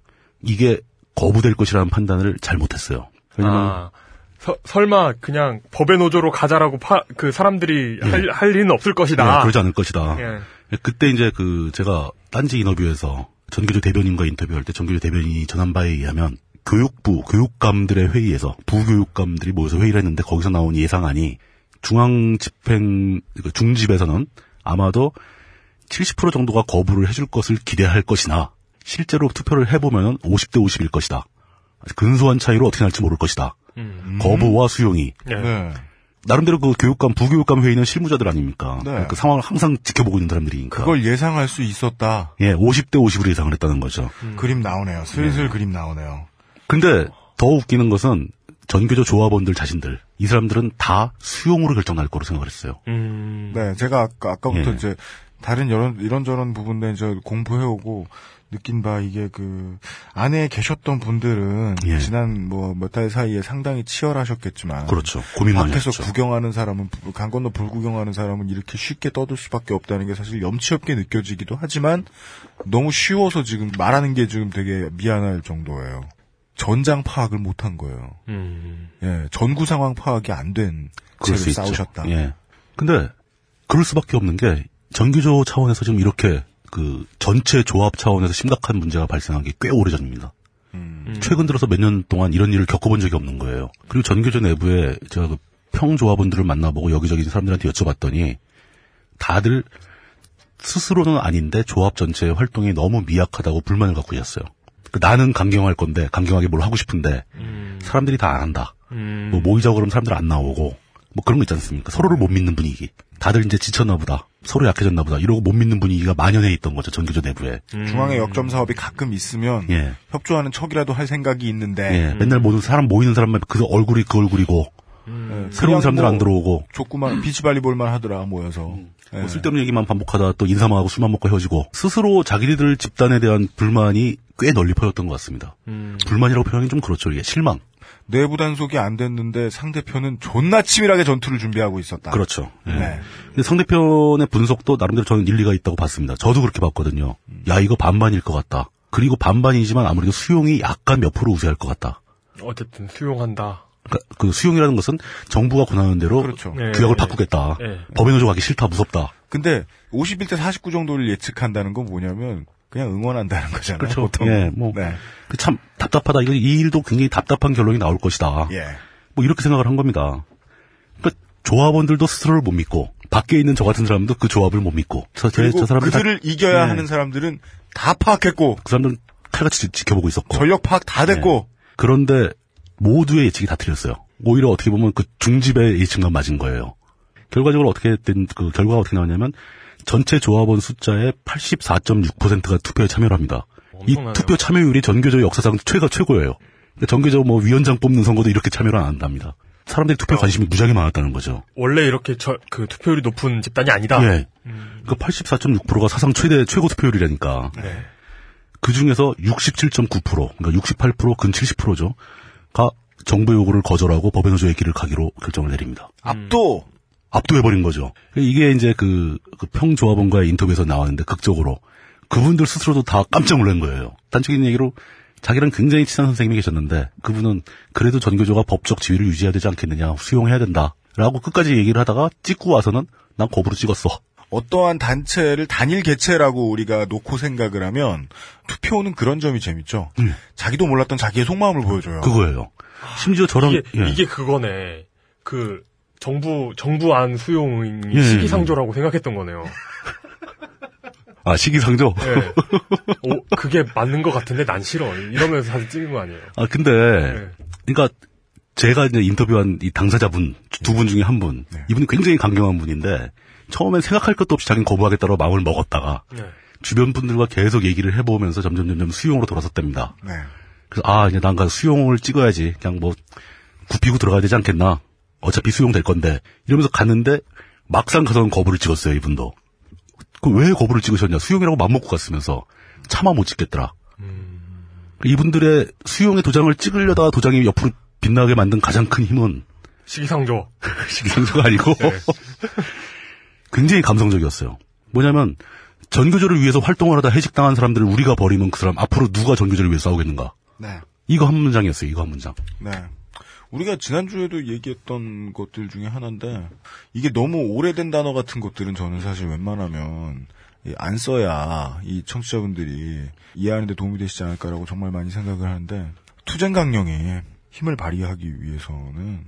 이게 거부될 것이라는 판단을 잘 못했어요. 왜냐면 아, 서- 설마 그냥 법의 노조로 가자라고 파, 그 사람들이 할, 할 일은 없을 것이다. 네, 그러지 않을 것이다. 예. 그때 이제 그 제가 딴지 인터뷰에서 전교조 대변인과 인터뷰할 때 전교조 대변인이 전한 바에 의하면 교육부 교육감들의 회의에서 부교육감들이 모여서 회의를 했는데 거기서 나온 예상안이 중앙 집행 그 중집에서는 아마도 70% 정도가 거부를 해줄 것을 기대할 것이나 실제로 투표를 해보면 50대 50일 것이다. 근소한 차이로 어떻게 날지 모를 것이다. 음. 거부와 수용이 예. 네. 나름대로 그 교육감 부교육감 회의는 실무자들 아닙니까? 네. 그 상황을 항상 지켜보고 있는 사람들이니까. 그걸 예상할 수 있었다. 예, 50대 50으로 예상을 했다는 거죠. 그림 나오네요. 슬슬 그림 나오네요. 근데 더 웃기는 것은 전교조 조합원들 자신들 이 사람들은 다 수용으로 결정 날 거로 생각을 했어요. 음. 네, 제가 아까, 아까부터 예. 이제 다른 이런, 이런저런 부분들 이제 공부해오고 느낀 바 이게 그 안에 계셨던 분들은 예. 지난 뭐 몇 달 사이에 상당히 치열하셨겠지만 그렇죠. 고민 많이 밖에서 하셨죠. 구경하는 사람은 불- 강 건너 불 구경하는 사람은 이렇게 쉽게 떠들 수밖에 없다는 게 사실 염치 없게 느껴지기도 하지만 너무 쉬워서 지금 말하는 게 지금 되게 미안할 정도예요. 전장 파악을 못한 거예요. 음. 예, 전구 상황 파악이 안된 있죠. 싸우셨다. 예. 근데 그럴 수밖에 없는 게 전교조 차원에서 지금 이렇게 그 전체 조합 차원에서 심각한 문제가 발생한 게 꽤 오래전입니다. 음. 최근 들어서 몇 년 동안 이런 일을 겪어본 적이 없는 거예요. 그리고 전교조 내부에 제가 그 평조합원들을 만나보고 여기저기 사람들한테 여쭤봤더니 다들 스스로는 아닌데 조합 전체의 활동이 너무 미약하다고 불만을 갖고 있었어요. 그 나는 강경할 건데 강경하게 뭘 하고 싶은데 사람들이 다 안 한다. 음. 뭐 모이자고 그러면 사람들 안 나오고 뭐 그런 거 있지 않습니까? 서로를 못 믿는 분위기. 다들 이제 지쳤나 보다. 서로 약해졌나 보다. 이러고 못 믿는 분위기가 만연해 있던 거죠. 전교조 내부에. 중앙에 역점 사업이 가끔 있으면 예. 협조하는 척이라도 할 생각이 있는데 예. 맨날 모든 사람 모이는 사람만 그 얼굴이 그 얼굴이고 예, 새로운 사람들 뭐 안 들어오고 좋구만 비치발리볼만 하더라 모여서 예. 뭐 쓸데없는 얘기만 반복하다 또 인사만 하고 술만 먹고 헤어지고 스스로 자기들 집단에 대한 불만이 꽤 널리 퍼졌던 것 같습니다. 음. 불만이라고 표현하기 좀 그렇죠. 이게 실망. 내부 단속이 안 됐는데 상대편은 존나 치밀하게 전투를 준비하고 있었다. 그렇죠. 예. 네. 근데 상대편의 분석도 나름대로 저는 일리가 있다고 봤습니다. 저도 그렇게 봤거든요. 야 이거 반반일 것 같다. 그리고 반반이지만 아무래도 수용이 약간 몇 프로 우세할 것 같다. 어쨌든 수용한다. 그러니까 그 수용이라는 것은 정부가 권하는 대로 그렇죠. 네. 규약을 바꾸겠다. 네. 법에 노조 가기 싫다, 무섭다. 근데 51대 49 정도를 예측한다는 건 뭐냐면 그냥 응원한다는 거잖아요. 그렇죠. 보통. 예, 뭐. 네. 그참 답답하다. 이거 이 일도 굉장히 답답한 결론이 나올 것이다. 예. 뭐 이렇게 생각을 한 겁니다. 그러니까 조합원들도 스스로를 못 믿고 밖에 있는 저 같은 사람도 그 조합을 못 믿고 저, 저, 저 사람들 그들을 이겨야 네. 하는 사람들은 다 파악했고 그 사람들은 칼같이 지- 지켜보고 있었고 전력 파악 다 됐고 그런데 모두의 예측이 다 틀렸어요. 오히려 어떻게 보면 그 중집의 예측만 맞은 거예요. 결과적으로 어떻게 된 그 결과가 어떻게 나왔냐면 전체 조합원 숫자의 84.6%가 투표에 참여를 합니다. 이 엄청나네요. 투표 참여율이 전교조 역사상 최가 최고예요. 그러니까 전교조 뭐 위원장 뽑는 선거도 이렇게 참여를 안 한답니다. 사람들이 투표 관심이 무지하게 많았다는 거죠. 원래 이렇게 저, 그 투표율이 높은 집단이 아니다. 예. 그 84.6%가 사상 최대 최고 투표율이라니까. 네. 그 중에서 67.9% 그러니까 68%, 근 70%죠. 가 정부 요구를 거절하고 법의 노조의 길을 가기로 결정을 내립니다. 압도 압도해버린 거죠. 이게 이제 그, 그 평조합원과의 인터뷰에서 나왔는데 극적으로 그분들 스스로도 다 깜짝 놀란 거예요. 단적인 얘기로 자기랑 굉장히 친한 선생님이 계셨는데 그분은 그래도 전교조가 법적 지위를 유지해야 되지 않겠느냐 수용해야 된다. 라고 끝까지 얘기를 하다가 찍고 와서는 난 거부로 찍었어. 어떠한 단체를 단일 개체라고 우리가 놓고 생각을 하면 투표는 그런 점이 재밌죠. 음. 자기도 몰랐던 자기의 속마음을 보여줘요. 그거예요. 심지어 저랑 이게, 예. 이게 그거네. 그, 정부, 정부 안 수용이 예, 시기상조라고 생각했던 거네요. 아 시기상조. 예. 오, 그게 맞는 것 같은데 난 싫어. 이러면서 사진 찍은 거 아니에요. 아 근데 예. 그러니까 제가 이제 인터뷰한 이 당사자분 두 분 중에 한 분, 네. 이분이 굉장히 강경한 분인데 처음엔 생각할 것도 없이 자기는 거부하겠다고 마음을 먹었다가 네. 주변 분들과 계속 얘기를 해보면서 점점 점점 수용으로 돌아섰답니다. 네. 그래서 아 이제 난 가서 수용을 찍어야지 그냥 뭐 굽히고 들어가야 되지 않겠나 어차피 수용될 건데 이러면서 갔는데 막상 가서는 거부를 찍었어요 이분도 그 왜 거부를 찍으셨냐 수용이라고 맘먹고 갔으면서 차마 못 찍겠더라 이분들의 수용의 도장을 찍으려다가 도장이 옆으로 빛나게 만든 가장 큰 힘은 시기상조. 시기상조가 아니고 굉장히 감성적이었어요 뭐냐면 전교조를 위해서 활동을 하다 해직당한 사람들을 우리가 버리면 그 사람 앞으로 누가 전교조를 위해 서 싸우겠는가 네. 이거 한 문장이었어요. 이거 한 문장. 네. 우리가 지난주에도 얘기했던 것들 중에 하나인데, 이게 너무 오래된 단어 같은 것들은 저는 사실 웬만하면 이안 써야 이 청취자분들이 이해하는데 도움이 되시지 않을까라고 정말 많이 생각을 하는데, 투쟁 강령에 힘을 발휘하기 위해서는,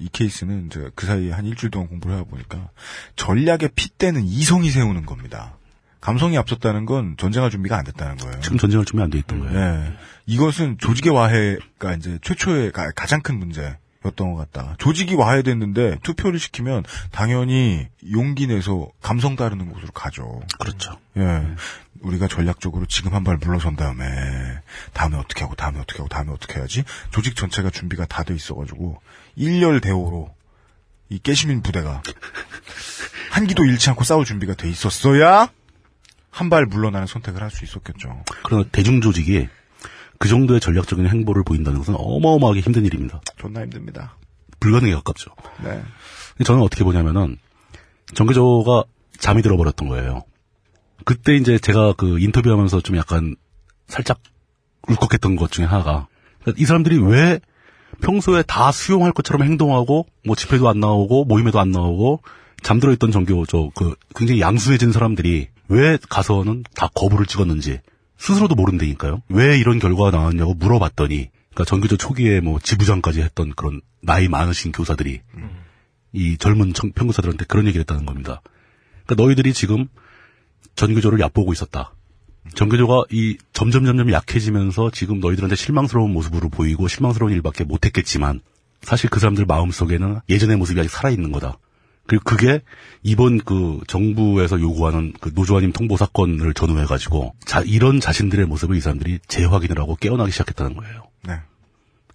이 케이스는 제가 그 사이에 한 일주일 동안 공부를 하다 보니까, 전략의 핏대는 이성이 세우는 겁니다. 감성이 앞섰다는 건 전쟁할 준비가 안 됐다는 거예요. 지금 전쟁할 준비 안 돼 있던 거예요. 네. 이것은 조직의 와해가 이제 최초의 가, 장큰 문제였던 것 같다. 조직이 와해됐는데 투표를 시키면 당연히 용기 내서 감성 따르는 곳으로 가죠. 그렇죠. 예. 우리가 전략적으로 지금 한 발 물러선 다음에 다음에 어떻게 하고 다음에 어떻게 하고 다음에 어떻게 해야지 조직 전체가 준비가 다 돼 있어가지고 일렬 대오로 이 깨시민 부대가 한기도 잃지 않고 싸울 준비가 돼 있었어야 한 발 물러나는 선택을 할 수 있었겠죠. 그러나 대중 조직이 그 정도의 전략적인 행보를 보인다는 것은 어마어마하게 힘든 일입니다. 존나 힘듭니다. 불가능에 가깝죠. 네. 저는 어떻게 보냐면은 정교조가 잠이 들어버렸던 거예요. 그때 이제 제가 그 인터뷰하면서 좀 약간 살짝 울컥했던 것 중에 하나가 이 사람들이 왜 평소에 다 수용할 것처럼 행동하고 뭐 집회도 안 나오고 모임에도 안 나오고 잠들어 있던 정교조 그 굉장히 양수해진 사람들이 왜 가서는 다 거부를 찍었는지 스스로도 모른다니까요. 왜 이런 결과가 나왔냐고 물어봤더니, 그러니까 전교조 초기에 뭐 지부장까지 했던 그런 나이 많으신 교사들이 이 젊은 청- 평교사들한테 그런 얘기를 했다는 겁니다. 그러니까 너희들이 지금 전교조를 얕보고 있었다. 전교조가 이 점점 점점 약해지면서 지금 너희들한테 실망스러운 모습으로 보이고 실망스러운 일밖에 못했겠지만 사실 그 사람들 마음 속에는 예전의 모습이 아직 살아있는 거다. 그리고 그게 이번 그 정부에서 요구하는 그 노조아님 통보 사건을 전후해가지고 자, 이런 자신들의 모습을 이 사람들이 재확인을 하고 깨어나기 시작했다는 거예요. 네,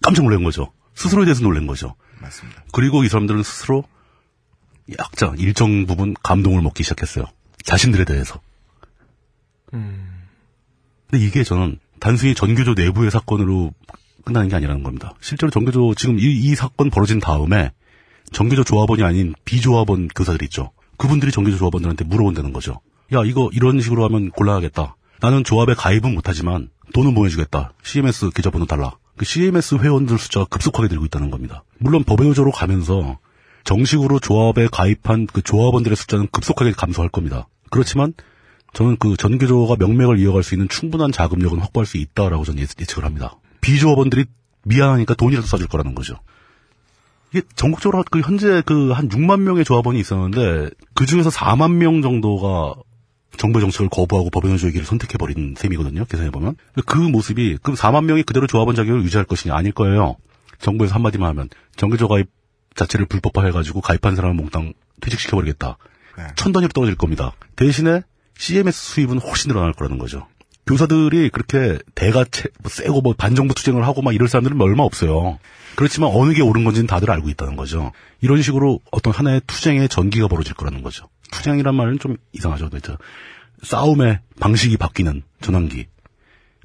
깜짝 놀란 거죠. 스스로에 대해서 놀란 거죠. 맞습니다. 그리고 이 사람들은 스스로 약간 일정 부분 감동을 먹기 시작했어요. 자신들에 대해서. 근데 이게 저는 단순히 전교조 내부의 사건으로 끝나는 게 아니라는 겁니다. 실제로 전교조 지금 이, 이 사건 벌어진 다음에 전교조 조합원이 아닌 비조합원 교사들 있죠. 그분들이 전교조 조합원들한테 물어본다는 거죠. 야 이거 이런 식으로 하면 곤란하겠다. 나는 조합에 가입은 못하지만 돈은 보내주겠다. CMS 계좌번호 달라. 그 CMS 회원들 숫자가 급속하게 늘고 있다는 겁니다. 물론 법외노조로 가면서 정식으로 조합에 가입한 그 조합원들의 숫자는 급속하게 감소할 겁니다. 그렇지만 저는 그 전교조가 명맥을 이어갈 수 있는 충분한 자금력은 확보할 수 있다라고 저는 예측- 예측을 합니다. 비조합원들이 미안하니까 돈이라도 써줄 거라는 거죠. 이게 전국적으로 그 현재 그 한 6만 명의 조합원이 있었는데 그 중에서 4만 명 정도가 정부의 정책을 거부하고 법인노조의 길을 선택해버린 셈이거든요. 계산해보면. 그 모습이, 그럼 4만 명이 그대로 조합원 자격을 유지할 것이냐? 아닐 거예요. 정부에서 한마디만 하면, 정규조 가입 자체를 불법화해가지고 가입한 사람을 몽땅 퇴직시켜버리겠다. 네. 천 단위로 떨어질 겁니다. 대신에 CMS 수입은 훨씬 늘어날 거라는 거죠. 교사들이 그렇게 대가 채, 뭐 세고 뭐 반정부 투쟁을 하고 막 이럴 사람들은 얼마 없어요. 그렇지만 어느 게 옳은 건지는 다들 알고 있다는 거죠. 이런 식으로 어떤 하나의 투쟁의 전기가 벌어질 거라는 거죠. 투쟁이란 말은 좀 이상하죠. 그렇죠. 싸움의 방식이 바뀌는 전환기.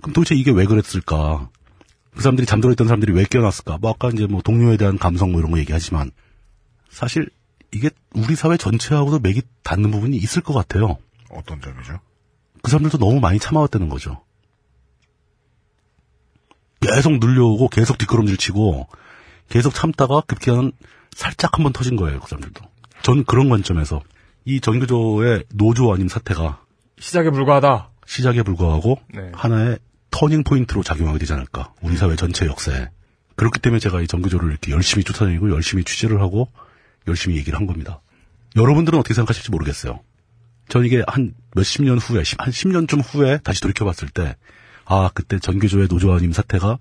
그럼 도대체 이게 왜 그랬을까? 그 사람들이 잠들어 있던 사람들이 왜 깨어났을까? 뭐 아까 이제 뭐 동료에 대한 감성 뭐 이런 거 얘기하지만 사실 이게 우리 사회 전체하고도 맥이 닿는 부분이 있을 것 같아요. 어떤 점이죠? 그 사람들도 너무 많이 참아왔다는 거죠. 계속 눌려오고 계속 뒷걸음질 치고 계속 참다가 급기야는 살짝 한번 터진 거예요. 그 사람들도. 전 그런 관점에서 이 전교조의 노조 아닌 사태가 시작에 불과하다. 시작에 불과하고 네. 하나의 터닝 포인트로 작용하게 되지 않을까. 우리 사회 전체 역사에. 그렇기 때문에 제가 이 전교조를 이렇게 열심히 쫓아다니고 열심히 취재를 하고 열심히 얘기를 한 겁니다. 여러분들은 어떻게 생각하실지 모르겠어요. 전 이게 한 몇십 년 후에, 십- 한 10년쯤 후에 다시 돌이켜봤을 때, 아, 그때 전교조의 노조아님 사태가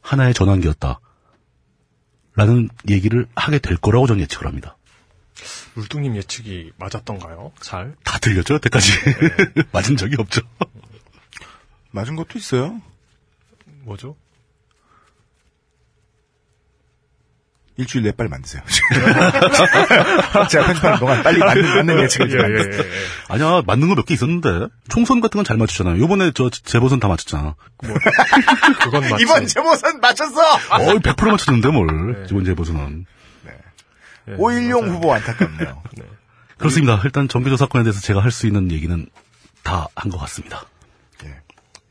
하나의 전환기였다. 라는 얘기를 하게 될 거라고 저는 예측을 합니다. 물뚱님 예측이 맞았던가요? 잘? 다 들렸죠, 여태까지. 맞은 적이 없죠. 맞은 것도 있어요. 뭐죠? 일주일 내에 빨리 만드세요. 제가 편집하는 동안 빨리 맞는, 맞는 예측을 좀 예, 예. 예, 예. 아니야, 맞는 거 몇 개 있었는데. 총선 같은 건 잘 맞추잖아요. 요번에 저 재보선 다 맞췄잖아. 그건 맞지. 이번 제보선 맞췄어! 어, 100% 맞췄는데 뭘. 네. 이번 재보선은. 예, 5일용 맞아요. 후보 안타깝네요. 그렇습니다. 일단 전교조 사건에 대해서 제가 할 수 있는 얘기는 다 한 것 같습니다. 예,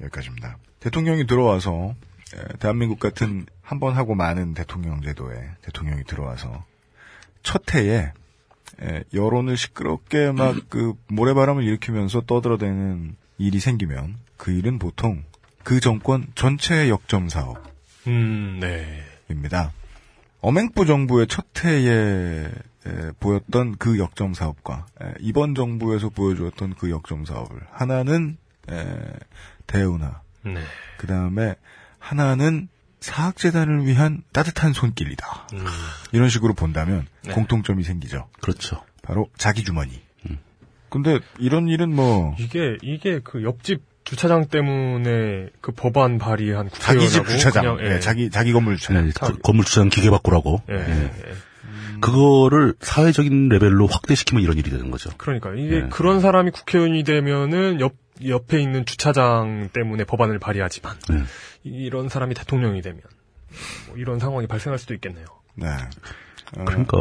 여기까지입니다. 대통령이 들어와서 에, 대한민국 같은 한 번 하고 많은 대통령 제도에 대통령이 들어와서 첫 해에 에, 여론을 시끄럽게 막 그 모래바람을 일으키면서 떠들어대는 일이 생기면 그 일은 보통 그 정권 전체의 역점 음, 네. 사업입니다. 어맹부 정부의 첫 해에 에, 보였던 그 역점 사업과 에, 이번 정부에서 보여주었던 그 역점 사업을 하나는 에, 대운하 네. 그 다음에 하나는 사학재단을 위한 따뜻한 손길이다. 음, 이런 식으로 본다면 네. 공통점이 생기죠. 그렇죠. 바로 자기 주머니. 근데 이런 일은 뭐 이게, 이게 그 옆집 주차장 때문에 그 법안 발의한 자기 집 주차장, 그냥, 예. 네, 자기 자기 건물 주차장. 네, 그 건물 주차장 기계 바꾸라고. 예, 예. 예. 그거를 사회적인 레벨로 확대시키면 이런 일이 되는 거죠. 그러니까 이게 네. 그런 사람이 국회의원이 되면은 옆 옆에 있는 주차장 때문에 법안을 발의하지만 네. 이런 사람이 대통령이 되면 뭐 이런 상황이 발생할 수도 있겠네요. 네. 어, 그러니까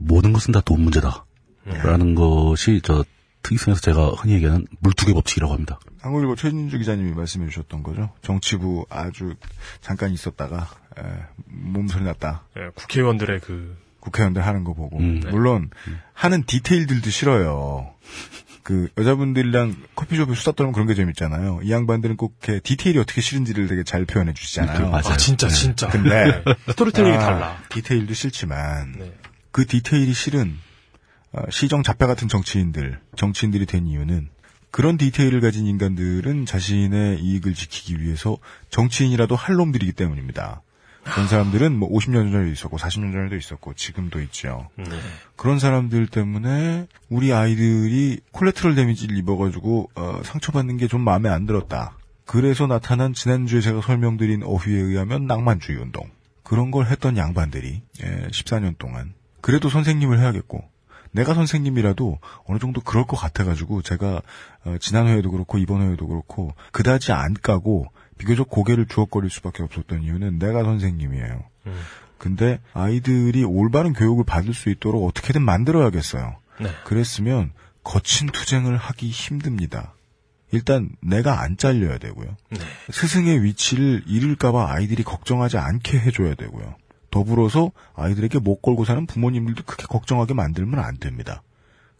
모든 것은 다 돈 문제다. 라는 것이 저 특이성에서 제가 흔히 얘기하는 물두개 법칙이라고 합니다. 한국일보 최진주 기자님이 말씀해 주셨던 거죠. 정치부 아주 잠깐 있었다가 에, 몸서리 났다. 예, 국회의원들의 그 국회의원들 하는 거 보고 음. 물론 하는 디테일들도 싫어요. 그 여자분들이랑 커피숍에 수다 떨면 그런 게 재밌잖아요. 이 양반들은 꼭 이렇게 디테일이 어떻게 싫은지를 되게 잘 표현해 주시잖아요. 맞아요. 아, 진짜, 진짜. 근데 네. 스토리텔링이 아, 달라. 디테일도 싫지만 네. 그 디테일이 싫은 어, 시정 잡배 같은 정치인들, 정치인들이 된 이유는 그런 디테일을 가진 인간들은 자신의 이익을 지키기 위해서 정치인이라도 할 놈들이기 때문입니다. 그런 사람들은 뭐 50년 전에도 있었고 40년 전에도 있었고 지금도 있죠. 네. 그런 사람들 때문에 우리 아이들이 콜레트럴 데미지를 입어가지고 어, 상처받는 게 좀 마음에 안 들었다. 그래서 나타난 지난주에 제가 설명드린 어휘에 의하면 낭만주의 운동. 그런 걸 했던 양반들이 예, 14년 동안 그래도 선생님을 해야겠고 내가 선생님이라도 어느 정도 그럴 것 같아가지고 제가 어, 지난 회에도 그렇고 이번 회에도 그렇고 그다지 안 까고 비교적 고개를 주걱거릴 수밖에 없었던 이유는 내가 선생님이에요. 음. 근데 아이들이 올바른 교육을 받을 수 있도록 어떻게든 만들어야겠어요. 네. 그랬으면 거친 투쟁을 하기 힘듭니다. 일단 내가 안 잘려야 되고요. 네. 스승의 위치를 잃을까봐 아이들이 걱정하지 않게 해줘야 되고요. 더불어서 아이들에게 못 걸고 사는 부모님들도 크게 걱정하게 만들면 안 됩니다.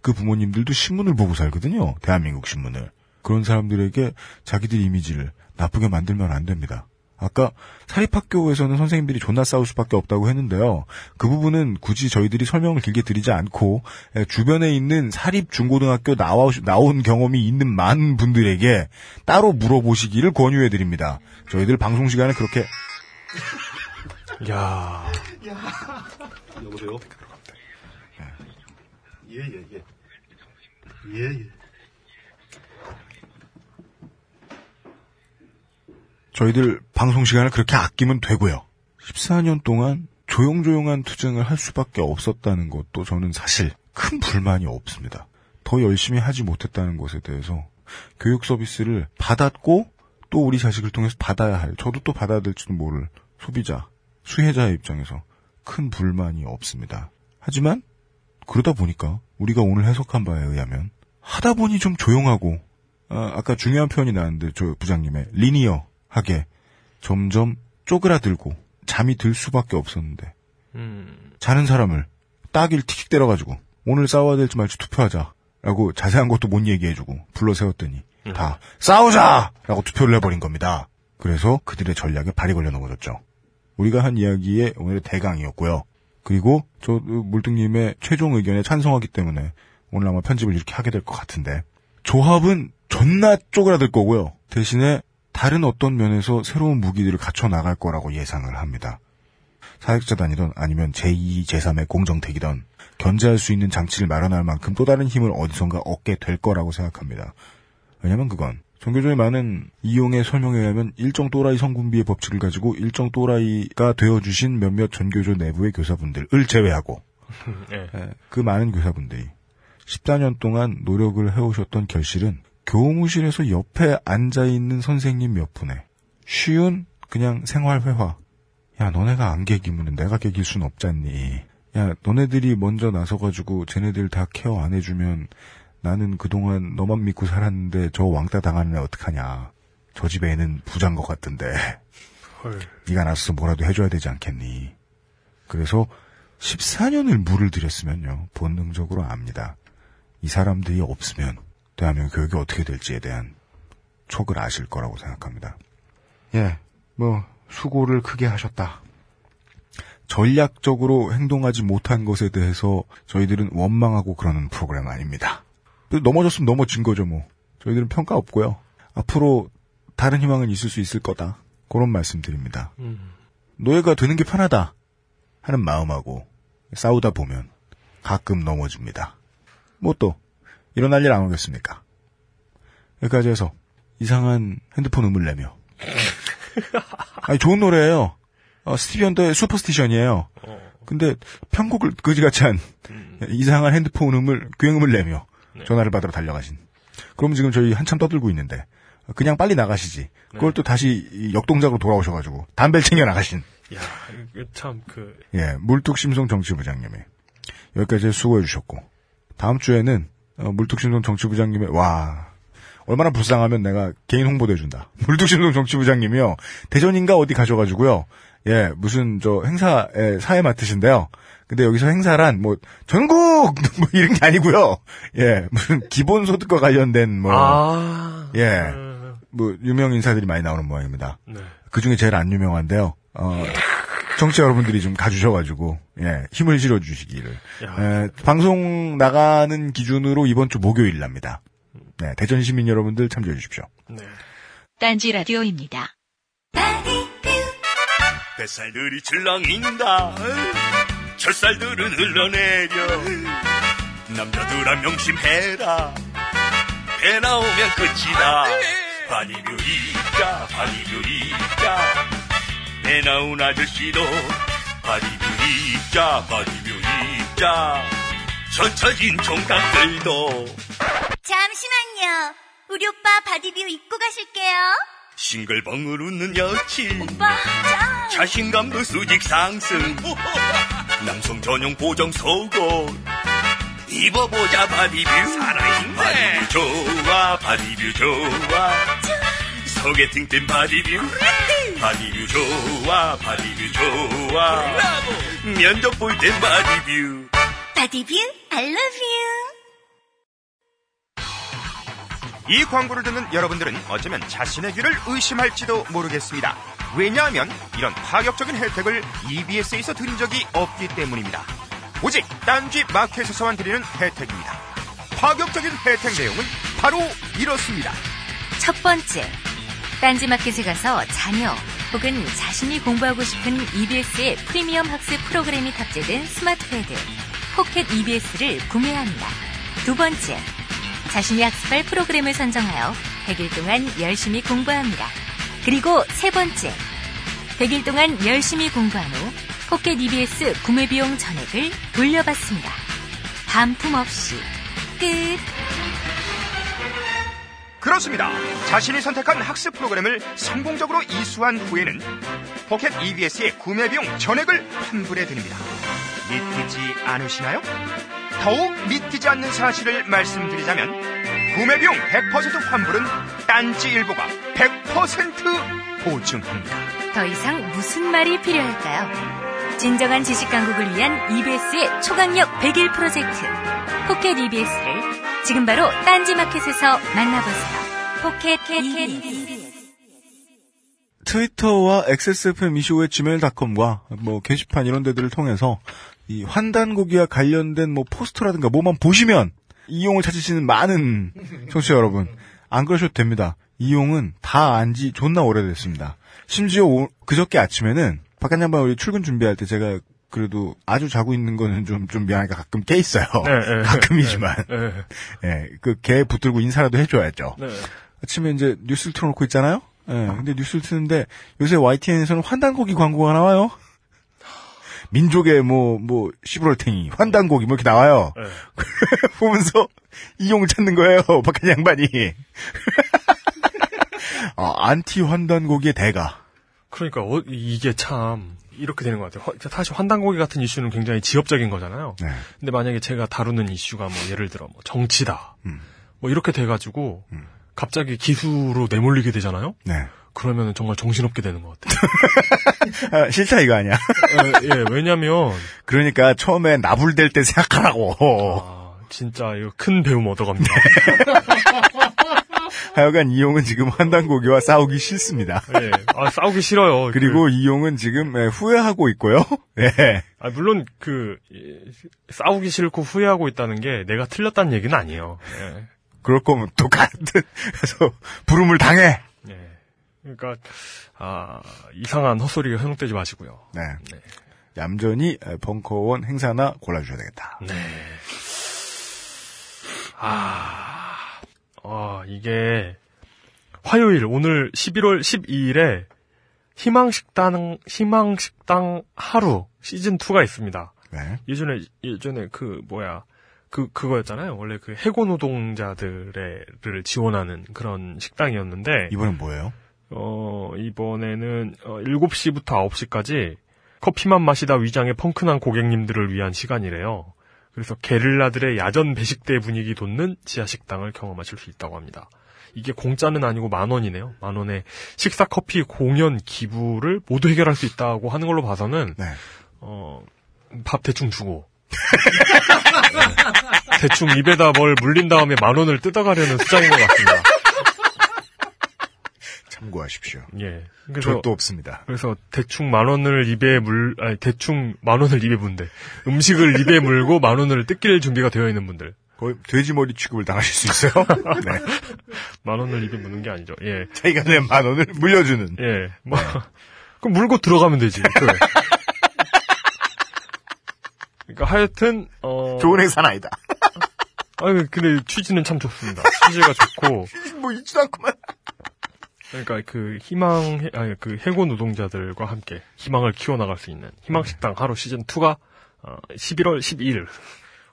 그 부모님들도 신문을 보고 살거든요. 대한민국 신문을. 그런 사람들에게 자기들 이미지를 나쁘게 만들면 안 됩니다. 아까 사립학교에서는 선생님들이 존나 싸울 수밖에 없다고 했는데요. 그 부분은 굳이 저희들이 설명을 길게 드리지 않고 에, 주변에 있는 사립 중고등학교 나와, 나온 경험이 있는 많은 분들에게 따로 물어보시기를 권유해 드립니다. 저희들 방송 시간에 그렇게 야 여보세요? 예, 예, 예. 예, 예. 저희들 방송 시간을 그렇게 아끼면 되고요. 14년 동안 조용조용한 투쟁을 할 수밖에 없었다는 것도 저는 사실 큰 불만이 없습니다. 더 열심히 하지 못했다는 것에 대해서 교육 서비스를 받았고 또 우리 자식을 통해서 받아야 할, 저도 또 받아야 될지도 모를 소비자, 수혜자의 입장에서 큰 불만이 없습니다. 하지만 그러다 보니까 우리가 오늘 해석한 바에 의하면 하다 보니 좀 조용하고 아, 아까 중요한 표현이 나왔는데 저 부장님의 리니어 하게 점점 쪼그라들고 잠이 들 수밖에 없었는데 음. 자는 사람을 딱일 틱틱 때려가지고 오늘 싸워야 될지 말지 투표하자라고 자세한 것도 못 얘기해주고 불러 세웠더니 다 싸우자라고 투표를 해버린 겁니다. 그래서 그들의 전략에 발이 걸려 넘어졌죠. 우리가 한 이야기의 오늘의 대강이었고요. 그리고 저 물등님의 최종 의견에 찬성하기 때문에 오늘 아마 편집을 이렇게 하게 될 것 같은데 조합은 존나 쪼그라들 거고요. 대신에 다른 어떤 면에서 새로운 무기들을 갖춰 나갈 거라고 예상을 합니다. 사역자단이든 아니면 제2, 제3의 공정택이든 견제할 수 있는 장치를 마련할 만큼 또 다른 힘을 어디선가 얻게 될 거라고 생각합니다. 왜냐면 그건 종교조의 많은 이용의 설명에 의하면 일정 또라이 성군비의 법칙을 가지고 일정 또라이가 되어주신 몇몇 전교조 내부의 교사분들을 제외하고 예. 예, 그 많은 교사분들이 14년 동안 노력을 해오셨던 결실은 교무실에서 옆에 앉아있는 선생님 몇 분의 쉬운 그냥 생활회화. 야, 너네가 안 개기면 내가 개길 순 없잖니. 야, 너네들이 먼저 나서가지고 쟤네들 다 케어 안 해주면 나는 그동안 너만 믿고 살았는데 저 왕따 당하는 애 어떡하냐. 저 집에 애는 부자인 것 같던데. 헐. 네가 나서서 뭐라도 해줘야 되지 않겠니. 그래서 14년을 물을 들였으면요. 본능적으로 압니다. 이 사람들이 없으면 대한민국 교육이 어떻게 될지에 대한 촉을 아실 거라고 생각합니다. 예, 뭐 수고를 크게 하셨다. 전략적으로 행동하지 못한 것에 대해서 저희들은 원망하고 그러는 프로그램 아닙니다. 넘어졌으면 넘어진 거죠, 뭐. 저희들은 평가 없고요. 앞으로 다른 희망은 있을 수 있을 거다. 그런 말씀 드립니다. 음. 노예가 되는 게 편하다 하는 마음하고 싸우다 보면 가끔 넘어집니다. 뭐 또 일어날 일 안 오겠습니까? 여기까지 해서 이상한 핸드폰 음을 내며 아니 좋은 노래예요. 어, 스티비 언더의 슈퍼스티션이에요. 근데 편곡을 그지같이 한 이상한 핸드폰 음을 굉음을 내며 전화를 받으러 달려가신. 그럼 지금 저희 한참 떠들고 있는데 그냥 빨리 나가시지. 그걸 또 다시 이 역동작으로 돌아오셔가지고 담배를 챙겨 나가신. 야, 참, 그, 예, 물뚝심송 정치부장님이 여기까지 수고해 주셨고 다음 주에는 어, 물뚝심송 정치부장님의 와 얼마나 불쌍하면 내가 개인 홍보도 해준다. 물뚝심송 정치부장님이요 대전인가 어디 가셔가지고요 예, 무슨 저 행사에 사회 맡으신데요. 근데 여기서 행사란 뭐 전국 뭐 이런 게 아니고요. 예, 무슨 기본 소득과 관련된 뭐 아. 예. 뭐 유명 인사들이 많이 나오는 모양입니다. 네. 그 중에 제일 안 유명한데요. 어, 정치 여러분들이 좀 가주셔가지고 예, 힘을 실어 주시기를. 야. 예, 방송 나가는 기준으로 이번 주 목요일 납니다. 네, 대전 시민 여러분들 참조해 주십시오. 네. 딴지 라디오입니다. 뱃살들이 출렁인다 젖살들은 흘러내려 남자들아 명심해라 배 나오면 끝이다 바디뷰 입자 바디뷰 입자 배 나온 아저씨도 바디뷰 입자 바디뷰 입자. 젖 처진 총각들도. 잠시만요. 우리 오빠 바디뷰 입고 가실게요. 싱글벙글 웃는 여친. 오빠, 짱! 자신감도 수직 상승. 남성 전용 보정 속옷. 입어보자 바디뷰. 살아있네. 바디뷰 좋아 바디뷰 좋아 소개팅 땐 바디뷰 바디뷰 좋아 바디뷰 좋아 면접 볼 땐 바디뷰 바디뷰, I love you. 이 광고를 듣는 여러분들은 어쩌면 자신의 귀를 의심할지도 모르겠습니다. 왜냐하면 이런 파격적인 혜택을 EBS에서 드린 적이 없기 때문입니다. 오직 딴지 마켓에서만 드리는 혜택입니다. 파격적인 혜택 내용은 바로 이렇습니다. 첫 번째, 딴지마켓에 가서 자녀 혹은 자신이 공부하고 싶은 EBS의 프리미엄 학습 프로그램이 탑재된 스마트 패드, 포켓 EBS를 구매합니다. 두 번째, 자신이 학습할 프로그램을 선정하여 100일 동안 열심히 공부합니다. 그리고 세 번째, 100일 동안 열심히 공부한 후 포켓 EBS 구매 비용 전액을 돌려받습니다. 반품 없이 끝. 그렇습니다. 자신이 선택한 학습 프로그램을 성공적으로 이수한 후에는 포켓 EBS의 구매 비용 전액을 환불해 드립니다. 믿기지 않으시나요? 더욱 믿기지 않는 사실을 말씀드리자면 구매 비용 100% 환불은 딴지 일보가 100% 보증합니다. 더 이상 무슨 말이 필요할까요? 진정한 지식 강국을 위한 EBS의 초강력 100일 프로젝트 포켓 EBS를 지금 바로 딴지마켓에서 만나보세요. 포켓 EBS 트위터와 XSFM 이슈의 gmail.com과 뭐 게시판 이런 데들을 통해서 이 환단고기와 관련된 뭐 포스터라든가 뭐만 보시면 이용을 찾으시는 많은 청취자 여러분 안 그러셔도 됩니다. 이용은 다 안지 존나 오래됐습니다. 심지어 오- 그저께 아침에는 박한 양반 우리 출근 준비할 때 제가 그래도 아주 자고 있는 거는 좀, 좀 미안하니까 가끔 깨 있어요. 네, 네. 가끔이지만. 네. 예, 그개 붙들고 인사라도 해줘야죠. 네. 아침에 이제 뉴스를 틀어놓고 있잖아요? 예, 근데 뉴스를 트는데 요새 YTN에서는 환단고기 광고가 나와요. 민족의 뭐, 뭐, 시부럴탱이, 환단고기 뭐 이렇게 나와요. 네. 보면서 이용을 찾는 거예요, 박한 양반이. 어, 안티 환단고기의 대가. 그러니까 어, 이게 참 이렇게 되는 것 같아요. 허- 사실 환단고기 같은 이슈는 굉장히 지엽적인 거잖아요. 네. 근데 만약에 제가 다루는 이슈가 뭐 예를 들어 뭐 정치다. 음. 뭐 이렇게 돼가지고 갑자기 기수로 내몰리게 되잖아요. 네. 그러면 정말 정신없게 되는 것 같아요. 아, 실차 이거 아니야. 예, 예, 왜냐면 그러니까 처음에 나불될 때 생각하라고. 아, 진짜 이거 큰 배움 얻어갑니다. 하여간 이용은 지금 환단고기와 싸우기 싫습니다. 예, 아, 싸우기 싫어요. 그리고 이용은 지금 예, 후회하고 있고요. 예. 아, 물론 그 예, 싸우기 싫고 후회하고 있다는 게 내가 틀렸다는 얘기는 아니에요. 예. 그럴 거면 또 같은 그래서 부름을 당해. 예. 그러니까 아, 이상한 헛소리가 현혹되지 마시고요. 네. 네. 얌전히 에, 벙커원 행사나 골라주셔야 되겠다. 네. 아, 아, 이게 화요일 오늘 11월 12일에 희망식당 희망식당 하루 시즌 2가 있습니다. 네. 예전에 예전에 그 뭐야 그 그거였잖아요. 원래 그 해고 노동자들을 지원하는 그런 식당이었는데 이번엔 뭐예요? 어 이번에는 어, 7시부터 9시까지 커피만 마시다 위장의 펑크난 고객님들을 위한 시간이래요. 그래서 게릴라들의 야전 배식대 분위기 돋는 지하 식당을 경험하실 수 있다고 합니다. 이게 공짜는 아니고 만 원이네요. 만 원에 식사, 커피, 공연, 기부를 모두 해결할 수 있다고 하는 걸로 봐서는 네. 어, 밥 대충 주고 네. 대충 입에다 뭘 물린 다음에 만 원을 뜯어가려는 수장인 것 같습니다. 참고하십시오. 예. 그래서 저도 없습니다. 그래서 대충 만 원을 입에 물, 아니 대충 만 원을 입에 문대 음식을 입에 물고 만 원을 뜯길 준비가 되어 있는 분들 거의 돼지머리 취급을 당하실 수 있어요. 네. 만 원을 입에 무는 게 아니죠. 예, 자기가 낸 만 원을 물려주는. 예. 뭐 그럼 물고 들어가면 되지. 그래. 그러니까 하여튼 어. 좋은 행사는 아니다. 아유 근데 취지는 참 좋습니다. 취지가 좋고 뭐 있지도 않구만. 그러니까 그 희망 아니 그 해고 노동자들과 함께 희망을 키워나갈 수 있는 희망식당 하루 시즌 2가 어, 11월 12일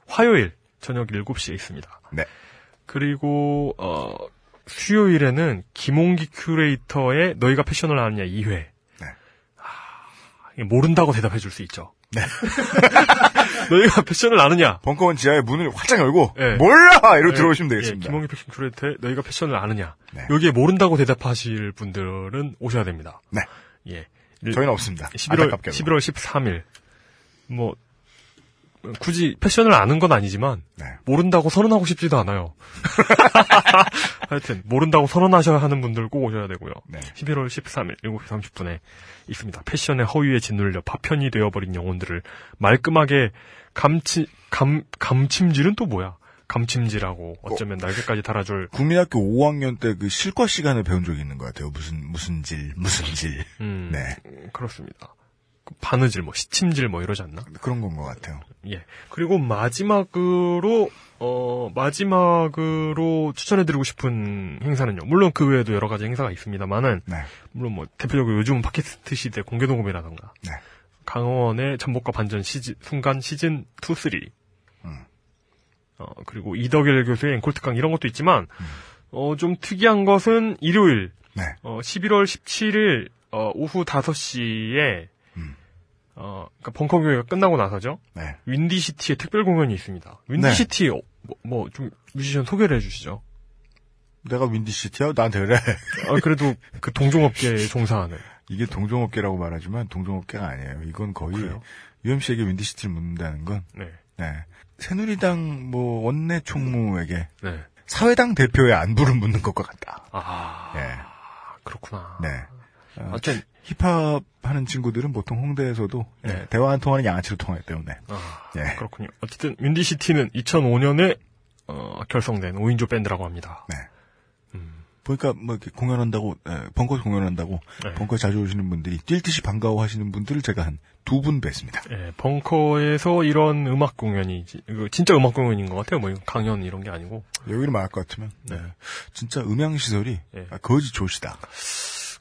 화요일 저녁 7시에 있습니다. 네. 그리고 어 수요일에는 김홍기 큐레이터의 너희가 패션을 아느냐 2회. 네. 아, 모른다고 대답해 줄 수 있죠. 네. 너희가 패션을 아느냐? 벙커원 지하의 문을 활짝 열고 예. 몰라 이러고 예, 들어오시면 예, 되겠습니다. 김홍기 패션 큐레이터의 너희가 패션을 아느냐? 네. 여기에 모른다고 대답하실 분들은 오셔야 됩니다. 네. 예. 저희는 없습니다. 11월 안타깝게도. 11월 13일 뭐 굳이 패션을 아는 건 아니지만 네. 모른다고 선언하고 싶지도 않아요. 하여튼 모른다고 선언하셔야 하는 분들 꼭 오셔야 되고요. 네. 11월 13일 7시 30분에 있습니다. 패션의 허위에 짓눌려 파편이 되어버린 영혼들을 말끔하게 감치 감 감침질은 또 뭐야? 감침질하고 어쩌면 날개까지 달아줄 국민학교 5학년 때 그 실과 시간에 배운 적이 있는 것 같아요. 무슨 무슨 질 무슨 질. 음, 네. 그렇습니다. 그 바느질 뭐 시침질 뭐 이러지 않나? 그런 건 것 같아요. 예. 그리고 마지막으로 어 마지막으로 추천해드리고 싶은 행사는요. 물론 그 외에도 여러 가지 행사가 있습니다만은 네. 물론 뭐 대표적으로 요즘은 팟캐스트 시대 공개 녹음이라던가 네. 강원의 전복과 반전 시즌 순간 시즌 2, 3. 음. 어 그리고 이덕일 교수의 앵콜 특강 이런 것도 있지만 음. 어좀 특이한 것은 일요일 네. 어 11월 17일 어 오후 5시에 음. 어 그러니까 벙커 교회가 끝나고 나서죠. 네. 윈디시티의 특별 공연이 있습니다. 윈디시티 어, 뭐좀 뮤지션 소개를 해주시죠. 내가 윈디시티야? 나한테 그래. 아, 그래도 그 동종업계에 종사하는. 이게 동종업계라고 말하지만 동종업계가 아니에요. 이건 거의 그래요? UMC에게 윈디시티를 묻는다는 건 네, 네. 새누리당 뭐 원내 총무에게 네. 사회당 대표의 안부를 묻는 것과 같다. 아 예. 그렇구나. 네. 어, 하여튼 힙합 하는 친구들은 보통 홍대에서도 예, 네. 대화 한 통화는 양아치로 통하기 때문에 아, 예. 그렇군요. 어쨌든 윈디시티는 2005년에 어, 결성된 5인조 밴드라고 합니다. 네. 보니까 뭐 이렇게 공연한다고 예, 벙커 공연한다고 네. 벙커에 자주 오시는 분들이 뛸 듯이 반가워하시는 분들을 제가 한 두 분 뵀습니다. 예, 벙커에서 이런 음악 공연이 이거 진짜 음악 공연인 것 같아요. 뭐 강연 이런 게 아니고 여기를 말할 것 같으면 네. 네. 진짜 음향 시설이 예. 아, 거지 좋시다.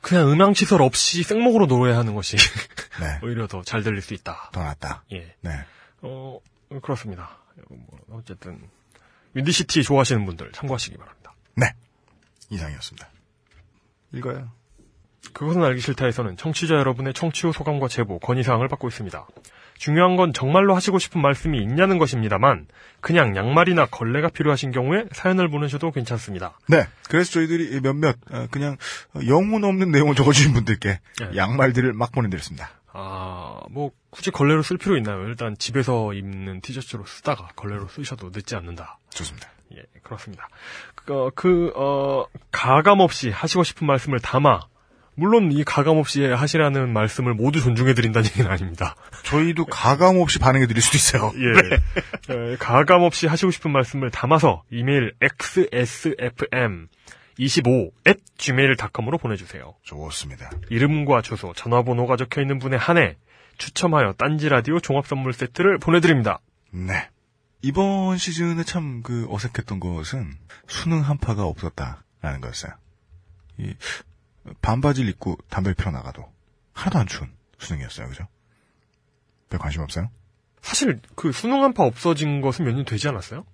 그냥 음향 시설 없이 생목으로 노래하는 것이 네. 오히려 더 잘 들릴 수 있다. 더 낫다. 예. 네. 어, 그렇습니다. 뭐, 어쨌든, 윈디시티 좋아하시는 분들 참고하시기 바랍니다. 네. 이상이었습니다. 읽어요. 그것은 알기 싫다에서는 청취자 여러분의 청취 후 소감과 제보, 건의사항을 받고 있습니다. 중요한 건 정말로 하시고 싶은 말씀이 있냐는 것입니다만, 그냥 양말이나 걸레가 필요하신 경우에 사연을 보내셔도 괜찮습니다. 네. 그래서 저희들이 몇몇 어, 그냥 영혼 없는 내용을 적어주신 분들께 네. 양말들을 막 보내드렸습니다. 아, 뭐, 굳이 걸레로 쓸 필요 있나요? 일단 집에서 입는 티셔츠로 쓰다가 걸레로 쓰셔도 늦지 않는다. 좋습니다. 예, 그렇습니다. 그, 어, 그, 어, 가감 없이 하시고 싶은 말씀을 담아, 물론 이 가감 없이 하시라는 말씀을 모두 존중해 드린다는 얘기는 아닙니다. 저희도 가감 없이 반응해 드릴 수도 있어요. 예. 에, 가감 없이 하시고 싶은 말씀을 담아서 이메일 xsfm25 at gmail.com으로 보내주세요. 좋습니다. 이름과 주소, 전화번호가 적혀 있는 분에 한해 추첨하여 딴지 라디오 종합 선물 세트를 보내드립니다. 네. 이번 시즌에 참 그 어색했던 것은 수능 한파가 없었다라는 거였어요. 이 반바지를 입고 담배를 피러 나가도 하나도 안 추운 수능이었어요. 그죠? 별 관심 없어요? 사실 그 수능 한파 없어진 것은 몇 년 되지 않았어요?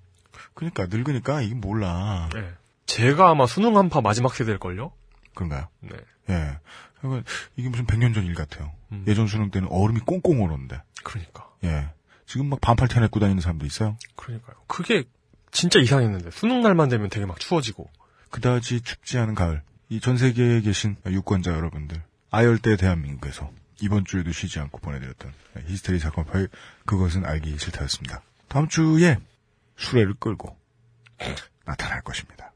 그러니까 늙으니까 이게 몰라. 네. 제가 아마 수능 한파 마지막 세대일걸요? 그런가요? 네. 예. 그러니까 이게 무슨 100년 전 일 같아요. 음. 예전 수능 때는 얼음이 꽁꽁 얼었는데. 그러니까. 예. 지금 막 반팔 테내고 다니는 사람도 있어요. 그러니까요. 그게 진짜 이상했는데 수능 날만 되면 되게 막 추워지고 그다지 춥지 않은 가을. 이 전 세계에 계신 유권자 여러분들. 아열대 대한민국에서 이번 주에도 쉬지 않고 보내드렸던 히스테리 사건 파일 그것은 알기 싫다였습니다. 다음 주에 수레를 끌고 나타날 것입니다.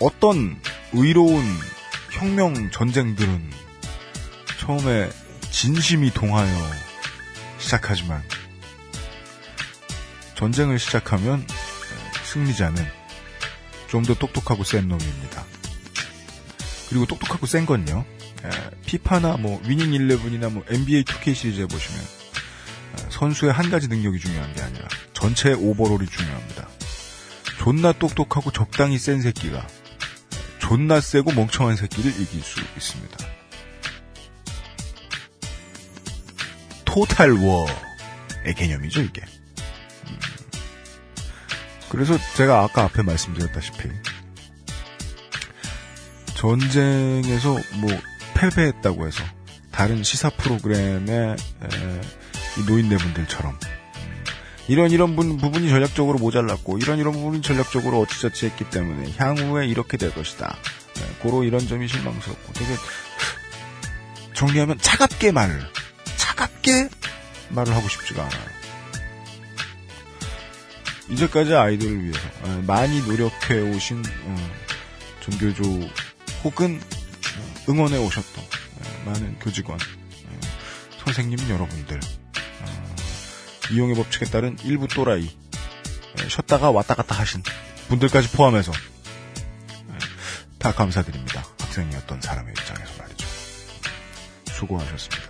어떤 의로운 혁명 전쟁들은 처음에 진심이 동하여 시작하지만 전쟁을 시작하면 승리자는 좀 더 똑똑하고 센 놈입니다. 그리고 똑똑하고 센 건요. 에, 피파나 뭐 위닝 11이나 뭐 NBA 2K 시리즈에 보시면 에, 선수의 한 가지 능력이 중요한 게 아니라 전체 오버롤이 중요합니다. 존나 똑똑하고 적당히 센 새끼가 존나 세고 멍청한 새끼를 이길 수 있습니다. 토탈 워의 개념이죠, 이게. 음. 그래서 제가 아까 앞에 말씀드렸다시피 전쟁에서 뭐 패배했다고 해서 다른 시사 프로그램의 노인네분들처럼 음, 이런 이런 분, 부분이 전략적으로 모자랐고 이런 이런 부분이 전략적으로 어찌저찌 했기 때문에 향후에 이렇게 될 것이다. 네, 고로 이런 점이 실망스럽고 되게 정리하면 차갑게 말을 차갑게 말을 하고 싶지가 않아요. 이제까지 아이들을 위해서 어, 많이 노력해 오신 어, 전교조 혹은 어, 응원해 오셨던 어, 많은 교직원, 어, 선생님 여러분들, 어, 이용의 법칙에 따른 일부 또라이, 에, 쉬었다가 왔다 갔다 하신 분들까지 포함해서 에, 다 감사드립니다. 학생이었던 사람의 입장에서 말이죠. 수고하셨습니다.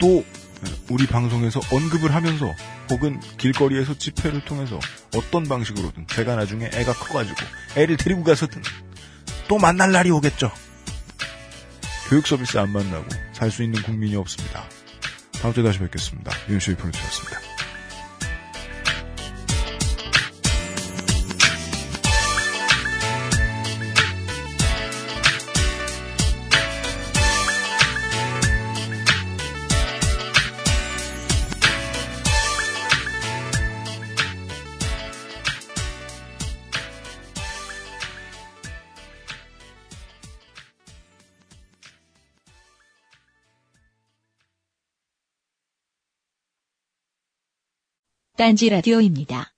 어, 또 에, 우리 방송에서 언급을 하면서 혹은 길거리에서 집회를 통해서 어떤 방식으로든 제가 나중에 애가 커가지고 애를 데리고 가서든 또 만날 날이 오겠죠. 교육 서비스 안 만나고 살 수 있는 국민이 없습니다. 다음 주에 다시 뵙겠습니다. 윤수희 프로듀서였습니다. 딴지 라디오입니다.